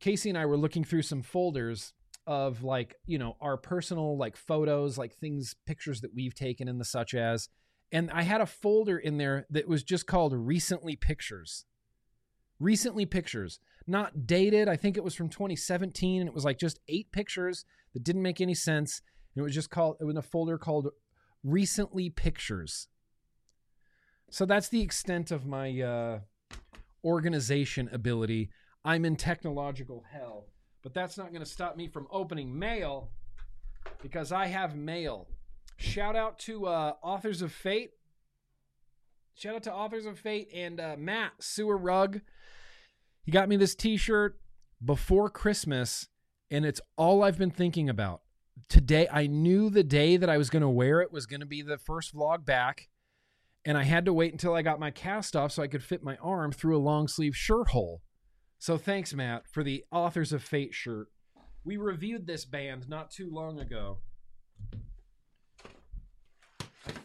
Casey and I were looking through some folders of like, you know, our personal like photos, like things, pictures that we've taken and the such as. And I had a folder in there that was just called Recently Pictures. Recently Pictures. Not dated. I think it was from 2017. And it was like just eight pictures that didn't make any sense And it was just called, it was in a folder called Recently Pictures. So that's the extent of my uh, organization ability. I'm in technological hell, but that's not going to stop me from opening mail because I have mail. Shout out to uh, Authors of Fate. Shout out to Authors of Fate and uh, Matt Sewer Rug. He got me this t shirt before Christmas, and it's all I've been thinking about today I knew the day that I was going to wear it was going to be the first vlog back and I had to wait until I got my cast off so I could fit my arm through a long sleeve shirt hole. So thanks Matt for the Authors of Fate shirt. We reviewed this band not too long ago.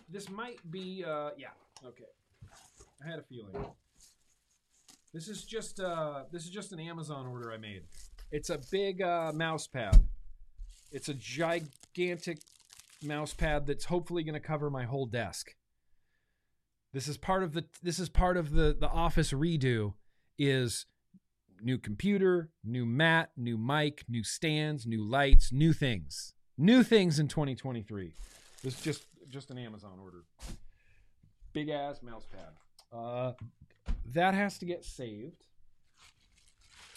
This might be uh yeah, okay. I had a feeling. This is just uh this is just an Amazon order I made. It's a big uh mouse pad. It's a gigantic mouse pad that's hopefully going to cover my whole desk. This is part of the this is part of the the office redo is new computer, new mat, new mic, new stands, new lights, new things. New things in 2023. This is just just an Amazon order. Big ass mouse pad. Uh that has to get saved.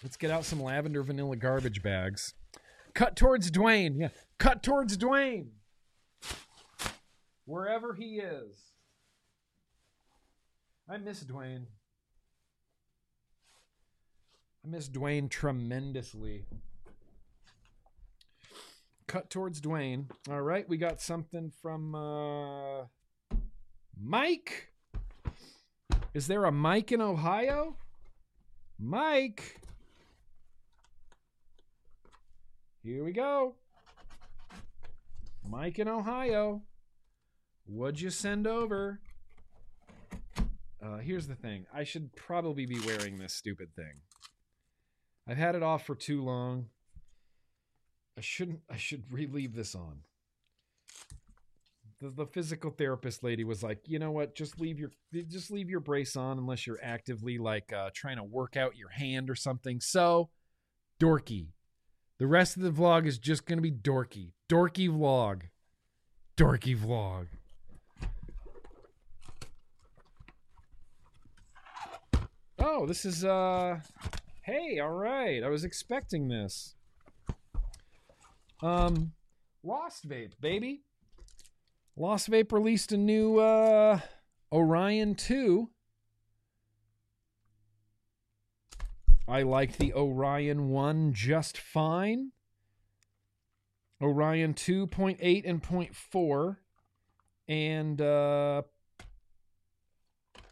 Let's get out some lavender vanilla garbage bags. Cut towards Dwayne. Yeah. Cut towards Dwayne. Wherever he is. I miss Dwayne. I miss Dwayne tremendously. Cut towards Dwayne. All right, we got something from uh, Mike. Is there a Mike in Ohio? Mike. Here we go. Mike in Ohio. What'd you send over? Uh, here's the thing. I should probably be wearing this stupid thing. I've had it off for too long. I shouldn't. I should relieve this on. The, the physical therapist lady was like, you know what? Just leave your just leave your brace on unless you're actively like uh, trying to work out your hand or something. So, dorky. The rest of the vlog is just to be dorky. Dorky vlog. Dorky vlog. Oh, this is uh Hey, all right. I was expecting this. Um Lost Vape, baby. Lost Vape released a new uh Orion 2 I like the Orion 1 just fine. Orion 2.8 and 0.4. And uh,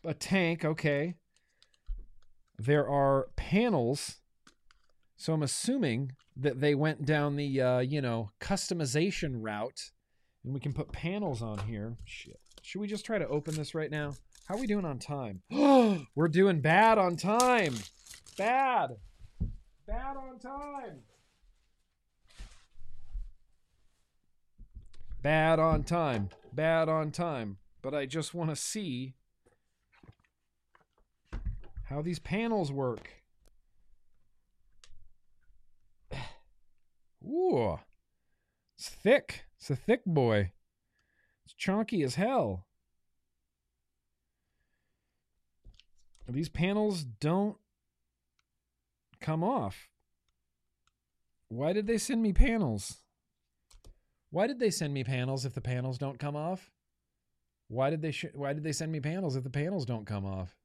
a tank, okay. There are panels. So I'm assuming that they went down the, uh, you know, customization route. And we can put panels on here. Shit. Should we just try to open this right now? How are we doing on time? <gasps> We're doing bad on time. Bad. Bad on time. Bad on time. Bad on time. but I just want to see how these panels work. <sighs> Ooh. It's thick. It's a thick boy. It's chunky as hell. These panels don't come off. Why did they send me panels? Why did they send me panels if the panels don't come off? Why did they sh- why did they send me panels if the panels don't come off?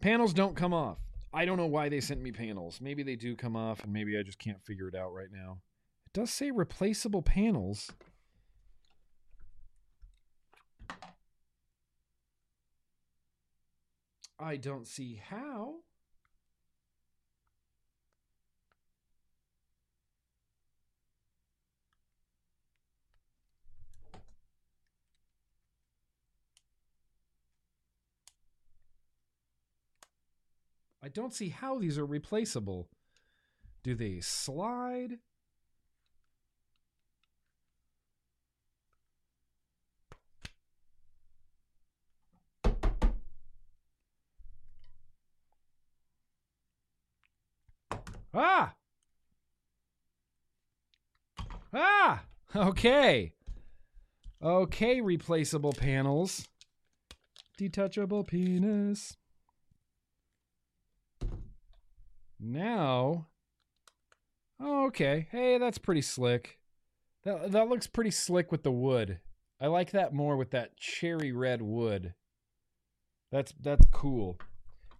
Panels don't come off. I don't know why they sent me panels. Maybe they do come off and maybe I just can't figure it out right now. It does say replaceable panels. I don't see how. I don't see how these are replaceable. Do they slide? Ah! Ah! Okay. Okay, replaceable panels. Detachable penis. Now, oh, okay. Hey, that's pretty slick. That that looks pretty slick with the wood. I like that more with that cherry red wood. That's that's cool.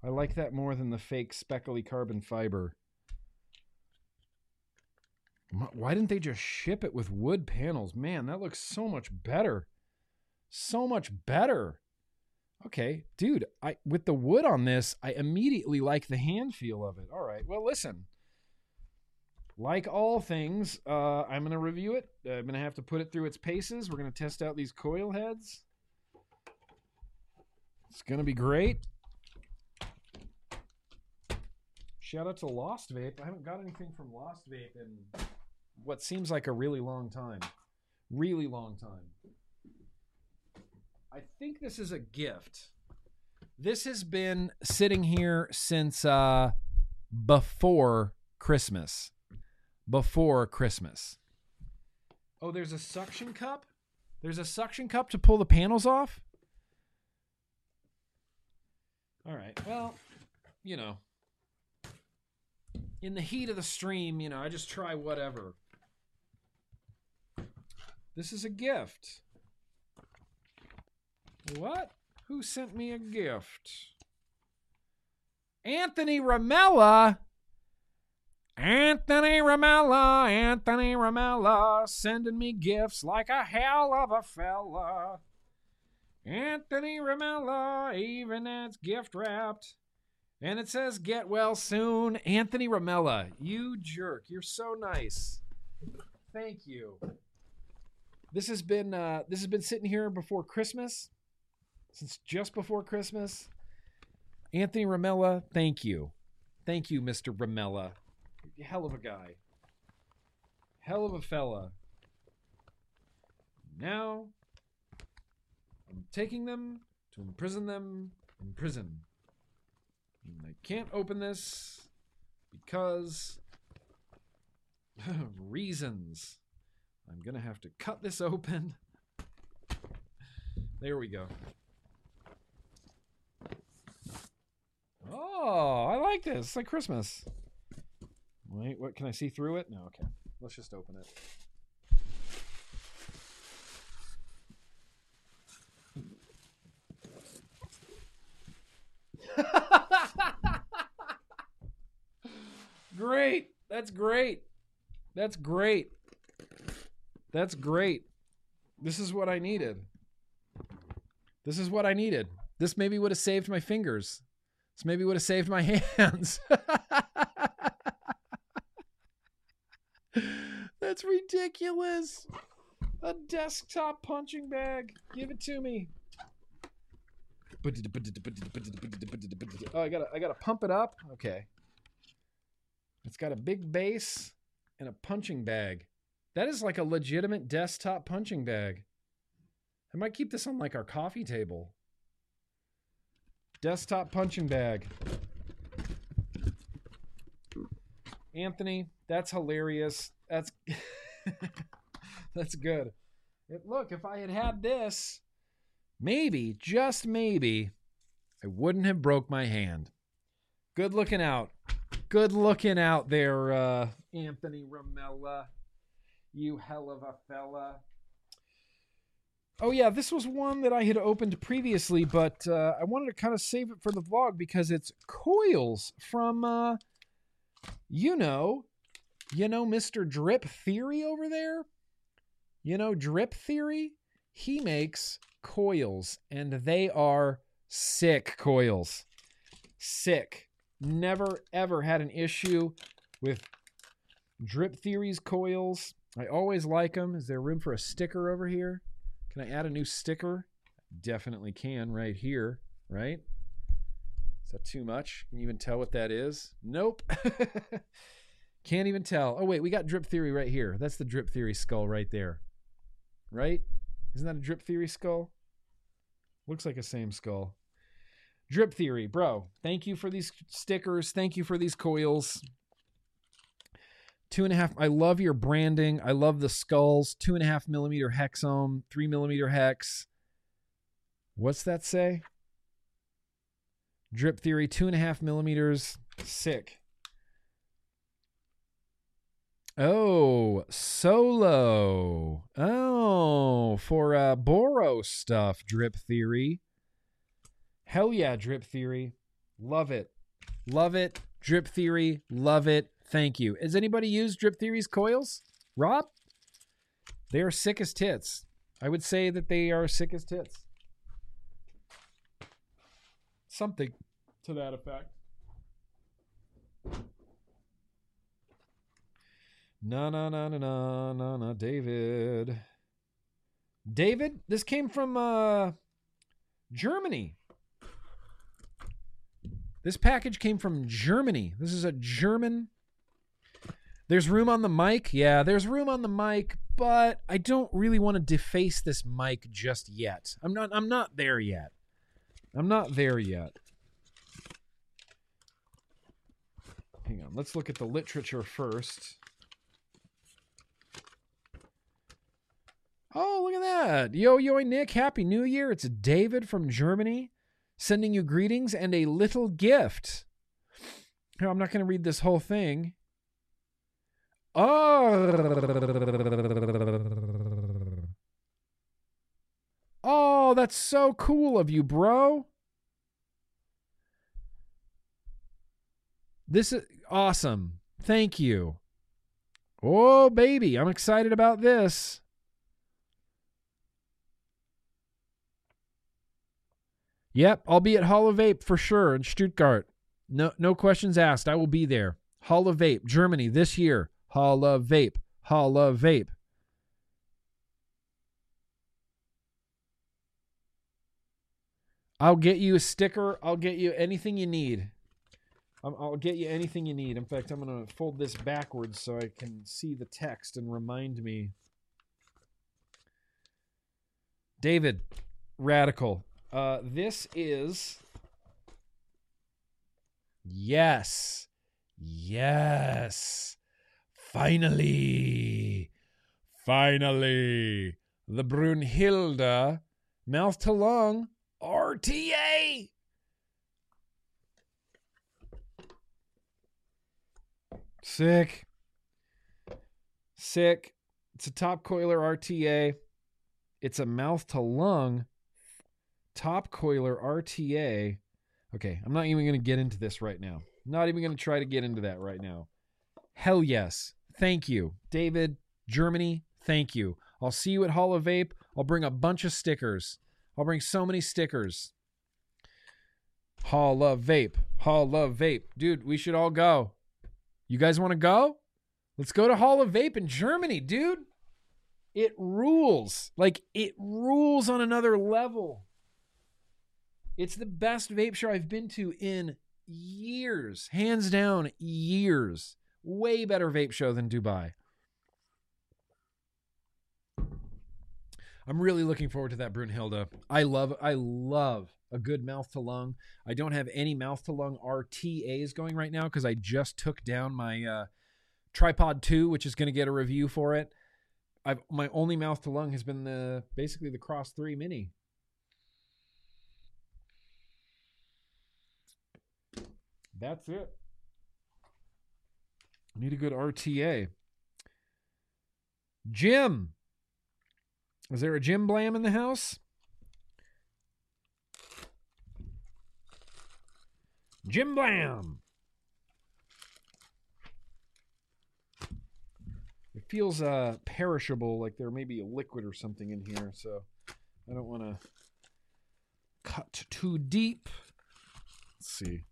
I like that more than the fake speckly carbon fiber. Why didn't they just ship it with wood panels? Man, that looks so much better. So much better. Okay, dude, I with the wood on this, I immediately like the hand feel of it. All right. Well, listen. Like all things, uh, I'm going to review it. I'm going to have to put it through its paces. We're going to test out these coil heads. It's going to be great. Shout out to Lost Vape. I haven't got anything from Lost Vape in what seems like a really long time. Really long time. I think this is a gift. This has been sitting here since uh before Christmas. Before Christmas. Oh, there's a suction cup? There's a suction cup to pull the panels off? All right. Well, you know, in the heat of the stream, you know, I just try whatever. This is a gift. What? Who sent me a gift? Anthony Ramella. Anthony Ramella, Anthony Ramella, sending me gifts like a hell of a fella. Anthony Ramella, even that's gift wrapped. And it says, get well soon. Anthony Ramella, you jerk. You're so nice. Thank you. This has been uh, this has been sitting here before Christmas since just before Christmas. Anthony Ramella, thank you. Thank you, Mr. Ramella. Hell of a guy. Hell of a fella. Now, I'm taking them to imprison them in prison. And I can't open this because <laughs> reasons. I'm going to have to cut this open. <laughs> There we go. Oh, I like this. It's like Christmas. Wait, what can I see through it? No, okay. Let's just open it. <laughs> great. That's great. That's great. That's great. This is what I needed. This is what I needed. This maybe would have saved my fingers. Maybe would have saved my <laughs> hands. That's ridiculous. A desktop punching bag. Give it to me. Oh, I gotta, I gotta pump it up. Okay. It's got a big base and a punching bag. That is like a legitimate desktop punching bag. I might keep this on like our coffee table. Desktop punching bag. Anthony, that's hilarious. That's <laughs> that's good. It, look, if I had had this, maybe, just maybe, I wouldn't have broke my hand. Good looking out. Good looking out there, uh, Anthony Ramella. You hell of a fella. Oh yeah, this was one that I had opened previously, but uh, I wanted to kind of save it for the vlog because it's coils from, uh, you know, you know, Mr. Drip Theory over there. You know, Drip Theory. He makes coils, and they are sick coils. Sick. Never ever had an issue with Drip Theory's coils. I always like them. Is there room for a sticker over here? Can I add a new sticker? Definitely can right here, right? Is that too much? Can you even tell what that is? Nope. <laughs> Can't even tell. Oh, wait, we got Drip Theory right here. That's the Drip Theory skull right there. Right? Isn't that a Drip Theory skull? Looks like a same skull. Drip Theory, bro. Thank you for these stickers. Thank you for these coils. Two and a half. I love your branding. I love the skulls. Two and a half millimeter hexohm, three millimeter hex. What's that say? Drip Theory, two and a half millimeters. Sick. Oh, solo. Oh, for uh, Boro stuff, Drip Theory. Hell yeah, Drip Theory. Love it. Love it. Drip Theory. Love it. Thank you. Has anybody used Drip Theory's coils? Rob? They are sick as tits. I would say that they are sick as tits. Something to that effect. Na na na na na na na David. David, this came from uh Germany. This package came from Germany. This is a German. There's room on the mic. Yeah, there's room on the mic, but I don't really want to deface this mic just yet. I'm not I'm not there yet. I'm not there yet. Hang on. Let's look at the literature first. Oh, look at that. Yo, yo, Nick. Happy New Year. It's David from Germany sending you greetings and a little gift. Here, I'm not going to read this whole thing. Oh. Oh, that's so cool of you, bro. This is awesome. Thank you. Oh, baby, I'm excited about this. Yep, I'll be at Hall of Vape for sure in Stuttgart. No, no questions asked. I will be there. Hall of Vape, Germany this year. Hall of Vape, Holla Vape. I'll get you a sticker. I'll get you anything you need. I'll, I'll get you anything you need. In fact, I'm going to fold this backwards so I can see the text and remind me. David, radical. Uh, this is. Yes. Yes. Finally. Finally. The Brunhilde mouth to lung RTA. Sick. Sick. It's a top coiler RTA. It's a mouth to lung top coiler RTA. Okay, I'm not even going to get into this right now. Not even going to try to get into that right now. Hell yes. Thank you. David, Germany, thank you. I'll see you at Hall of Vape. I'll bring a bunch of stickers. I'll bring so many stickers. Hall of Vape. Hall of Vape. Dude, we should all go. You guys want to go? Let's go to Hall of Vape in Germany, dude. It rules. Like, it rules on another level. It's the best vape show I've been to in years. Hands down, years. Way better vape show than Dubai. I'm really looking forward to that Brunhilde. I love I love a good mouth to lung. I don't have any mouth to lung RTAs going right now because I just took down my uh, tripod two, which is going to get a review for it. I've my only mouth to lung has been the basically the XROS 3 Mini. That's it. Need a good RTA. Jim. Is there a Jim Blam in the house? Jim Blam. It feels uh perishable, like there may be a liquid or something in here, so I don't want to cut too deep. Let's see.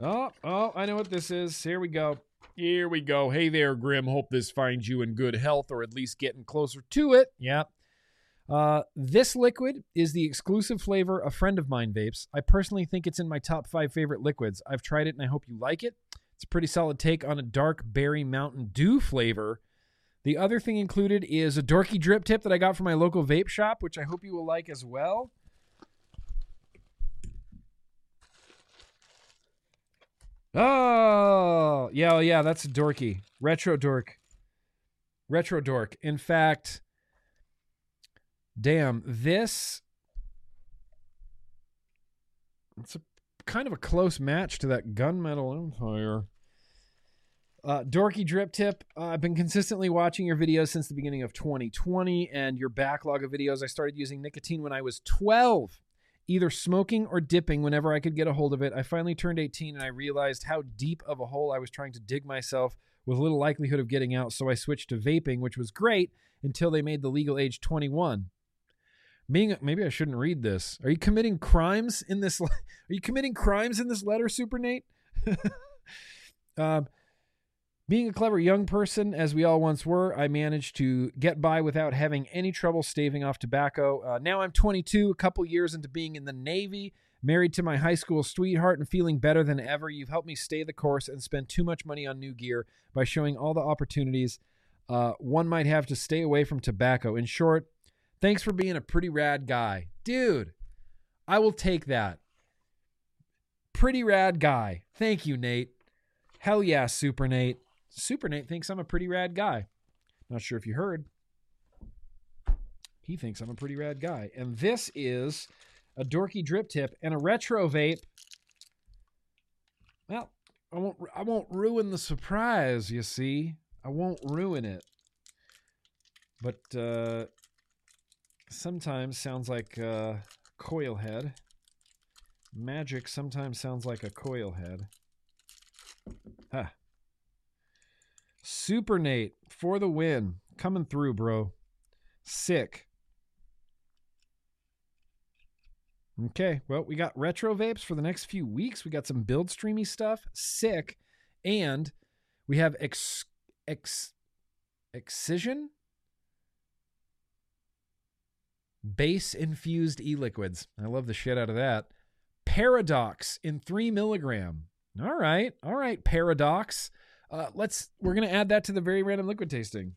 Oh, oh, I know what this is. Here we go. Here we go. Hey there, Grimm. Hope this finds you in good health or at least getting closer to it. Yeah. Uh, this liquid is the exclusive flavor a friend of mine vapes. I personally think it's in my top five favorite liquids. I've tried it and I hope you like it. It's a pretty solid take on a dark berry Mountain Dew flavor. The other thing included is a dorky drip tip that I got from my local vape shop, which I hope you will like as well. Oh, yeah, oh, yeah, that's dorky. Retro dork. Retro dork. In fact, damn, this it's a kind of a close match to that gunmetal empire. Uh, dorky drip tip. Uh, I've been consistently watching your videos since the beginning of 2020 and your backlog of videos. I started using nicotine when I was 12 either smoking or dipping whenever I could get a hold of it. I finally turned 18 and I realized how deep of a hole I was trying to dig myself with little likelihood of getting out, so I switched to vaping, which was great until they made the legal age 21. Being maybe I shouldn't read this. Are you committing crimes in this <laughs> are you committing crimes in this letter, Super Nate? <laughs> um being a clever young person, as we all once were, I managed to get by without having any trouble staving off tobacco. Uh, now I'm 22, a couple years into being in the Navy, married to my high school sweetheart, and feeling better than ever. You've helped me stay the course and spend too much money on new gear by showing all the opportunities uh, one might have to stay away from tobacco. In short, thanks for being a pretty rad guy. Dude, I will take that. Pretty rad guy. Thank you, Nate. Hell yeah, Super Nate. Super Nate thinks I'm a pretty rad guy. Not sure if you heard. He thinks I'm a pretty rad guy. And this is a dorky drip tip and a retro vape. Well, I won't I won't ruin the surprise, you see. I won't ruin it. But uh sometimes sounds like a coil head. Magic sometimes sounds like a coil head. Huh. Super Nate for the win. Coming through, bro. Sick. Okay, well, we got retro vapes for the next few weeks. We got some build streamy stuff. Sick. And we have ex, ex excision base infused e-liquids. I love the shit out of that. Paradox in three milligram. All right, all right, Paradox. Uh, let's we're gonna add that to the very random liquid tasting.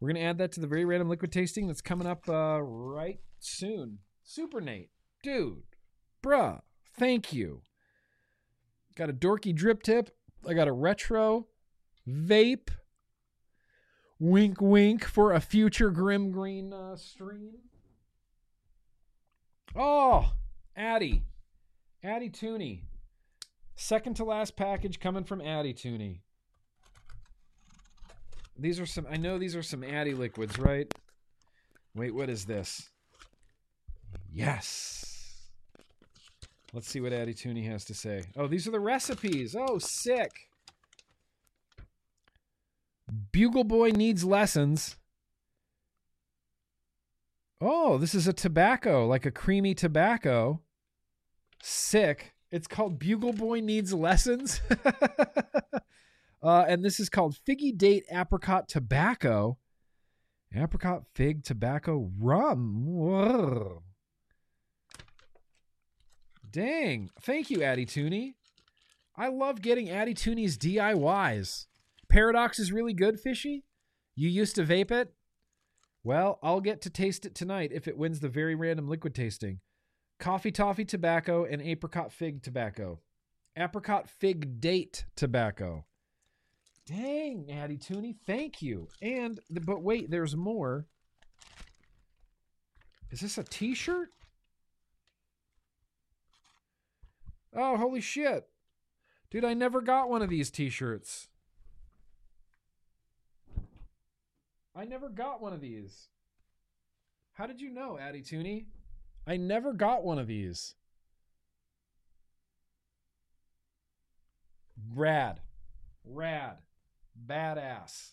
We're gonna add that to the very random liquid tasting that's coming up uh, right soon. Super Nate, dude, bruh, thank you. Got a dorky drip tip. I got a retro vape. Wink, wink for a future Grimm Green uh, stream. Oh, Addy, Addy Tooney. Second to last package coming from Addy Tooney. These are some. I know these are some Addy liquids, right? Wait, what is this? Yes. Let's see what Addy Tooney has to say. Oh, these are the recipes. Oh, sick. Bugle Boy needs lessons. Oh, this is a tobacco, like a creamy tobacco. Sick. It's called Bugle Boy Needs Lessons. <laughs> uh, and this is called Figgy Date Apricot Tobacco. Apricot Fig Tobacco Rum. Whoa. Dang. Thank you, Addy Tooney. I love getting Addy Tooney's DIYs. Paradox is really good, Fishy. You used to vape it. Well, I'll get to taste it tonight if it wins the very random liquid tasting. Coffee toffee tobacco and apricot fig tobacco. Apricot fig date tobacco. Dang, Natty Tooney, thank you. And but wait, there's more. Is this a t-shirt? Oh, holy shit. Dude, I never got one of these t-shirts. I never got one of these. How did you know, Addy Tooney? I never got one of these. Rad. Rad. Badass.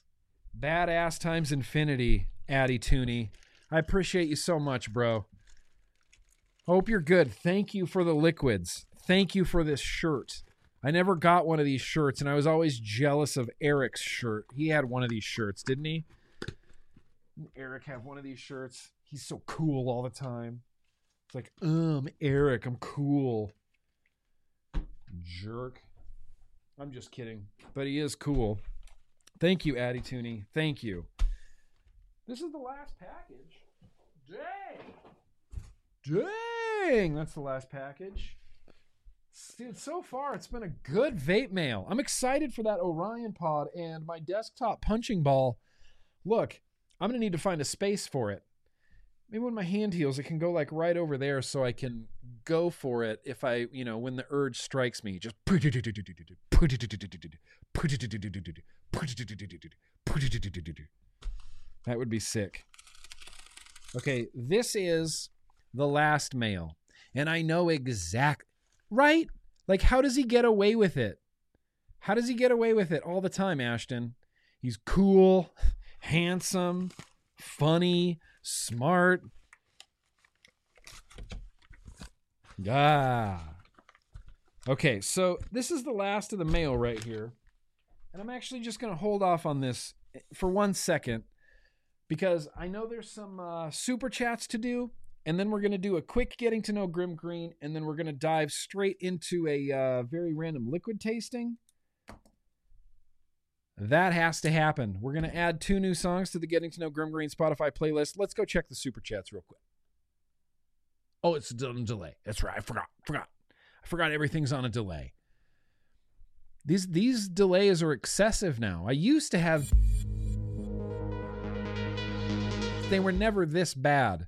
Badass times infinity, Addy Tooney. I appreciate you so much, bro. Hope you're good. Thank you for the liquids. Thank you for this shirt. I never got one of these shirts, and I was always jealous of Eric's shirt. He had one of these shirts, didn't he? Eric have one of these shirts. He's so cool all the time. It's like, um, Eric, I'm cool. Jerk. I'm just kidding. But he is cool. Thank you, Addy Tooney. Thank you. This is the last package. Dang. Dang. That's the last package. Dude, so far it's been a good vape mail. I'm excited for that Orion pod and my desktop punching ball. Look, I'm going to need to find a space for it. Maybe when my hand heals, it can go like right over there so I can go for it if I, you know, when the urge strikes me. Just that would be sick. Okay, this is the last mail. And I know exact right? Like how does he get away with it? How does he get away with it all the time, Ashton? He's cool, <laughs> handsome, funny, smart. Ah. Okay, so this is the last of the mail right here. And I'm actually just going to hold off on this for one second because I know there's some uh, super chats to do. And then we're going to do a quick getting to know Grimm Green. And then we're going to dive straight into a uh, very random liquid tasting. That has to happen. We're going to add two new songs to the Getting to Know Grimm Green Spotify playlist. Let's go check the super chats real quick. Oh, it's a delay. That's right. I forgot. Forgot. I forgot everything's on a delay. These these delays are excessive now. I used to have they were never this bad.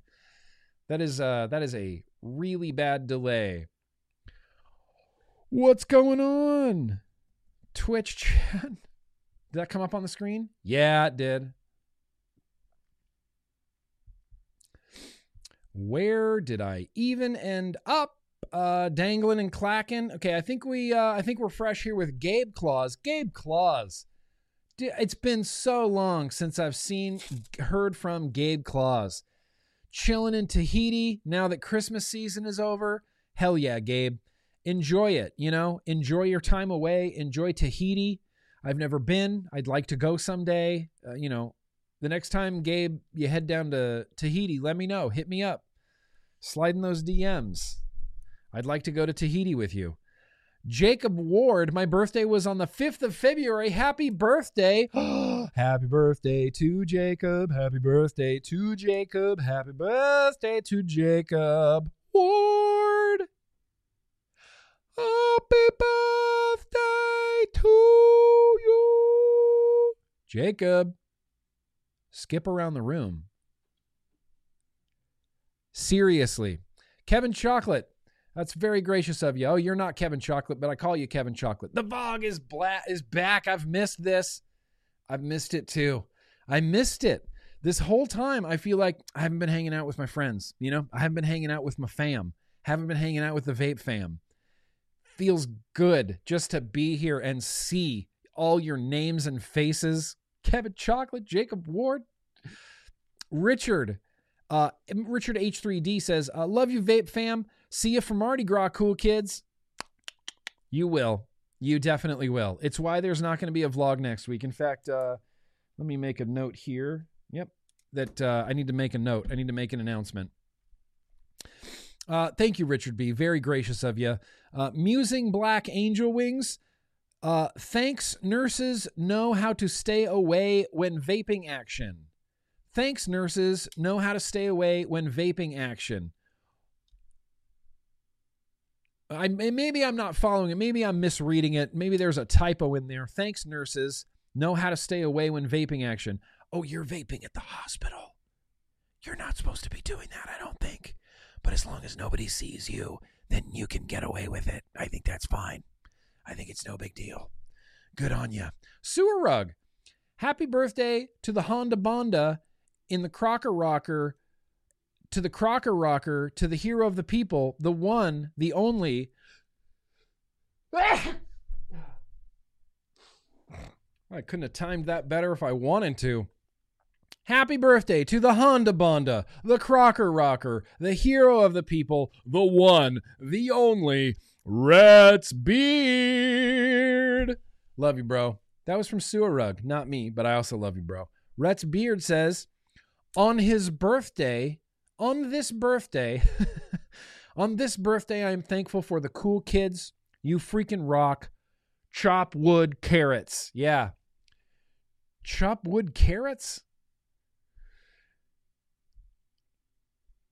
That is uh that is a really bad delay. What's going on? Twitch <laughs> chat. Did that come up on the screen? Yeah, it did. Where did I even end up? Uh, dangling and clacking. Okay, I think we uh, I think we're fresh here with Gabe Claus. Gabe Claus. It's been so long since I've seen heard from Gabe Claus. Chilling in Tahiti now that Christmas season is over. Hell yeah, Gabe. Enjoy it, you know? Enjoy your time away. Enjoy Tahiti. I've never been. I'd like to go someday. Uh, you know, the next time, Gabe, you head down to Tahiti, let me know. Hit me up. Slide in those DMs. I'd like to go to Tahiti with you. Jacob Ward, my birthday was on the 5th of February. Happy birthday. <gasps> Happy birthday to Jacob. Happy birthday to Jacob. Happy birthday to Jacob Ward. Happy birthday to you. Jacob, skip around the room. Seriously. Kevin Chocolate, that's very gracious of you. Oh, you're not Kevin Chocolate, but I call you Kevin Chocolate. The Vog is black is back. I've missed this. I've missed it too. I missed it. This whole time I feel like I haven't been hanging out with my friends, you know? I haven't been hanging out with my fam. Haven't been hanging out with the vape fam. Feels good just to be here and see all your names and faces. Kevin Chocolate, Jacob Ward, Richard, uh, Richard H3D says, uh, "Love you, vape fam. See you for Mardi Gras, cool kids. You will. You definitely will. It's why there's not going to be a vlog next week. In fact, uh, let me make a note here. Yep, that uh, I need to make a note. I need to make an announcement. Uh, thank you, Richard B. Very gracious of you. Uh, Musing Black Angel Wings. Uh, thanks, nurses know how to stay away when vaping action. Thanks, nurses. Know how to stay away when vaping action. I maybe I'm not following it. Maybe I'm misreading it. Maybe there's a typo in there. Thanks, nurses. Know how to stay away when vaping action. Oh, you're vaping at the hospital. You're not supposed to be doing that, I don't think. But as long as nobody sees you, then you can get away with it. I think that's fine. I think it's no big deal. Good on you. Sewer rug. Happy birthday to the Honda Bonda in the Crocker Rocker, to the Crocker Rocker, to the hero of the people, the one, the only. <laughs> I couldn't have timed that better if I wanted to. Happy birthday to the Honda Bonda, the Crocker Rocker, the hero of the people, the one, the only, Rhett's Beard. Love you, bro. That was from Sewer Rug, not me, but I also love you, bro. Rhett's Beard says, on his birthday, on this birthday, <laughs> on this birthday, I am thankful for the cool kids. You freaking rock. Chop wood carrots. Yeah. Chop wood carrots?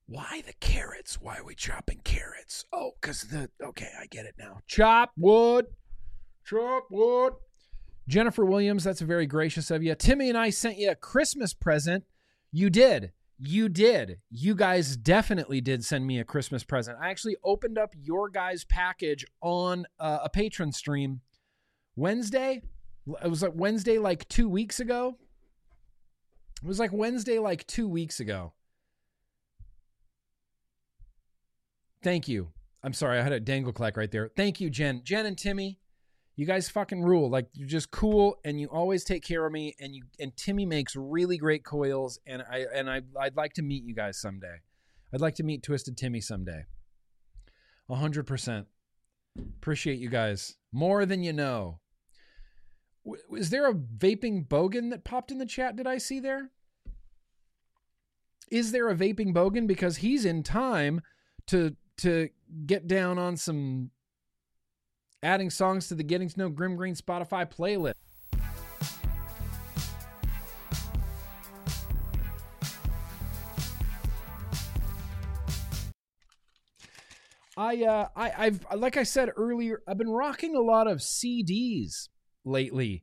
Why the carrots? Why are we chopping carrots? Oh, because the. Okay, I get it now. Chop wood. Chop wood. Jennifer Williams, that's very gracious of you. Timmy and I sent you a Christmas present. You did. You did. You guys definitely did send me a Christmas present. I actually opened up your guys' package on uh, a Patreon stream Wednesday. It was like Wednesday, like two weeks ago. It was like Wednesday, like two weeks ago. Thank you. I'm sorry, I had a dangle clack right there. Thank you, Jen. Jen and Timmy, you guys fucking rule. Like you're just cool and you always take care of me and you and Timmy makes really great coils and I and I I'd like to meet you guys someday. I'd like to meet Twisted Timmy someday. 100%. Appreciate you guys more than you know. Is there a vaping bogan that popped in the chat? Did I see there? Is there a vaping bogan because he's in time to to get down on some adding songs to the Getting to Know Grimm Green Spotify playlist. I uh I I've like I said earlier, I've been rocking a lot of CDs lately.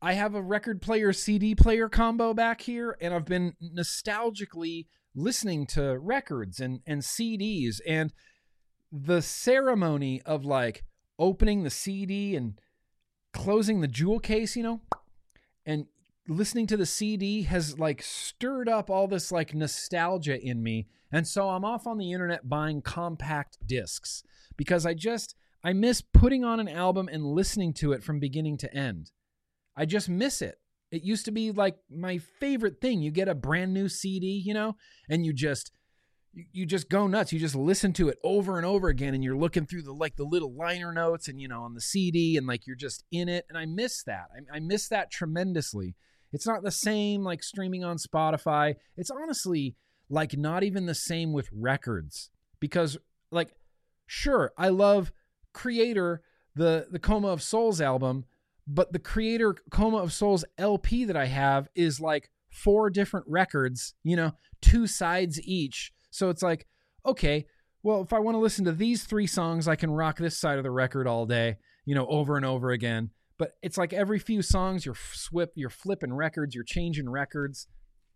I have a record player CD player combo back here and I've been nostalgically listening to records and and CDs and the ceremony of like opening the CD and closing the jewel case, you know, and listening to the CD has like stirred up all this like nostalgia in me. And so I'm off on the internet buying compact discs because I just I miss putting on an album and listening to it from beginning to end. I just miss it. It used to be like my favorite thing. You get a brand new CD, you know, and you just you, just go nuts. You just listen to it over and over again and you're looking through the like the little liner notes and you know on the CD and like you're just in it and I miss that. I, I miss that tremendously. It's not the same like streaming on Spotify. It's honestly like not even the same with records because like sure, I love Kreator the the Coma of Souls album, but the Kreator Coma of Souls LP that I have is like four different records, you know, two sides each so it's like, okay, well, if I want to listen to these three songs, I can rock this side of the record all day, you know, over and over again. But it's like every few songs, you're swip, you're flipping records, you're changing records.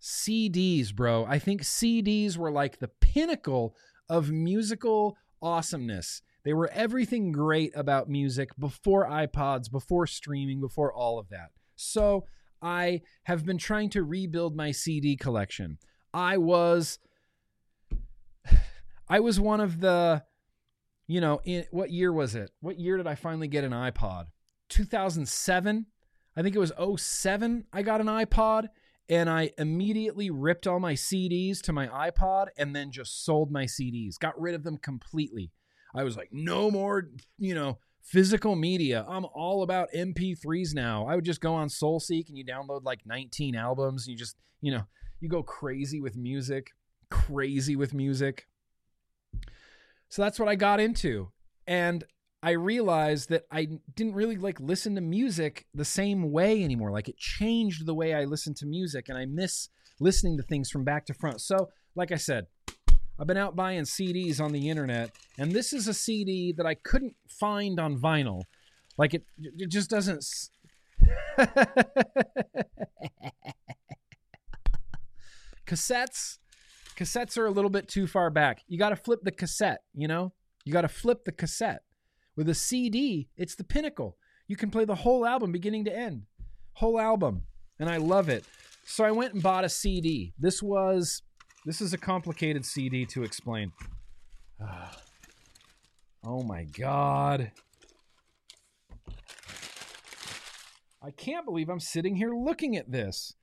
CDs, bro. I think CDs were like the pinnacle of musical awesomeness. They were everything great about music before iPods, before streaming, before all of that. So I have been trying to rebuild my CD collection. I was <sighs> I was one of the, you know, in what year was it? What year did I finally get an iPod? 2007. I think it was 07 I got an iPod and I immediately ripped all my CDs to my iPod and then just sold my CDs. Got rid of them completely. I was like, no more, you know, physical media. I'm all about MP3s now. I would just go on SoulSeek and you download like 19 albums. And you just, you know, you go crazy with music, crazy with music. So that's what I got into. And I realized that I didn't really like listen to music the same way anymore. Like it changed the way I listen to music and I miss listening to things from back to front. So, like I said, I've been out buying CDs on the internet and this is a CD that I couldn't find on vinyl. Like it it just doesn't s- <laughs> Cassettes cassettes are a little bit too far back. You got to flip the cassette, you know? You got to flip the cassette. With a CD, it's the pinnacle. You can play the whole album beginning to end. Whole album. And I love it. So I went and bought a CD. This was this is a complicated CD to explain. <sighs> Oh my god. I can't believe I'm sitting here looking at this.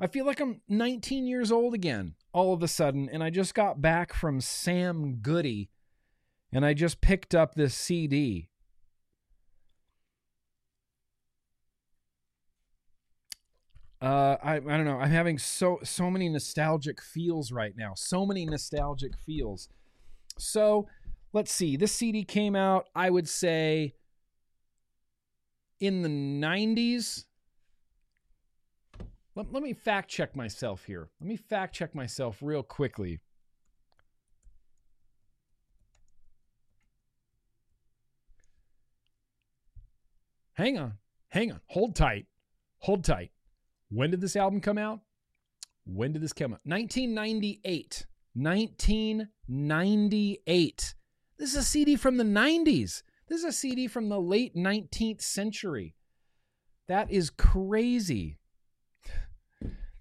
I feel like I'm 19 years old again all of a sudden, and I just got back from Sam Goody, and I just picked up this CD. Uh, I I don't know. I'm having so so many nostalgic feels right now. So many nostalgic feels. So let's see. This CD came out, I would say, in the 90s. Let, let me fact check myself here. Let me fact check myself real quickly. Hang on. Hang on. Hold tight. Hold tight. When did this album come out? When did this come out? 1998. 1998. This is a CD from the 90s. This is a CD from the late 19th century. That is crazy.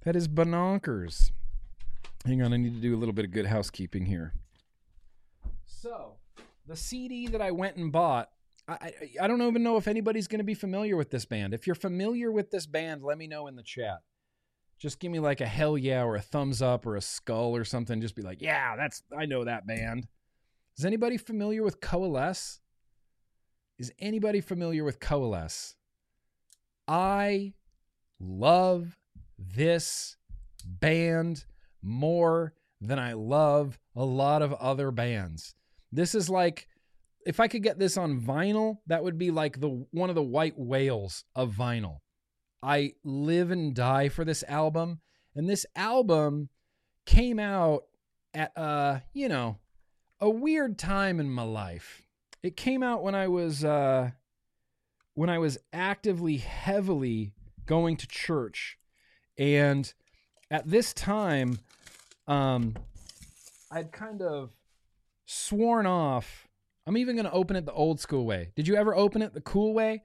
That is bonkers. Hang on, I need to do a little bit of good housekeeping here. So, the CD that I went and bought, I, I, don't even know if anybody's going to be familiar with this band. If you're familiar with this band, let me know in the chat. Just give me like a hell yeah or a thumbs up or a skull or something. Just be like, yeah, that's I know that band. Is anybody familiar with Coalesce? Is anybody familiar with Coalesce? I love this band more than I love a lot of other bands. This is like if I could get this on vinyl, that would be like the one of the white whales of vinyl. I live and die for this album, and this album came out at uh, you know, a weird time in my life. It came out when I was uh when I was actively heavily going to church and at this time um I'd kind of sworn off I'm even going to open it the old school way. Did you ever open it the cool way?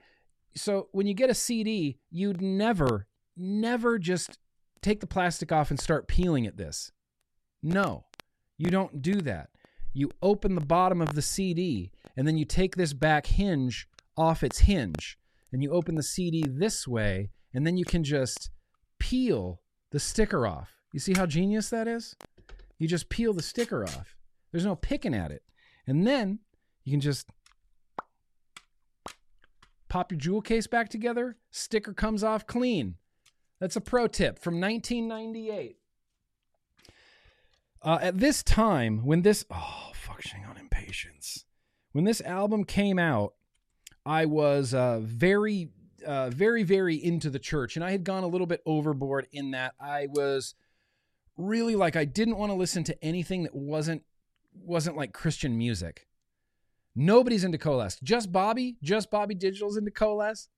So when you get a CD, you'd never never just take the plastic off and start peeling at this. No. You don't do that. You open the bottom of the CD and then you take this back hinge off its hinge and you open the CD this way and then you can just peel the sticker off. You see how genius that is? You just peel the sticker off. There's no picking at it. And then you can just pop your jewel case back together, sticker comes off clean. That's a pro tip from 1998. Uh, at this time, when this oh functioning on impatience, when this album came out, I was uh, very, uh, very, very into the church, and I had gone a little bit overboard in that I was really like I didn't want to listen to anything that wasn't wasn't like Christian music. Nobody's into Coalesce. Just Bobby, just Bobby Digital's into Coalesce.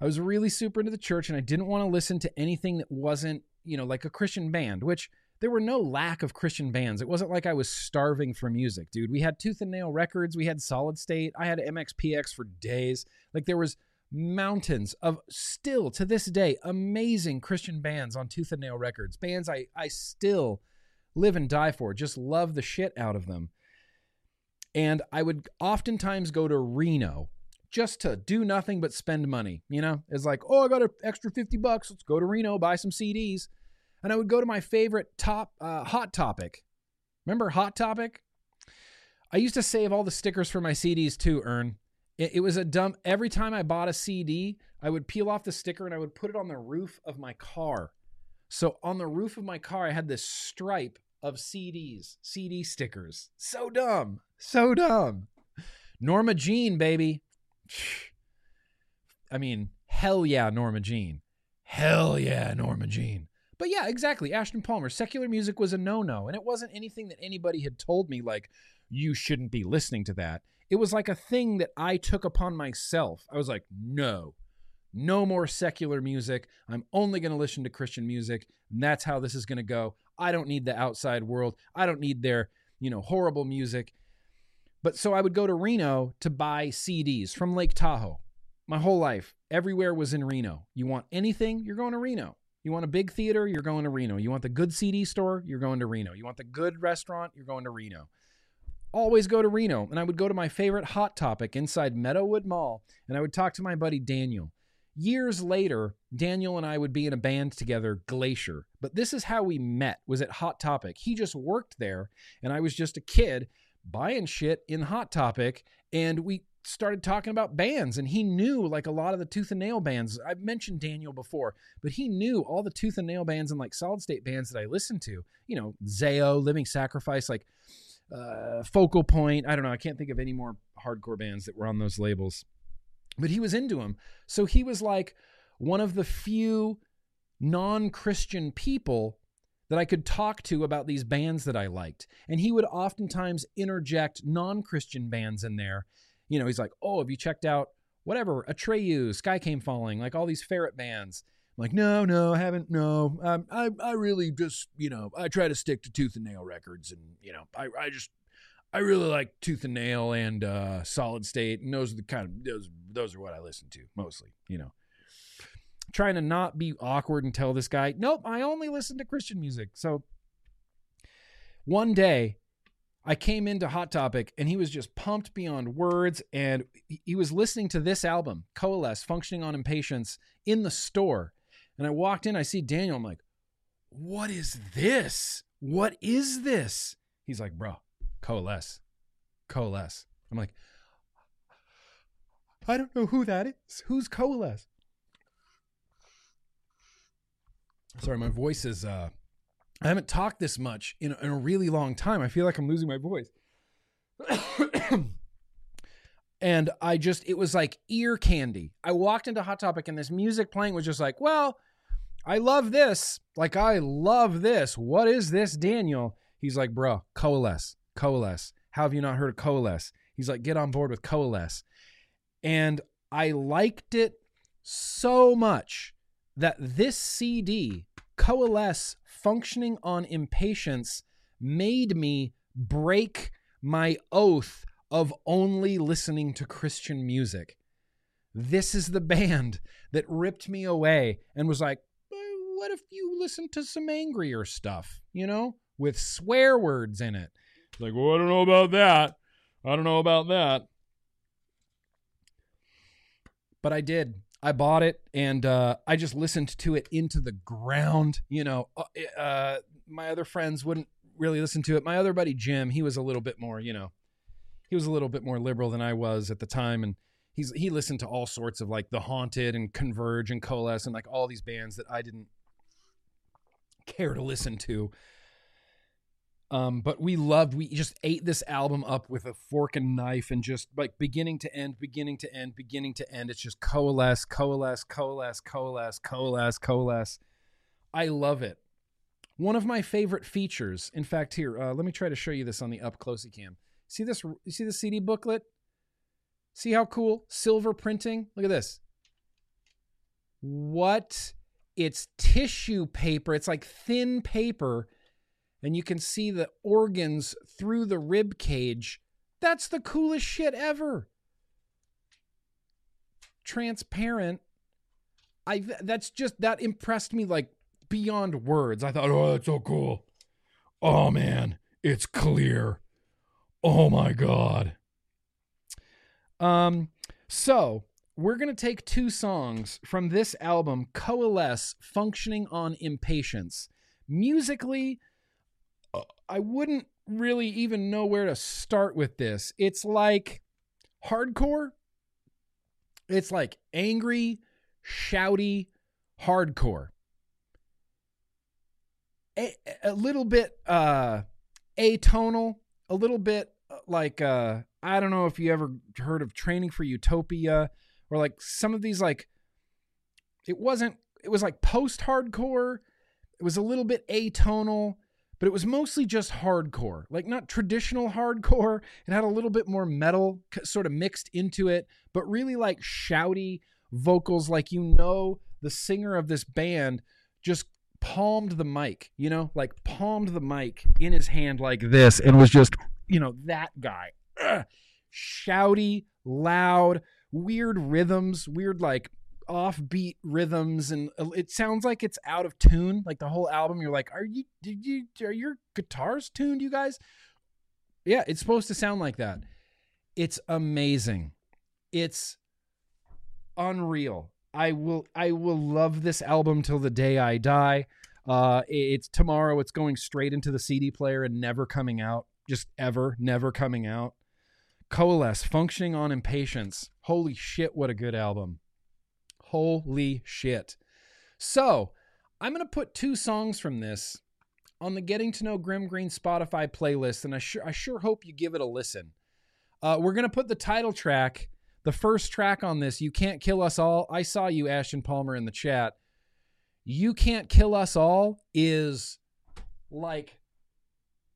I was really super into the church, and I didn't want to listen to anything that wasn't, you know, like a Christian band, which there were no lack of Christian bands. It wasn't like I was starving for music, dude. We had Tooth and Nail Records, we had Solid State, I had MXPX for days. Like there was mountains of still to this day amazing Christian bands on Tooth and Nail Records. Bands I I still live and die for. Just love the shit out of them. And I would oftentimes go to Reno just to do nothing but spend money. You know, it's like, oh, I got an extra 50 bucks. Let's go to Reno, buy some CDs and I would go to my favorite top uh, Hot Topic. Remember Hot Topic? I used to save all the stickers for my CDs too, Ern. It, it, was a dumb. Every time I bought a CD, I would peel off the sticker and I would put it on the roof of my car. So on the roof of my car, I had this stripe of CDs, CD stickers. So dumb. So dumb. Norma Jean, baby. <sighs> I mean, hell yeah, Norma Jean. Hell yeah, Norma Jean. But yeah, exactly. Ashton Palmer. Secular music was a no no. And it wasn't anything that anybody had told me, like, you shouldn't be listening to that. It was like a thing that I took upon myself. I was like, no, no more secular music. I'm only going to listen to Christian music. And that's how this is going to go. I don't need the outside world. I don't need their, you know, horrible music. But so I would go to Reno to buy CDs from Lake Tahoe. My whole life, everywhere was in Reno. You want anything, you're going to Reno. You want a big theater, you're going to Reno. You want the good CD store, you're going to Reno. You want the good restaurant, you're going to Reno. Always go to Reno. And I would go to my favorite Hot Topic inside Meadowood Mall, and I would talk to my buddy Daniel. Years later, Daniel and I would be in a band together, Glacier. But this is how we met, was at Hot Topic. He just worked there, and I was just a kid buying shit in Hot Topic, and we started talking about bands and he knew like a lot of the tooth and nail bands. I've mentioned daniel before but he knew all the tooth and nail bands and like solid state bands that i listened to. You know zao living sacrifice like uh, focal point. I don't know. I can't think of any more hardcore bands that were on those labels. But he was into them so he was like one of the few non-christian people that I could talk to about these bands that I liked. And he would oftentimes interject non Christian bands in there you know, he's like, oh, have you checked out whatever, Atreyu, Sky Came Falling, like all these ferret bands. I'm like, no, no, I haven't. No, um, I, I really just, you know, I try to stick to Tooth and Nail records, and you know, I, I just, I really like Tooth and Nail and uh, Solid State, and those are the kind of those, those are what I listen to mostly. You know, trying to not be awkward and tell this guy, nope, I only listen to Christian music. So one day I came into Hot Topic and he was just pumped beyond words. And he was listening to this album, Coalesce, Functioning on Impatience, in the store. And I walked in, I see Daniel. I'm like, what is this? What is this? He's like, bro, Coalesce, Coalesce. I'm like, I don't know who that is. Who's Coalesce? Sorry, my voice is uh I haven't talked this much in, in a really long time. I feel like I'm losing my voice. <coughs> and I just, it was like ear candy. I walked into Hot Topic and this music playing was just like, well, I love this. Like, I love this. What is this, Daniel? He's like, bro, Coalesce, Coalesce. How have you not heard of Coalesce? He's like, get on board with Coalesce. And I liked it so much that this CD, Coalesce functioning on impatience made me break my oath of only listening to Christian music. This is the <laughs> band that ripped me away and was like, what if you listen to some angrier stuff, you know, with swear words in it? Like, well, I don't know about that. I don't know about that. But I did. I bought it and uh, I just listened to it into the ground. You know, uh, uh, my other friends wouldn't really listen to it. My other buddy Jim, he was a little bit more, you know, he was a little bit more liberal than I was at the time, and he's he listened to all sorts of like The Haunted and Converge and Coalesce and like all these bands that I didn't care to listen to. Um, but we loved, we just ate this album up with a fork and knife and just like beginning to end, beginning to end, beginning to end. It's just coalesce, coalesce, coalesce, coalesce, coalesce, coalesce. I love it. One of my favorite features, in fact, here, uh, let me try to show you this on the up closey cam. See this? You see the CD booklet? See how cool? Silver printing. Look at this. What? It's tissue paper. It's like thin paper and you can see the organs through the rib cage. That's the coolest shit ever. Transparent. I that's just that impressed me like beyond words. I thought, "Oh, that's so cool." Oh man, it's clear. Oh my god. Um so, we're going to take two songs from this album, Coalesce, Functioning on Impatience. Musically, I wouldn't really even know where to start with this. It's like hardcore. It's like angry, shouty hardcore. A, a little bit uh atonal, a little bit uh, like uh I don't know if you ever heard of Training for Utopia or like some of these like it wasn't it was like post hardcore. It was a little bit atonal, but it was mostly just hardcore. Like not traditional hardcore. It had a little bit more metal sort of mixed into it, but really like shouty vocals like you know the singer of this band just palmed the mic, you know, like palmed the mic in his hand like this and was just, you know, that guy. Ugh. Shouty, loud, weird rhythms, weird like offbeat rhythms and it sounds like it's out of tune like the whole album. You're like are you did you are your guitars tuned you guys? Yeah it's supposed to sound like that. It's amazing. It's unreal. I will i will love this album till the day i die. Uh it's tomorrow it's going straight into the cd player and never coming out just ever never coming out. Coalesce functioning on impatience. Holy shit what a good album Holy shit. So, I'm going to put two songs from this on the Getting to Know Grimm Green Spotify playlist, and I sure, I sure hope you give it a listen. Uh, we're going to put the title track, the first track on this, You Can't Kill Us All. I saw you, Ashton Palmer, in the chat. You Can't Kill Us All is like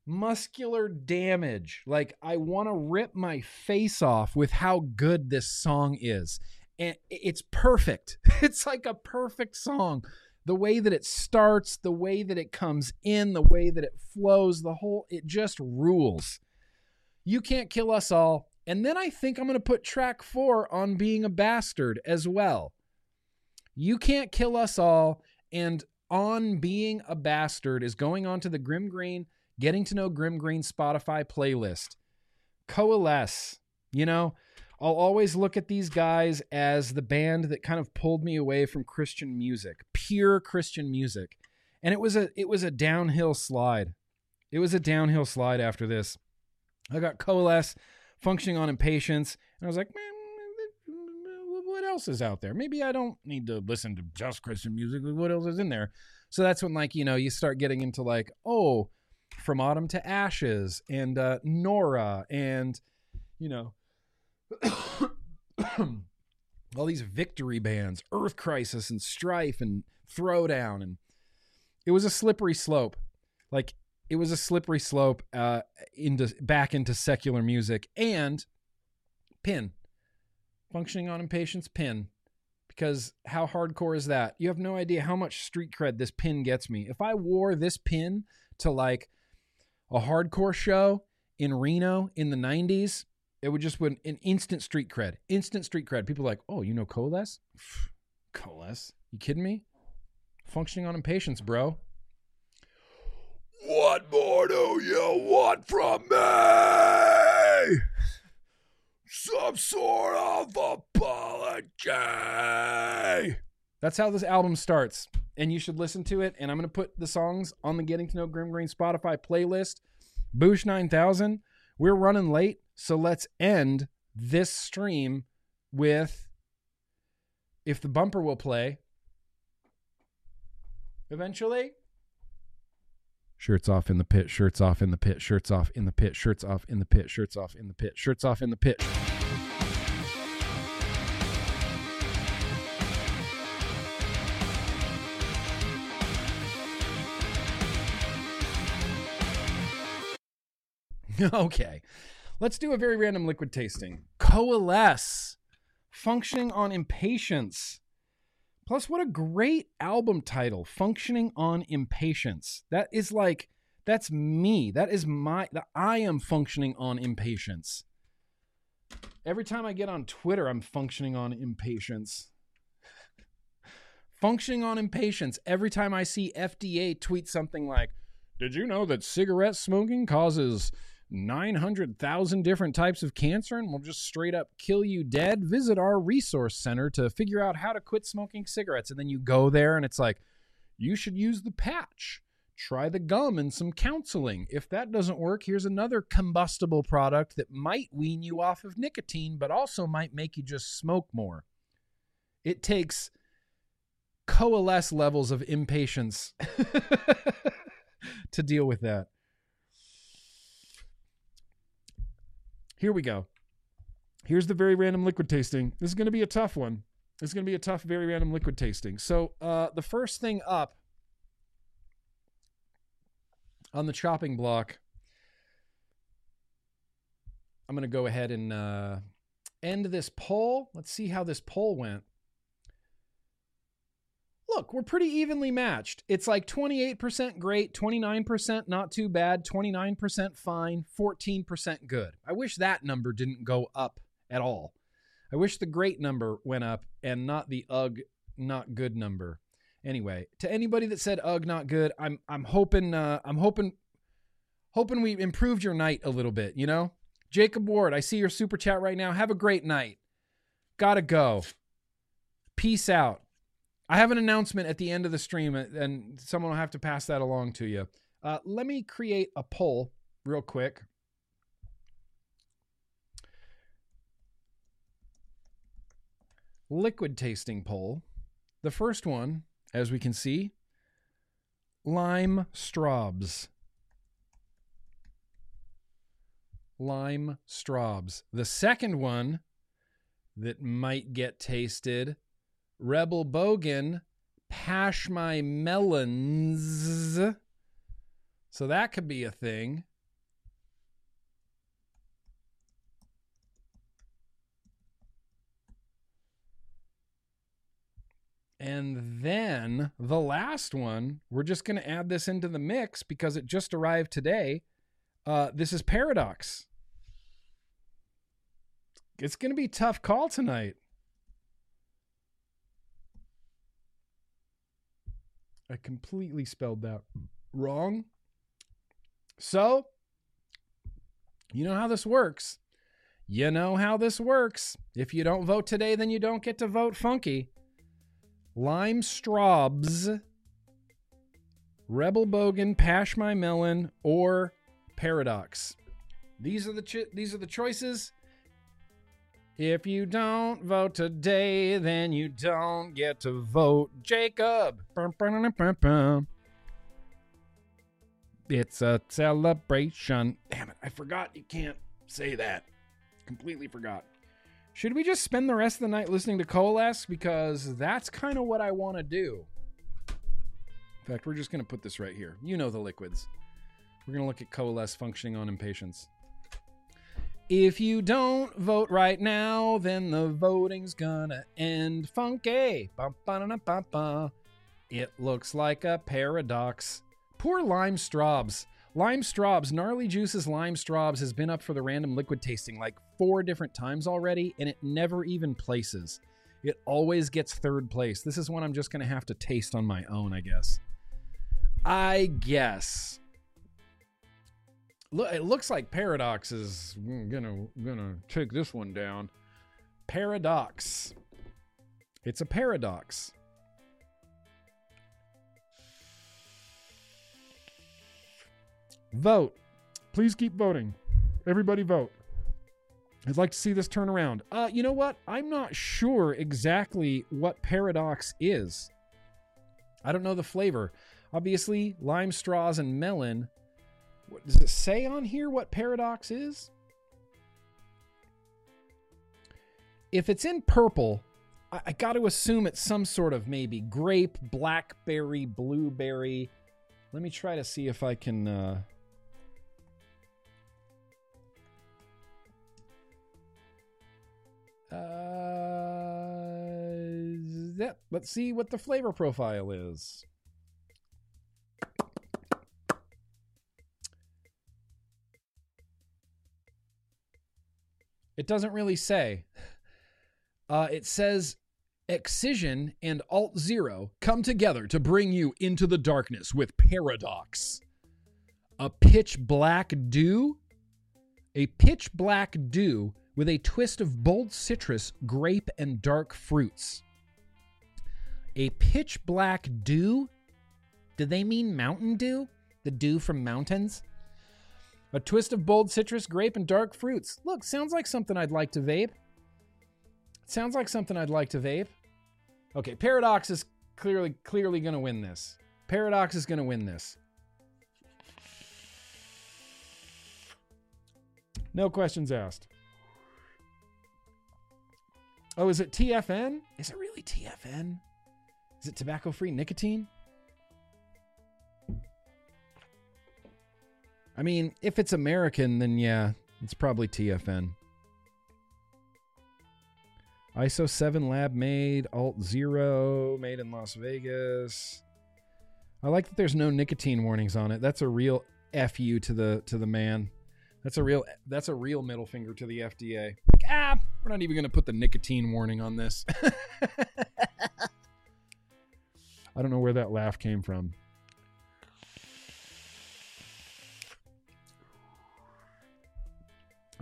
muscular damage. Like, I want to rip my face off with how good this song is and it's perfect. <laughs> It's like a perfect song. The way that it starts, the way that it comes in, the way that it flows, the whole, it just rules. You Can't Kill Us All. And then I think I'm going to put track four on Being a Bastard as well. You Can't Kill Us All and On Being a Bastard is going on to the Grimm Green, Getting to Know Grimm Green Spotify playlist. Coalesce, you know, I'll always look at these guys as the band that kind of pulled me away from Christian music, pure Christian music. And it was a it was a downhill slide. It was a downhill slide after this. I got Coalesce functioning on impatience, and I was like, man, what else is out there? Maybe I don't need to listen to just Christian music. What else is in there? So that's when like, you know, you start getting into like, oh, from autumn to ashes and uh Nora and you know <coughs> all these victory bands, Earth Crisis and Strife and Throwdown, and it was a slippery slope. Like it was a slippery slope uh, into back into secular music and pin. Functioning on impatience pin. Because how hardcore is that? You have no idea how much street cred this pin gets me. If i wore this pin to like a hardcore show in reno in the 90s it would just win an instant street cred. Instant street cred. People like, oh, you know Coalesce? <sighs> Coalesce? You kidding me? Functioning on impatience, bro. What more do you want from me? Some sort of apology. That's how this album starts. And you should listen to it. And I'm going to put the songs on the Getting to Know Grimm Green Spotify playlist. Boosh 9000. We're running late. So let's end this stream with if the bumper will play eventually. Shirts off in the pit, shirts off in the pit, shirts off in the pit, shirts off in the pit, shirts off in the pit, shirts off in the pit. <laughs> okay. Let's do a very random liquid tasting. Coalesce, functioning on impatience. Plus, what a great album title, Functioning on Impatience. That is like, that's me. That is my, I am functioning on impatience. Every time I get on Twitter, I'm functioning on impatience. <laughs> functioning on impatience. Every time I see FDA tweet something like, Did you know that cigarette smoking causes 900,000 different types of cancer and will just straight up kill you dead, visit our resource center to figure out how to quit smoking cigarettes. And then you go there and it's like, you should use the patch. Try the gum and some counseling. If that doesn't work, here's another combustible product that might wean you off of nicotine, but also might make you just smoke more. It takes coalesce levels of impatience <laughs> to deal with that. Here we go. Here's the very random liquid tasting. This is going to be a tough one. This is going to be a tough, very random liquid tasting. So, uh, the first thing up on the chopping block, I'm going to go ahead and uh, end this poll. Let's see how this poll went. Look, we're pretty evenly matched. It's like 28% great, 29% not too bad, 29% fine, 14% good. I wish that number didn't go up at all. I wish the great number went up and not the ugh not good number. Anyway, to anybody that said ugh not good, I'm I'm hoping uh, I'm hoping hoping we improved your night a little bit, you know? Jacob Ward, I see your super chat right now. Have a great night. Gotta go. Peace out. I have an announcement at the end of the stream, and someone will have to pass that along to you. Uh, let me create a poll real quick. Liquid tasting poll. The first one, as we can see, lime straubs. Lime straubs. The second one that might get tasted Rebel Bogan, Pash My Melons. So that could be a thing. And then the last one, we're just going to add this into the mix because it just arrived today. Uh, this is Paradox. It's going to be tough call tonight. I completely spelled that wrong. So, you know how this works. You know how this works. If you don't vote today, then you don't get to vote funky. Lime Straubs, Rebel Bogan, Pash My Melon, or Paradox. These are the cho- these are the choices. If you don't vote today, then you don't get to vote. Jacob. It's a celebration. Damn it, I forgot you can't say that. Completely forgot. Should we just spend the rest of the night listening to Coalesce? Because that's kind of what I want to do. In fact, we're just going to put this right here. You know the liquids. We're going to look at Coalesce functioning on impatience. If you don't vote right now, then the voting's gonna end funky. It looks like a paradox. Poor Lime Straubs. Lime Straubs, Gnarly Juice's Lime Straubs has been up for the random liquid tasting like four different times already, and it never even places. It always gets third place. This is one I'm just gonna have to taste on my own, I guess. I guess it looks like Paradox is gonna gonna take this one down. Paradox. It's a paradox. Vote. Please keep voting. Everybody vote. I'd like to see this turn around. Uh, you know what? I'm not sure exactly what paradox is. I don't know the flavor. Obviously, lime straws and melon what, does it say on here what paradox is? If it's in purple, I, I got to assume it's some sort of maybe grape, blackberry, blueberry. Let me try to see if I can. Uh, Uh, let's see what the flavor profile is. It doesn't really say. Uh, it says Excision and Alt Zero come together to bring you into the darkness with Paradox. A pitch black dew? A pitch black dew with a twist of bold citrus, grape, and dark fruits. A pitch black dew? Do they mean Mountain Dew? The dew from mountains? A twist of bold citrus, grape, and dark fruits. Look, sounds like something I'd like to vape. Sounds like something I'd like to vape. Okay, Paradox is clearly clearly going to win this. Paradox is going to win this. No questions asked. Oh, is it TFN? Is it really TFN? Is it tobacco free nicotine? I mean, if it's American, then yeah, it's probably TFN. ISO 7 lab made, Alt 0 made in Las Vegas. I like that there's no nicotine warnings on it. That's a real fu to the to the man. That's a real that's a real middle finger to the FDA. Ah, we're not even going to put the nicotine warning on this. <laughs> I don't know where that laugh came from.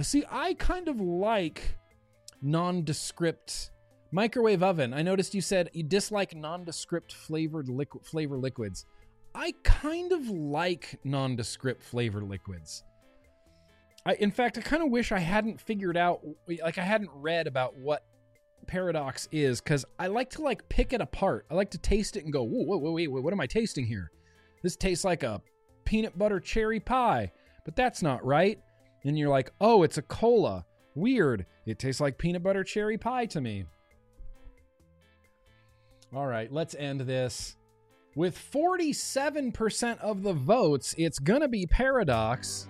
See, I kind of like nondescript microwave oven. I noticed you said you dislike nondescript flavored liquid flavor liquids. I kind of like nondescript flavor liquids. I, in fact, I kind of wish I hadn't figured out, like, I hadn't read about what paradox is, because I like to like pick it apart. I like to taste it and go, whoa, whoa, wait, wait, wait, what am I tasting here? This tastes like a peanut butter cherry pie, but that's not right. And you're like, oh, it's a cola. Weird. It tastes like peanut butter cherry pie to me. All right, let's end this. With 47% of the votes, it's going to be Paradox.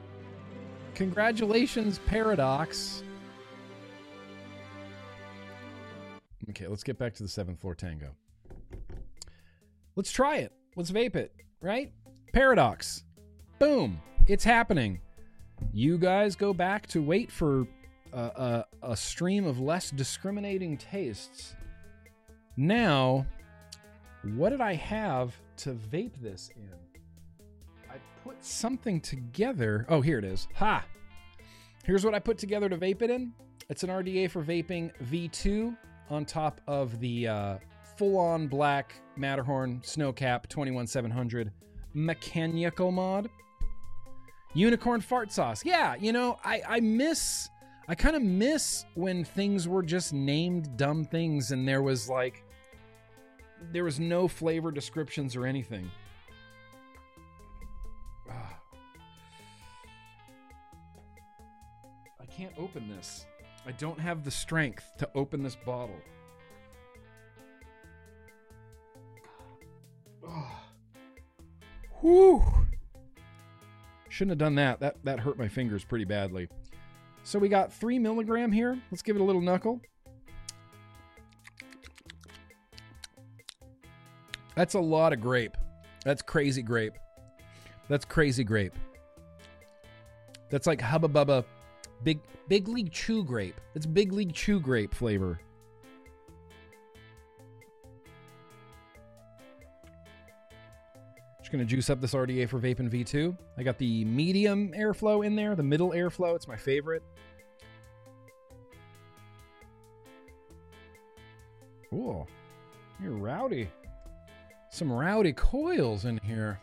Congratulations, Paradox. Okay, let's get back to the seventh floor tango. Let's try it. Let's vape it, right? Paradox. Boom. It's happening. You guys go back to wait for a, a, stream of less discriminating tastes. Now, what did I have to vape this in? I put something together. Oh, here it is. Ha! Here's what I put together to vape it in. It's an RDA for vaping V2 on top of the uh, full on black Matterhorn Snowcap 21700 mechanical mod. Unicorn fart sauce. Yeah, you know, I, I miss I kind of miss when things were just named dumb things and there was like there was no flavor descriptions or anything. Ah. I can't open this. I don't have the strength to open this bottle. Ah. Ah. Whew. Shouldn't have done that. That that hurt my fingers pretty badly. So we got three milligram here. Let's give it a little knuckle. That's a lot of grape. That's crazy grape. That's crazy grape. That's like Hubba Bubba Big Big League Chew grape. It's Big League Chew grape flavor. Just gonna juice up this RDA for Vaping V2. I got the medium airflow in there, the middle airflow. It's my favorite. Cool. You're rowdy. Some rowdy coils in here.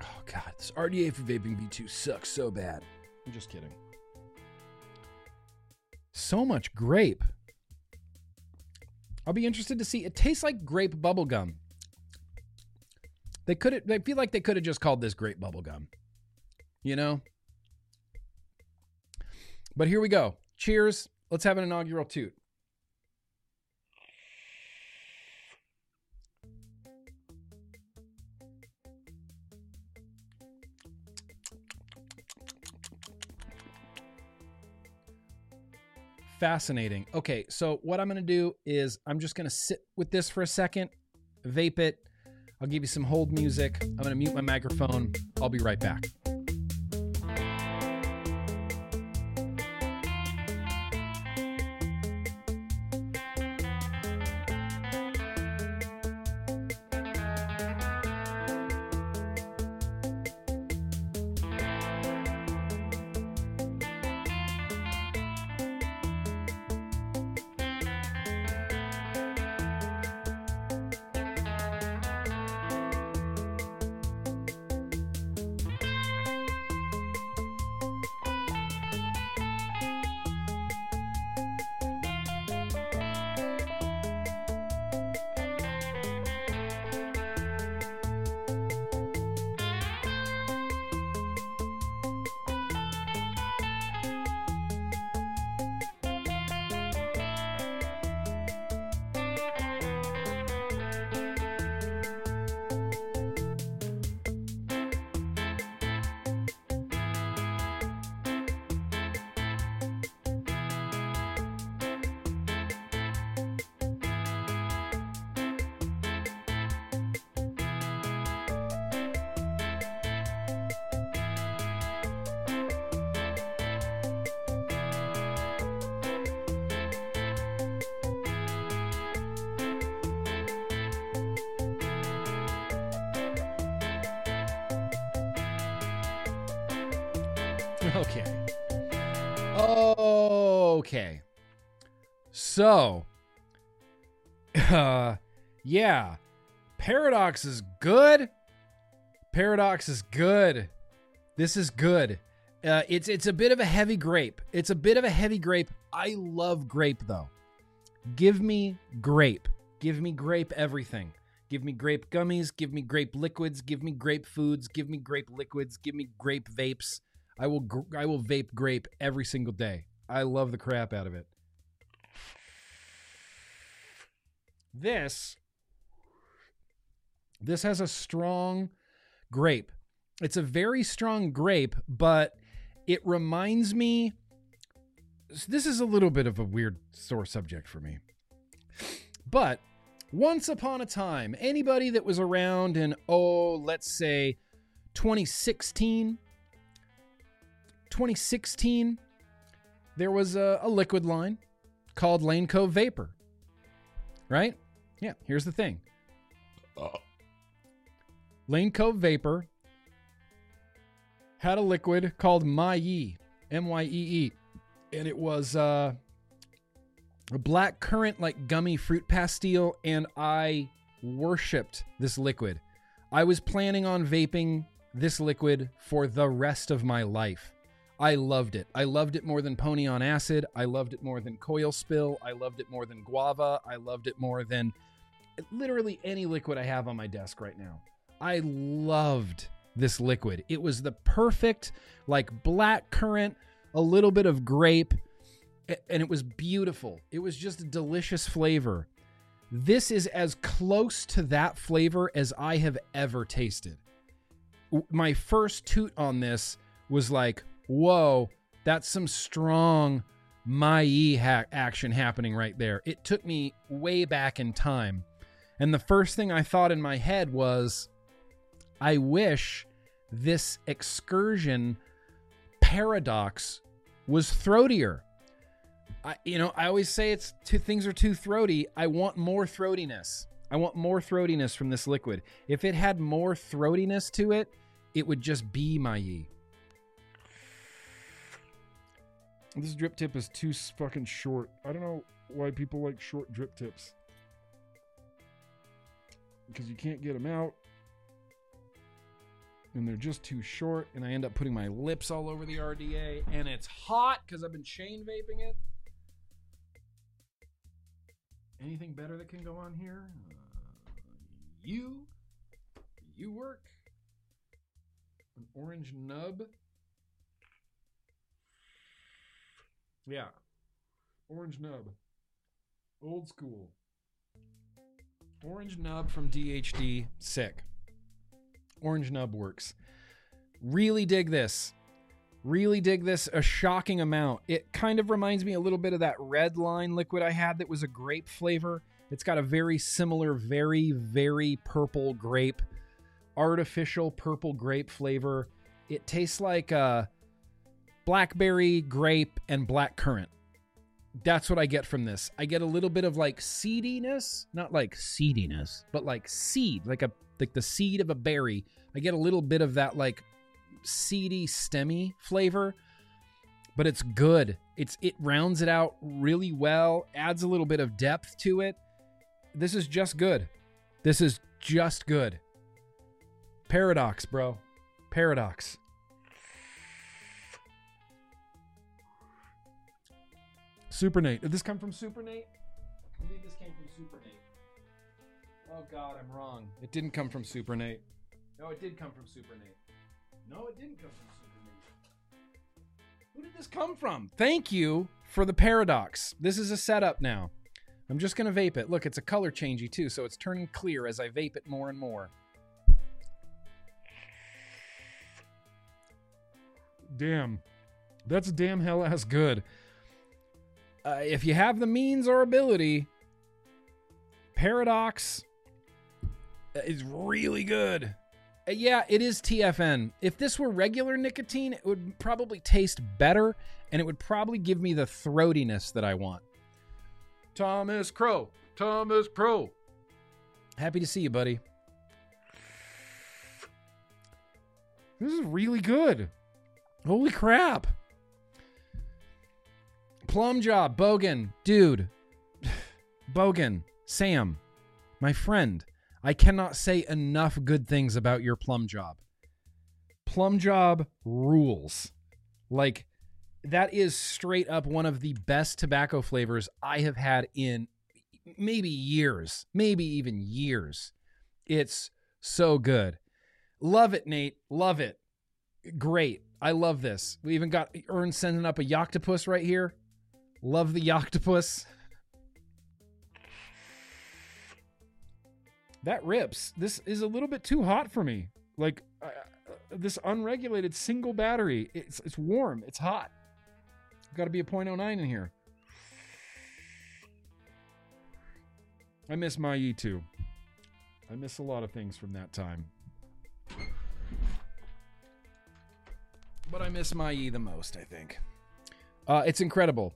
Oh, God. This RDA for Vaping V2 sucks so bad. I'm just kidding. So much grape. I'll be interested to see. It tastes like grape bubblegum. They could they feel like they could have just called this grape bubblegum. You know? But here we go. Cheers. Let's have an inaugural toot. Fascinating. Okay, so what I'm going to do is I'm just going to sit with this for a second, vape it. I'll give you some hold music. I'm going to mute my microphone. I'll be right back. So, uh, yeah, Paradox is good. Paradox is good. This is good. Uh, it's it's a bit of a heavy grape. It's a bit of a heavy grape. I love grape though. Give me grape. Give me grape everything. Give me grape gummies. Give me grape liquids. Give me grape foods. Give me grape liquids. Give me grape vapes. I will gr- I will vape grape every single day. I love the crap out of it. This this has a strong grape. It's a very strong grape, but it reminds me this is a little bit of a weird sore subject for me. But once upon a time, anybody that was around in oh, let's say 2016 2016 there was a, a liquid line called Lane Cove Vapor. Right? Yeah, here's the thing. Lane Cove Vapor had a liquid called Myee, M Y E E, and it was uh, a black currant like gummy fruit pastille, and I worshipped this liquid. I was planning on vaping this liquid for the rest of my life. I loved it. I loved it more than Pony on Acid. I loved it more than Coil Spill. I loved it more than Guava. I loved it more than literally any liquid I have on my desk right now. I loved this liquid. It was the perfect, like black currant, a little bit of grape, and it was beautiful. It was just a delicious flavor. This is as close to that flavor as I have ever tasted. My first toot on this was like, whoa, that's some strong Myee ha- action happening right there. It took me way back in time. And the first thing I thought in my head was, I wish this excursion paradox was throatier. I, you know, I always say it's things are too throaty. I want more throatiness. I want more throatiness from this liquid. If it had more throatiness to it, it would just be my Myee. This drip tip is too fucking short. I don't know why people like short drip tips. Because you can't get them out. And they're just too short. And I end up putting my lips all over the RDA. And it's hot because I've been chain vaping it. Anything better that can go on here? Uh, you. You work. An orange nub. Yeah. Orange nub. Old school. Orange nub from DHD. Sick. Orange nub works. Really dig this. Really dig this a shocking amount. It kind of reminds me a little bit of that red line liquid I had that was a grape flavor. It's got a very similar, very, very purple grape, artificial purple grape flavor. It tastes like uh, blackberry, grape, and black currant. That's what I get from this. I get a little bit of like seediness, not like seediness, but like seed, like a like the seed of a berry. I get a little bit of that like seedy, stemmy flavor, but it's good. It's it rounds it out really well, adds a little bit of depth to it. This is just good. This is just good. Paradox, bro. Paradox. Super Nate. Did this come from Super Nate? I think this came from Super Nate. Oh God, I'm wrong. It didn't come from Super Nate. No, it did come from Super Nate. No, it didn't come from Super Nate. Who did this come from? Thank you for the paradox. This is a setup now. I'm just gonna vape it. Look, it's a color changey too, so it's turning clear as I vape it more and more. Damn. That's damn hell ass good. Uh, if you have the means or ability, Paradox is really good. Uh, yeah, it is TFN. If this were regular nicotine, it would probably taste better and it would probably give me the throatiness that I want. Thomas Crow. Thomas Crow. Happy to see you, buddy. This is really good. Holy crap. Plum job, Bogan, dude. Bogan, Sam, my friend. I cannot say enough good things about your plum job. Plum job rules. Like, that is straight up one of the best tobacco flavors I have had in maybe years, maybe even years. It's so good. Love it, Nate. Love it. Great. I love this. We even got Ern sending up a Yoctopus right here. Love the octopus. That rips. This is a little bit too hot for me. Like uh, this unregulated single battery. It's it's warm. It's hot. Got to be a 0.09 in here. I miss my E too. I miss a lot of things from that time. But I miss my E the most, I think. Uh, it's incredible.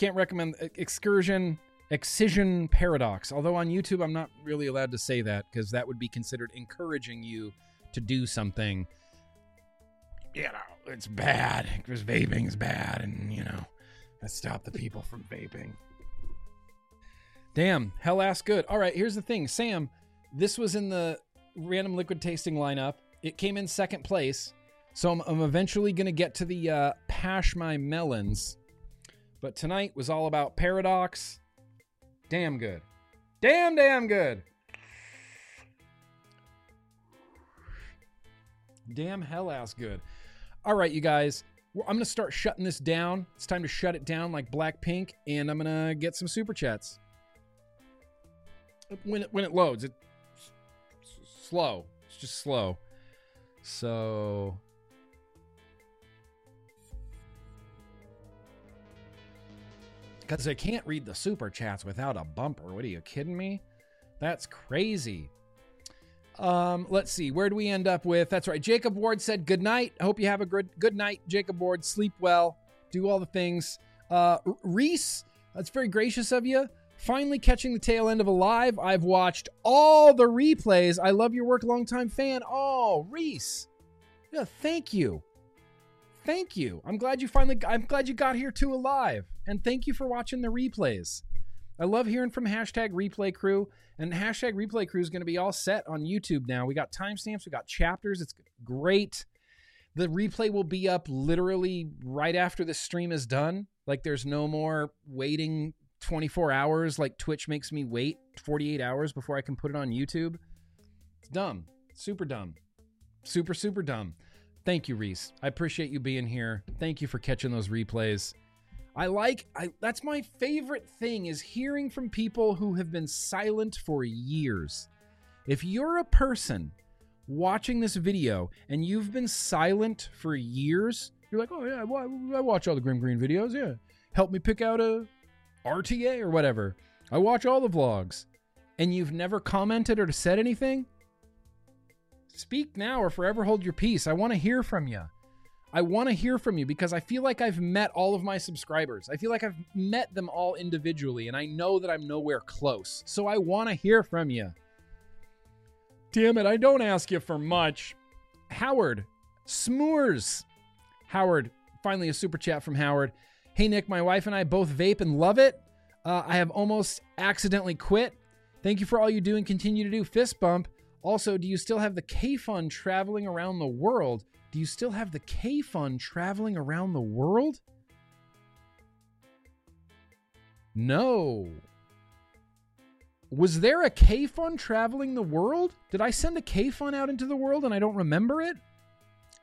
Can't recommend Excursion Excision Paradox. Although on YouTube, I'm not really allowed to say that because that would be considered encouraging you to do something. You know, it's bad because vaping is bad, and you know, let's stop the people from vaping. Damn, hell ass good. All right, here's the thing, Sam. This was in the random liquid tasting lineup. It came in second place, so I'm, I'm eventually gonna get to the uh, Pash My Melons. But tonight was all about Paradox. Damn good. Damn, damn good. Damn hell ass good. All right, you guys. I'm going to start shutting this down. It's time to shut it down like Blackpink, and I'm going to get some super chats. When it, when it loads, it's slow. It's just slow. So because I can't read the super chats without a bumper. What are you kidding me? That's crazy. Um, let's see. Where do we end up with? That's right. Jacob Ward said, "Good night. Hope you have a good good night, Jacob Ward. Sleep well. Do all the things." Uh, Reese, that's very gracious of you. Finally catching the tail end of Alive. I've watched all the replays. I love your work, longtime fan. Oh, Reese. Yeah, thank you. Thank you. I'm glad you finally I'm glad you got here too alive. And thank you for watching the replays. I love hearing from hashtag replay crew. And hashtag replay crew is going to be all set on YouTube now. We got timestamps, we got chapters. It's great. The replay will be up literally right after the stream is done. Like there's no more waiting 24 hours like Twitch makes me wait 48 hours before I can put it on YouTube. It's dumb. Super dumb. Super, super dumb. Thank you, Reese. I appreciate you being here. Thank you for catching those replays. I like I that's my favorite thing is hearing from people who have been silent for years. If you're a person watching this video and you've been silent for years, you're like, "Oh yeah, I watch all the Grimm Green videos. Yeah. Help me pick out a RTA or whatever. I watch all the vlogs." And you've never commented or said anything? Speak now or forever hold your peace. I want to hear from you. I want to hear from you because I feel like I've met all of my subscribers. I feel like I've met them all individually and I know that I'm nowhere close. So I want to hear from you. Damn it, I don't ask you for much. Howard, Smoors. Howard, finally a super chat from Howard. Hey, Nick, my wife and I both vape and love it. Uh, I have almost accidentally quit. Thank you for all you do and continue to do. Fist bump. Also, do you still have the K Fund traveling around the world? Do you still have the K Fund traveling around the world? No. Was there a K Fund traveling the world? Did I send a K Fund out into the world and I don't remember it?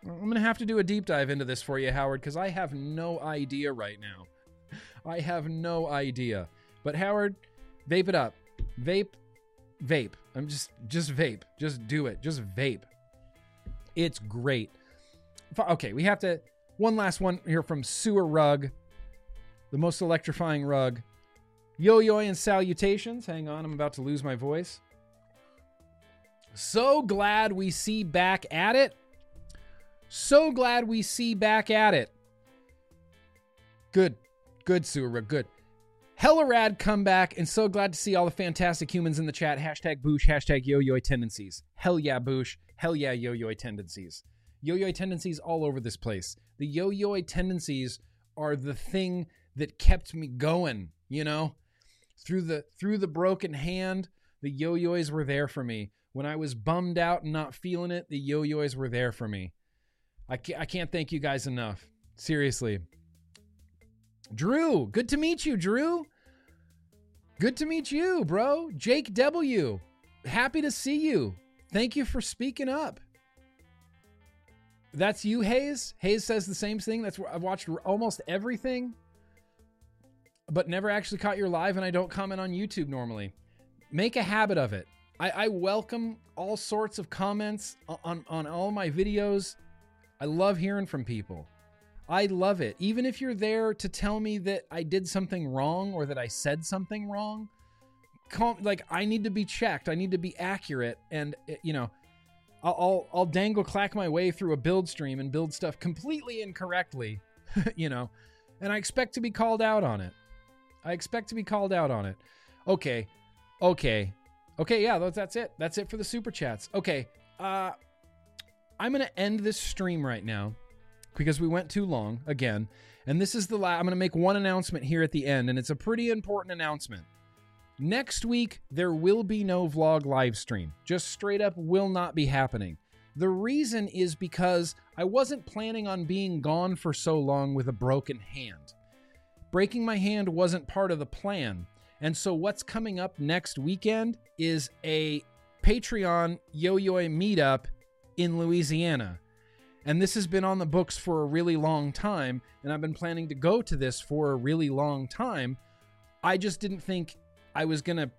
I'm going to have to do a deep dive into this for you, Howard, because I have no idea right now. <laughs> I have no idea. But, Howard, vape it up. Vape, vape. I'm just, just vape. Just do it. Just vape. It's great. Okay, we have to. One last one here from Sewer Rug, the most electrifying rug. Yo yo and salutations. Hang on, I'm about to lose my voice. So glad we see back at it. So glad we see back at it. Good, good Sewer Rug, good. Hella rad comeback, and so glad to see all the fantastic humans in the chat. Hashtag Boosh, hashtag yo yo tendencies. Hell yeah, Boosh. Hell yeah, yo yo tendencies. Yo-yo tendencies all over this place. The yo-yo tendencies are the thing that kept me going, you know? Through the through the broken hand, the yo-yos were there for me. When I was bummed out and not feeling it, the yo-yos were there for me. I I can't thank you guys enough. Seriously. Drew, good to meet you, Drew. Good to meet you, bro. Jake W. Happy to see you. Thank you for speaking up. That's you, Hayes. Hayes says the same thing. That's where I've watched almost everything, but never actually caught your live, and I don't comment on YouTube normally. Make a habit of it. I, I welcome all sorts of comments on, on all my videos. I love hearing from people. I love it. Even if you're there to tell me that I did something wrong or that I said something wrong, like I need to be checked. I need to be accurate, and eh, you know, I'll, I'll I'll dangle clack my way through a build stream and build stuff completely incorrectly, <laughs> you know, and I expect to be called out on it. I expect to be called out on it. Okay, okay, okay. Yeah, that's it. That's it for the super chats. Okay, uh, I'm gonna end this stream right now because we went too long again. And this is the last. I'm going to make one announcement here at the end, and it's a pretty important announcement. Next week, there will be no vlog live stream. Just straight up will not be happening. The reason is because I wasn't planning on being gone for so long with a broken hand. Breaking my hand wasn't part of the plan. And so, what's coming up next weekend is a Patreon yo yo meetup in Louisiana. And this has been on the books for a really long time, and I've been planning to go to this for a really long time. I just didn't think I was going to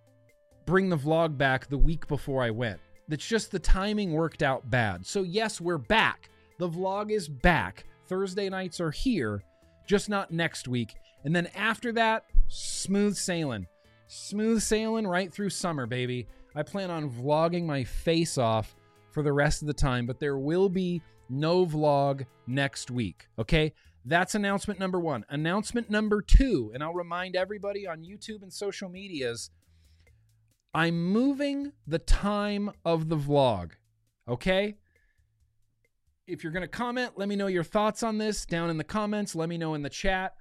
bring the vlog back the week before I went. That's just the timing worked out bad. So, yes, we're back. The vlog is back. Thursday nights are here, just not next week. And then after that, smooth sailing. Smooth sailing right through summer, baby. I plan on vlogging my face off for the rest of the time, but there will be no vlog next week. Okay. That's announcement number one. Announcement number two, and I'll remind everybody on YouTube and social medias I'm moving the time of the vlog. Okay. If you're going to comment, let me know your thoughts on this down in the comments. Let me know in the chat.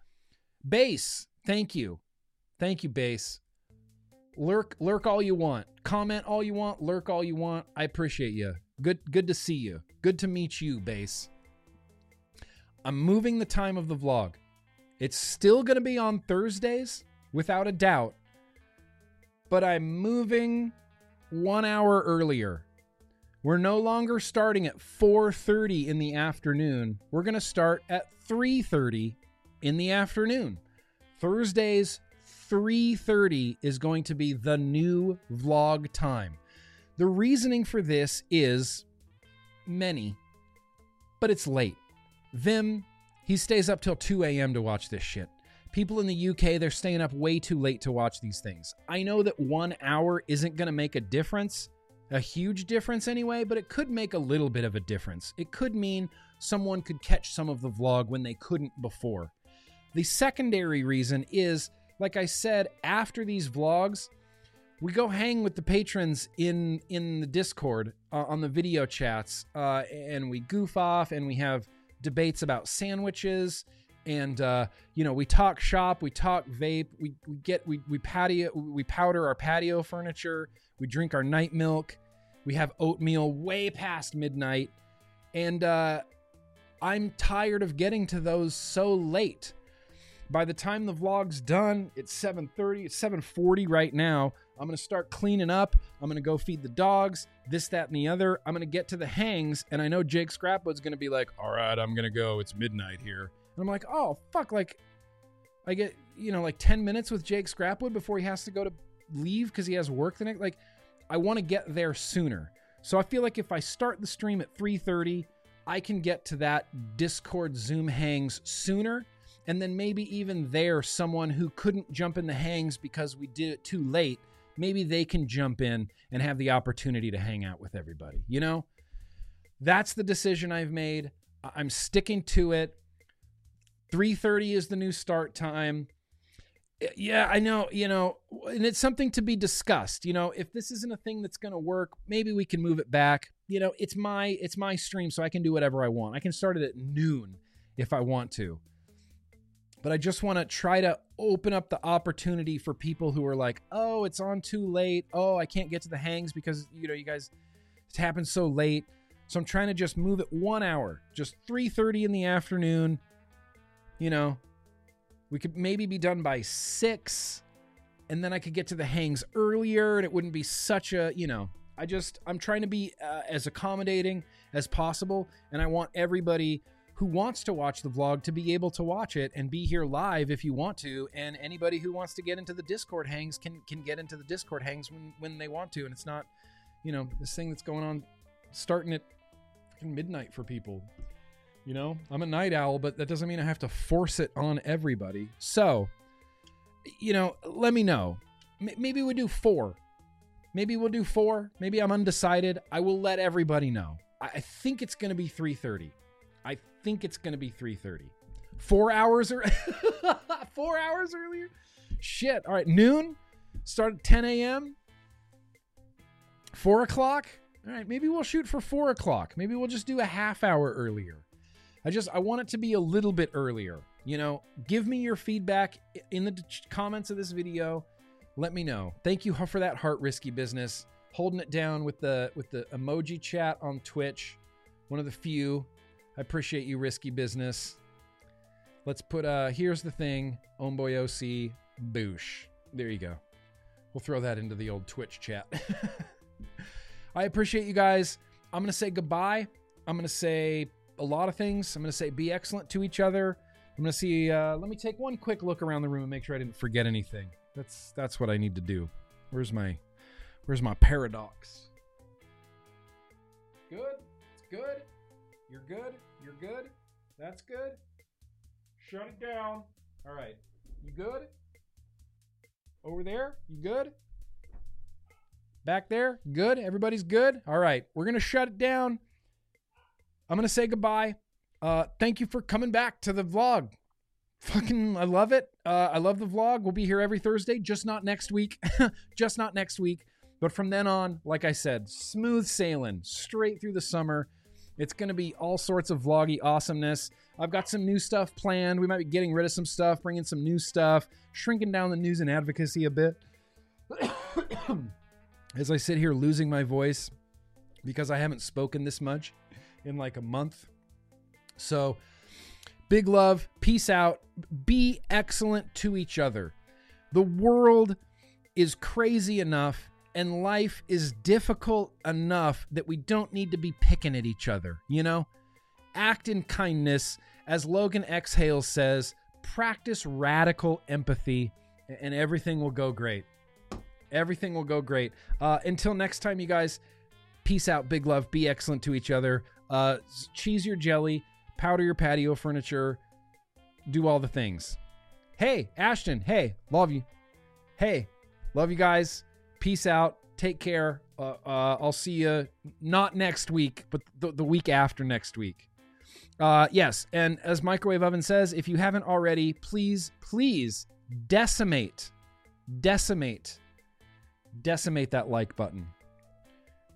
Base, thank you. Thank you, Base. Lurk, lurk all you want. Comment all you want. Lurk all you want. I appreciate you. Good, good to see you. Good to meet you, Base. I'm moving the time of the vlog. It's still going to be on Thursdays, without a doubt, but I'm moving one hour earlier. We're no longer starting at 4:30 in the afternoon. We're going to start at 3:30 in the afternoon. Thursdays 3:30 is going to be the new vlog time. The reasoning for this is many, but it's late. Vim, he stays up till 2 a.m. to watch this shit. People in the UK, they're staying up way too late to watch these things. I know that one hour isn't going to make a difference, a huge difference anyway, but it could make a little bit of a difference. It could mean someone could catch some of the vlog when they couldn't before. The secondary reason is, like I said, after these vlogs, we go hang with the patrons in in the Discord uh, on the video chats, uh, and we goof off and we have debates about sandwiches, and uh, you know we talk shop, we talk vape, we, we get we we patio we powder our patio furniture, we drink our night milk, we have oatmeal way past midnight, and uh, I'm tired of getting to those so late. By the time the vlog's done, it's 7:30, it's 7:40 right now. I'm going to start cleaning up. I'm going to go feed the dogs, this, that, and the other. I'm going to get to the hangs. And I know Jake Scrapwood's going to be like, all right, I'm going to go. It's midnight here. And I'm like, oh, fuck. Like, I get, you know, like 10 minutes with Jake Scrapwood before he has to go to leave because he has work the next. Like, I want to get there sooner. So I feel like if I start the stream at 3:30, I can get to that Discord Zoom hangs sooner. And then maybe even there, someone who couldn't jump in the hangs because we did it too late maybe they can jump in and have the opportunity to hang out with everybody. You know, that's the decision I've made. I'm sticking to it. 3:30 is the new start time. yeah, I know, you know, and it's something to be discussed. You know, if this isn't a thing that's going to work, maybe we can move it back. You know, it's my it's my stream so I can do whatever I want. I can start it at noon if I want to. But I just want to try to open up the opportunity for people who are like, "Oh, it's on too late. Oh, I can't get to the hangs because, you know, you guys it's happened so late." So I'm trying to just move it 1 hour, just 3:30 in the afternoon. You know, we could maybe be done by six, and then I could get to the hangs earlier, and it wouldn't be such a, you know. I just, I'm trying to be uh, as accommodating as possible, and I want everybody who wants to watch the vlog to be able to watch it and be here live if you want to. And anybody who wants to get into the Discord hangs can can get into the Discord hangs when when they want to, and it's not, you know, this thing that's going on, starting at midnight for people. You know, I'm a night owl, but that doesn't mean I have to force it on everybody. So, you know, let me know. M- maybe we do four. Maybe we'll do four. Maybe I'm undecided. I will let everybody know. I, I think it's going to be 3:30. I think it's going to be 3:30. Four hours or <laughs> four hours earlier. Shit. All right, noon. Start at 10 a.m. Four o'clock. All right, maybe we'll shoot for four o'clock. Maybe we'll just do a half hour earlier. I just I want it to be a little bit earlier. You know, give me your feedback in the comments of this video. Let me know. Thank you for that heart risky business. Holding it down with the with the emoji chat on Twitch. One of the few. I appreciate you, risky business. Let's put uh here's the thing. Homeboy OC boosh. There you go. We'll throw that into the old Twitch chat. <laughs> I appreciate you guys. I'm gonna say goodbye. I'm gonna say a lot of things. I'm going to say be excellent to each other. I'm going to see. Uh, let me take one quick look around the room and make sure I didn't forget anything. That's that's what I need to do. Where's my Where's my paradox? Good. It's good. You're good. You're good. That's good. Shut it down. All right. You good? Over there? You good? Back there? Good? Everybody's good? All right. We're going to shut it down. I'm going to say goodbye. Uh, thank you for coming back to the vlog. Fucking, I love it. Uh, I love the vlog. We'll be here every Thursday, just not next week. <laughs> just not next week. But from then on, like I said, smooth sailing straight through the summer. It's going to be all sorts of vloggy awesomeness. I've got some new stuff planned. We might be getting rid of some stuff, bringing some new stuff, shrinking down the news and advocacy a bit. <coughs> As I sit here losing my voice because I haven't spoken this much in like a month. So, big love, peace out, be excellent to each other. The world is crazy enough and life is difficult enough that we don't need to be picking at each other, you know? Act in kindness. As Logan Exhales says, practice radical empathy and everything will go great. Everything will go great. Uh, until next time, you guys, peace out, big love, be excellent to each other. Uh, cheese your jelly, powder your patio furniture, do all the things. Hey, Ashton. Hey, love you. Hey, love you guys. Peace out. Take care. Uh, uh, I'll see you not next week, but the, the week after next week. Uh, yes, and as Microwave Oven says, if you haven't already, please, please decimate, decimate, decimate that like button.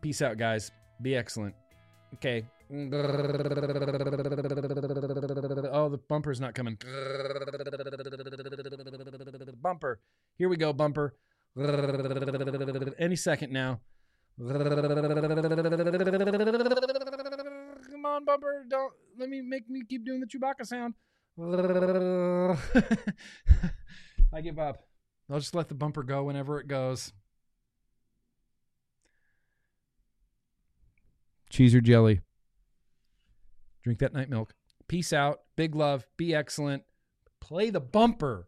Peace out, guys. Be excellent. Okay. Oh, the bumper's not coming. Bumper. Here we go, bumper. Any second now. Come on, bumper. Don't let me make me keep doing the Chewbacca sound. <laughs> I give up. I'll just let the bumper go whenever it goes. Cheese or jelly. Drink that night milk. Peace out. Big love. Be excellent. Play the bumper.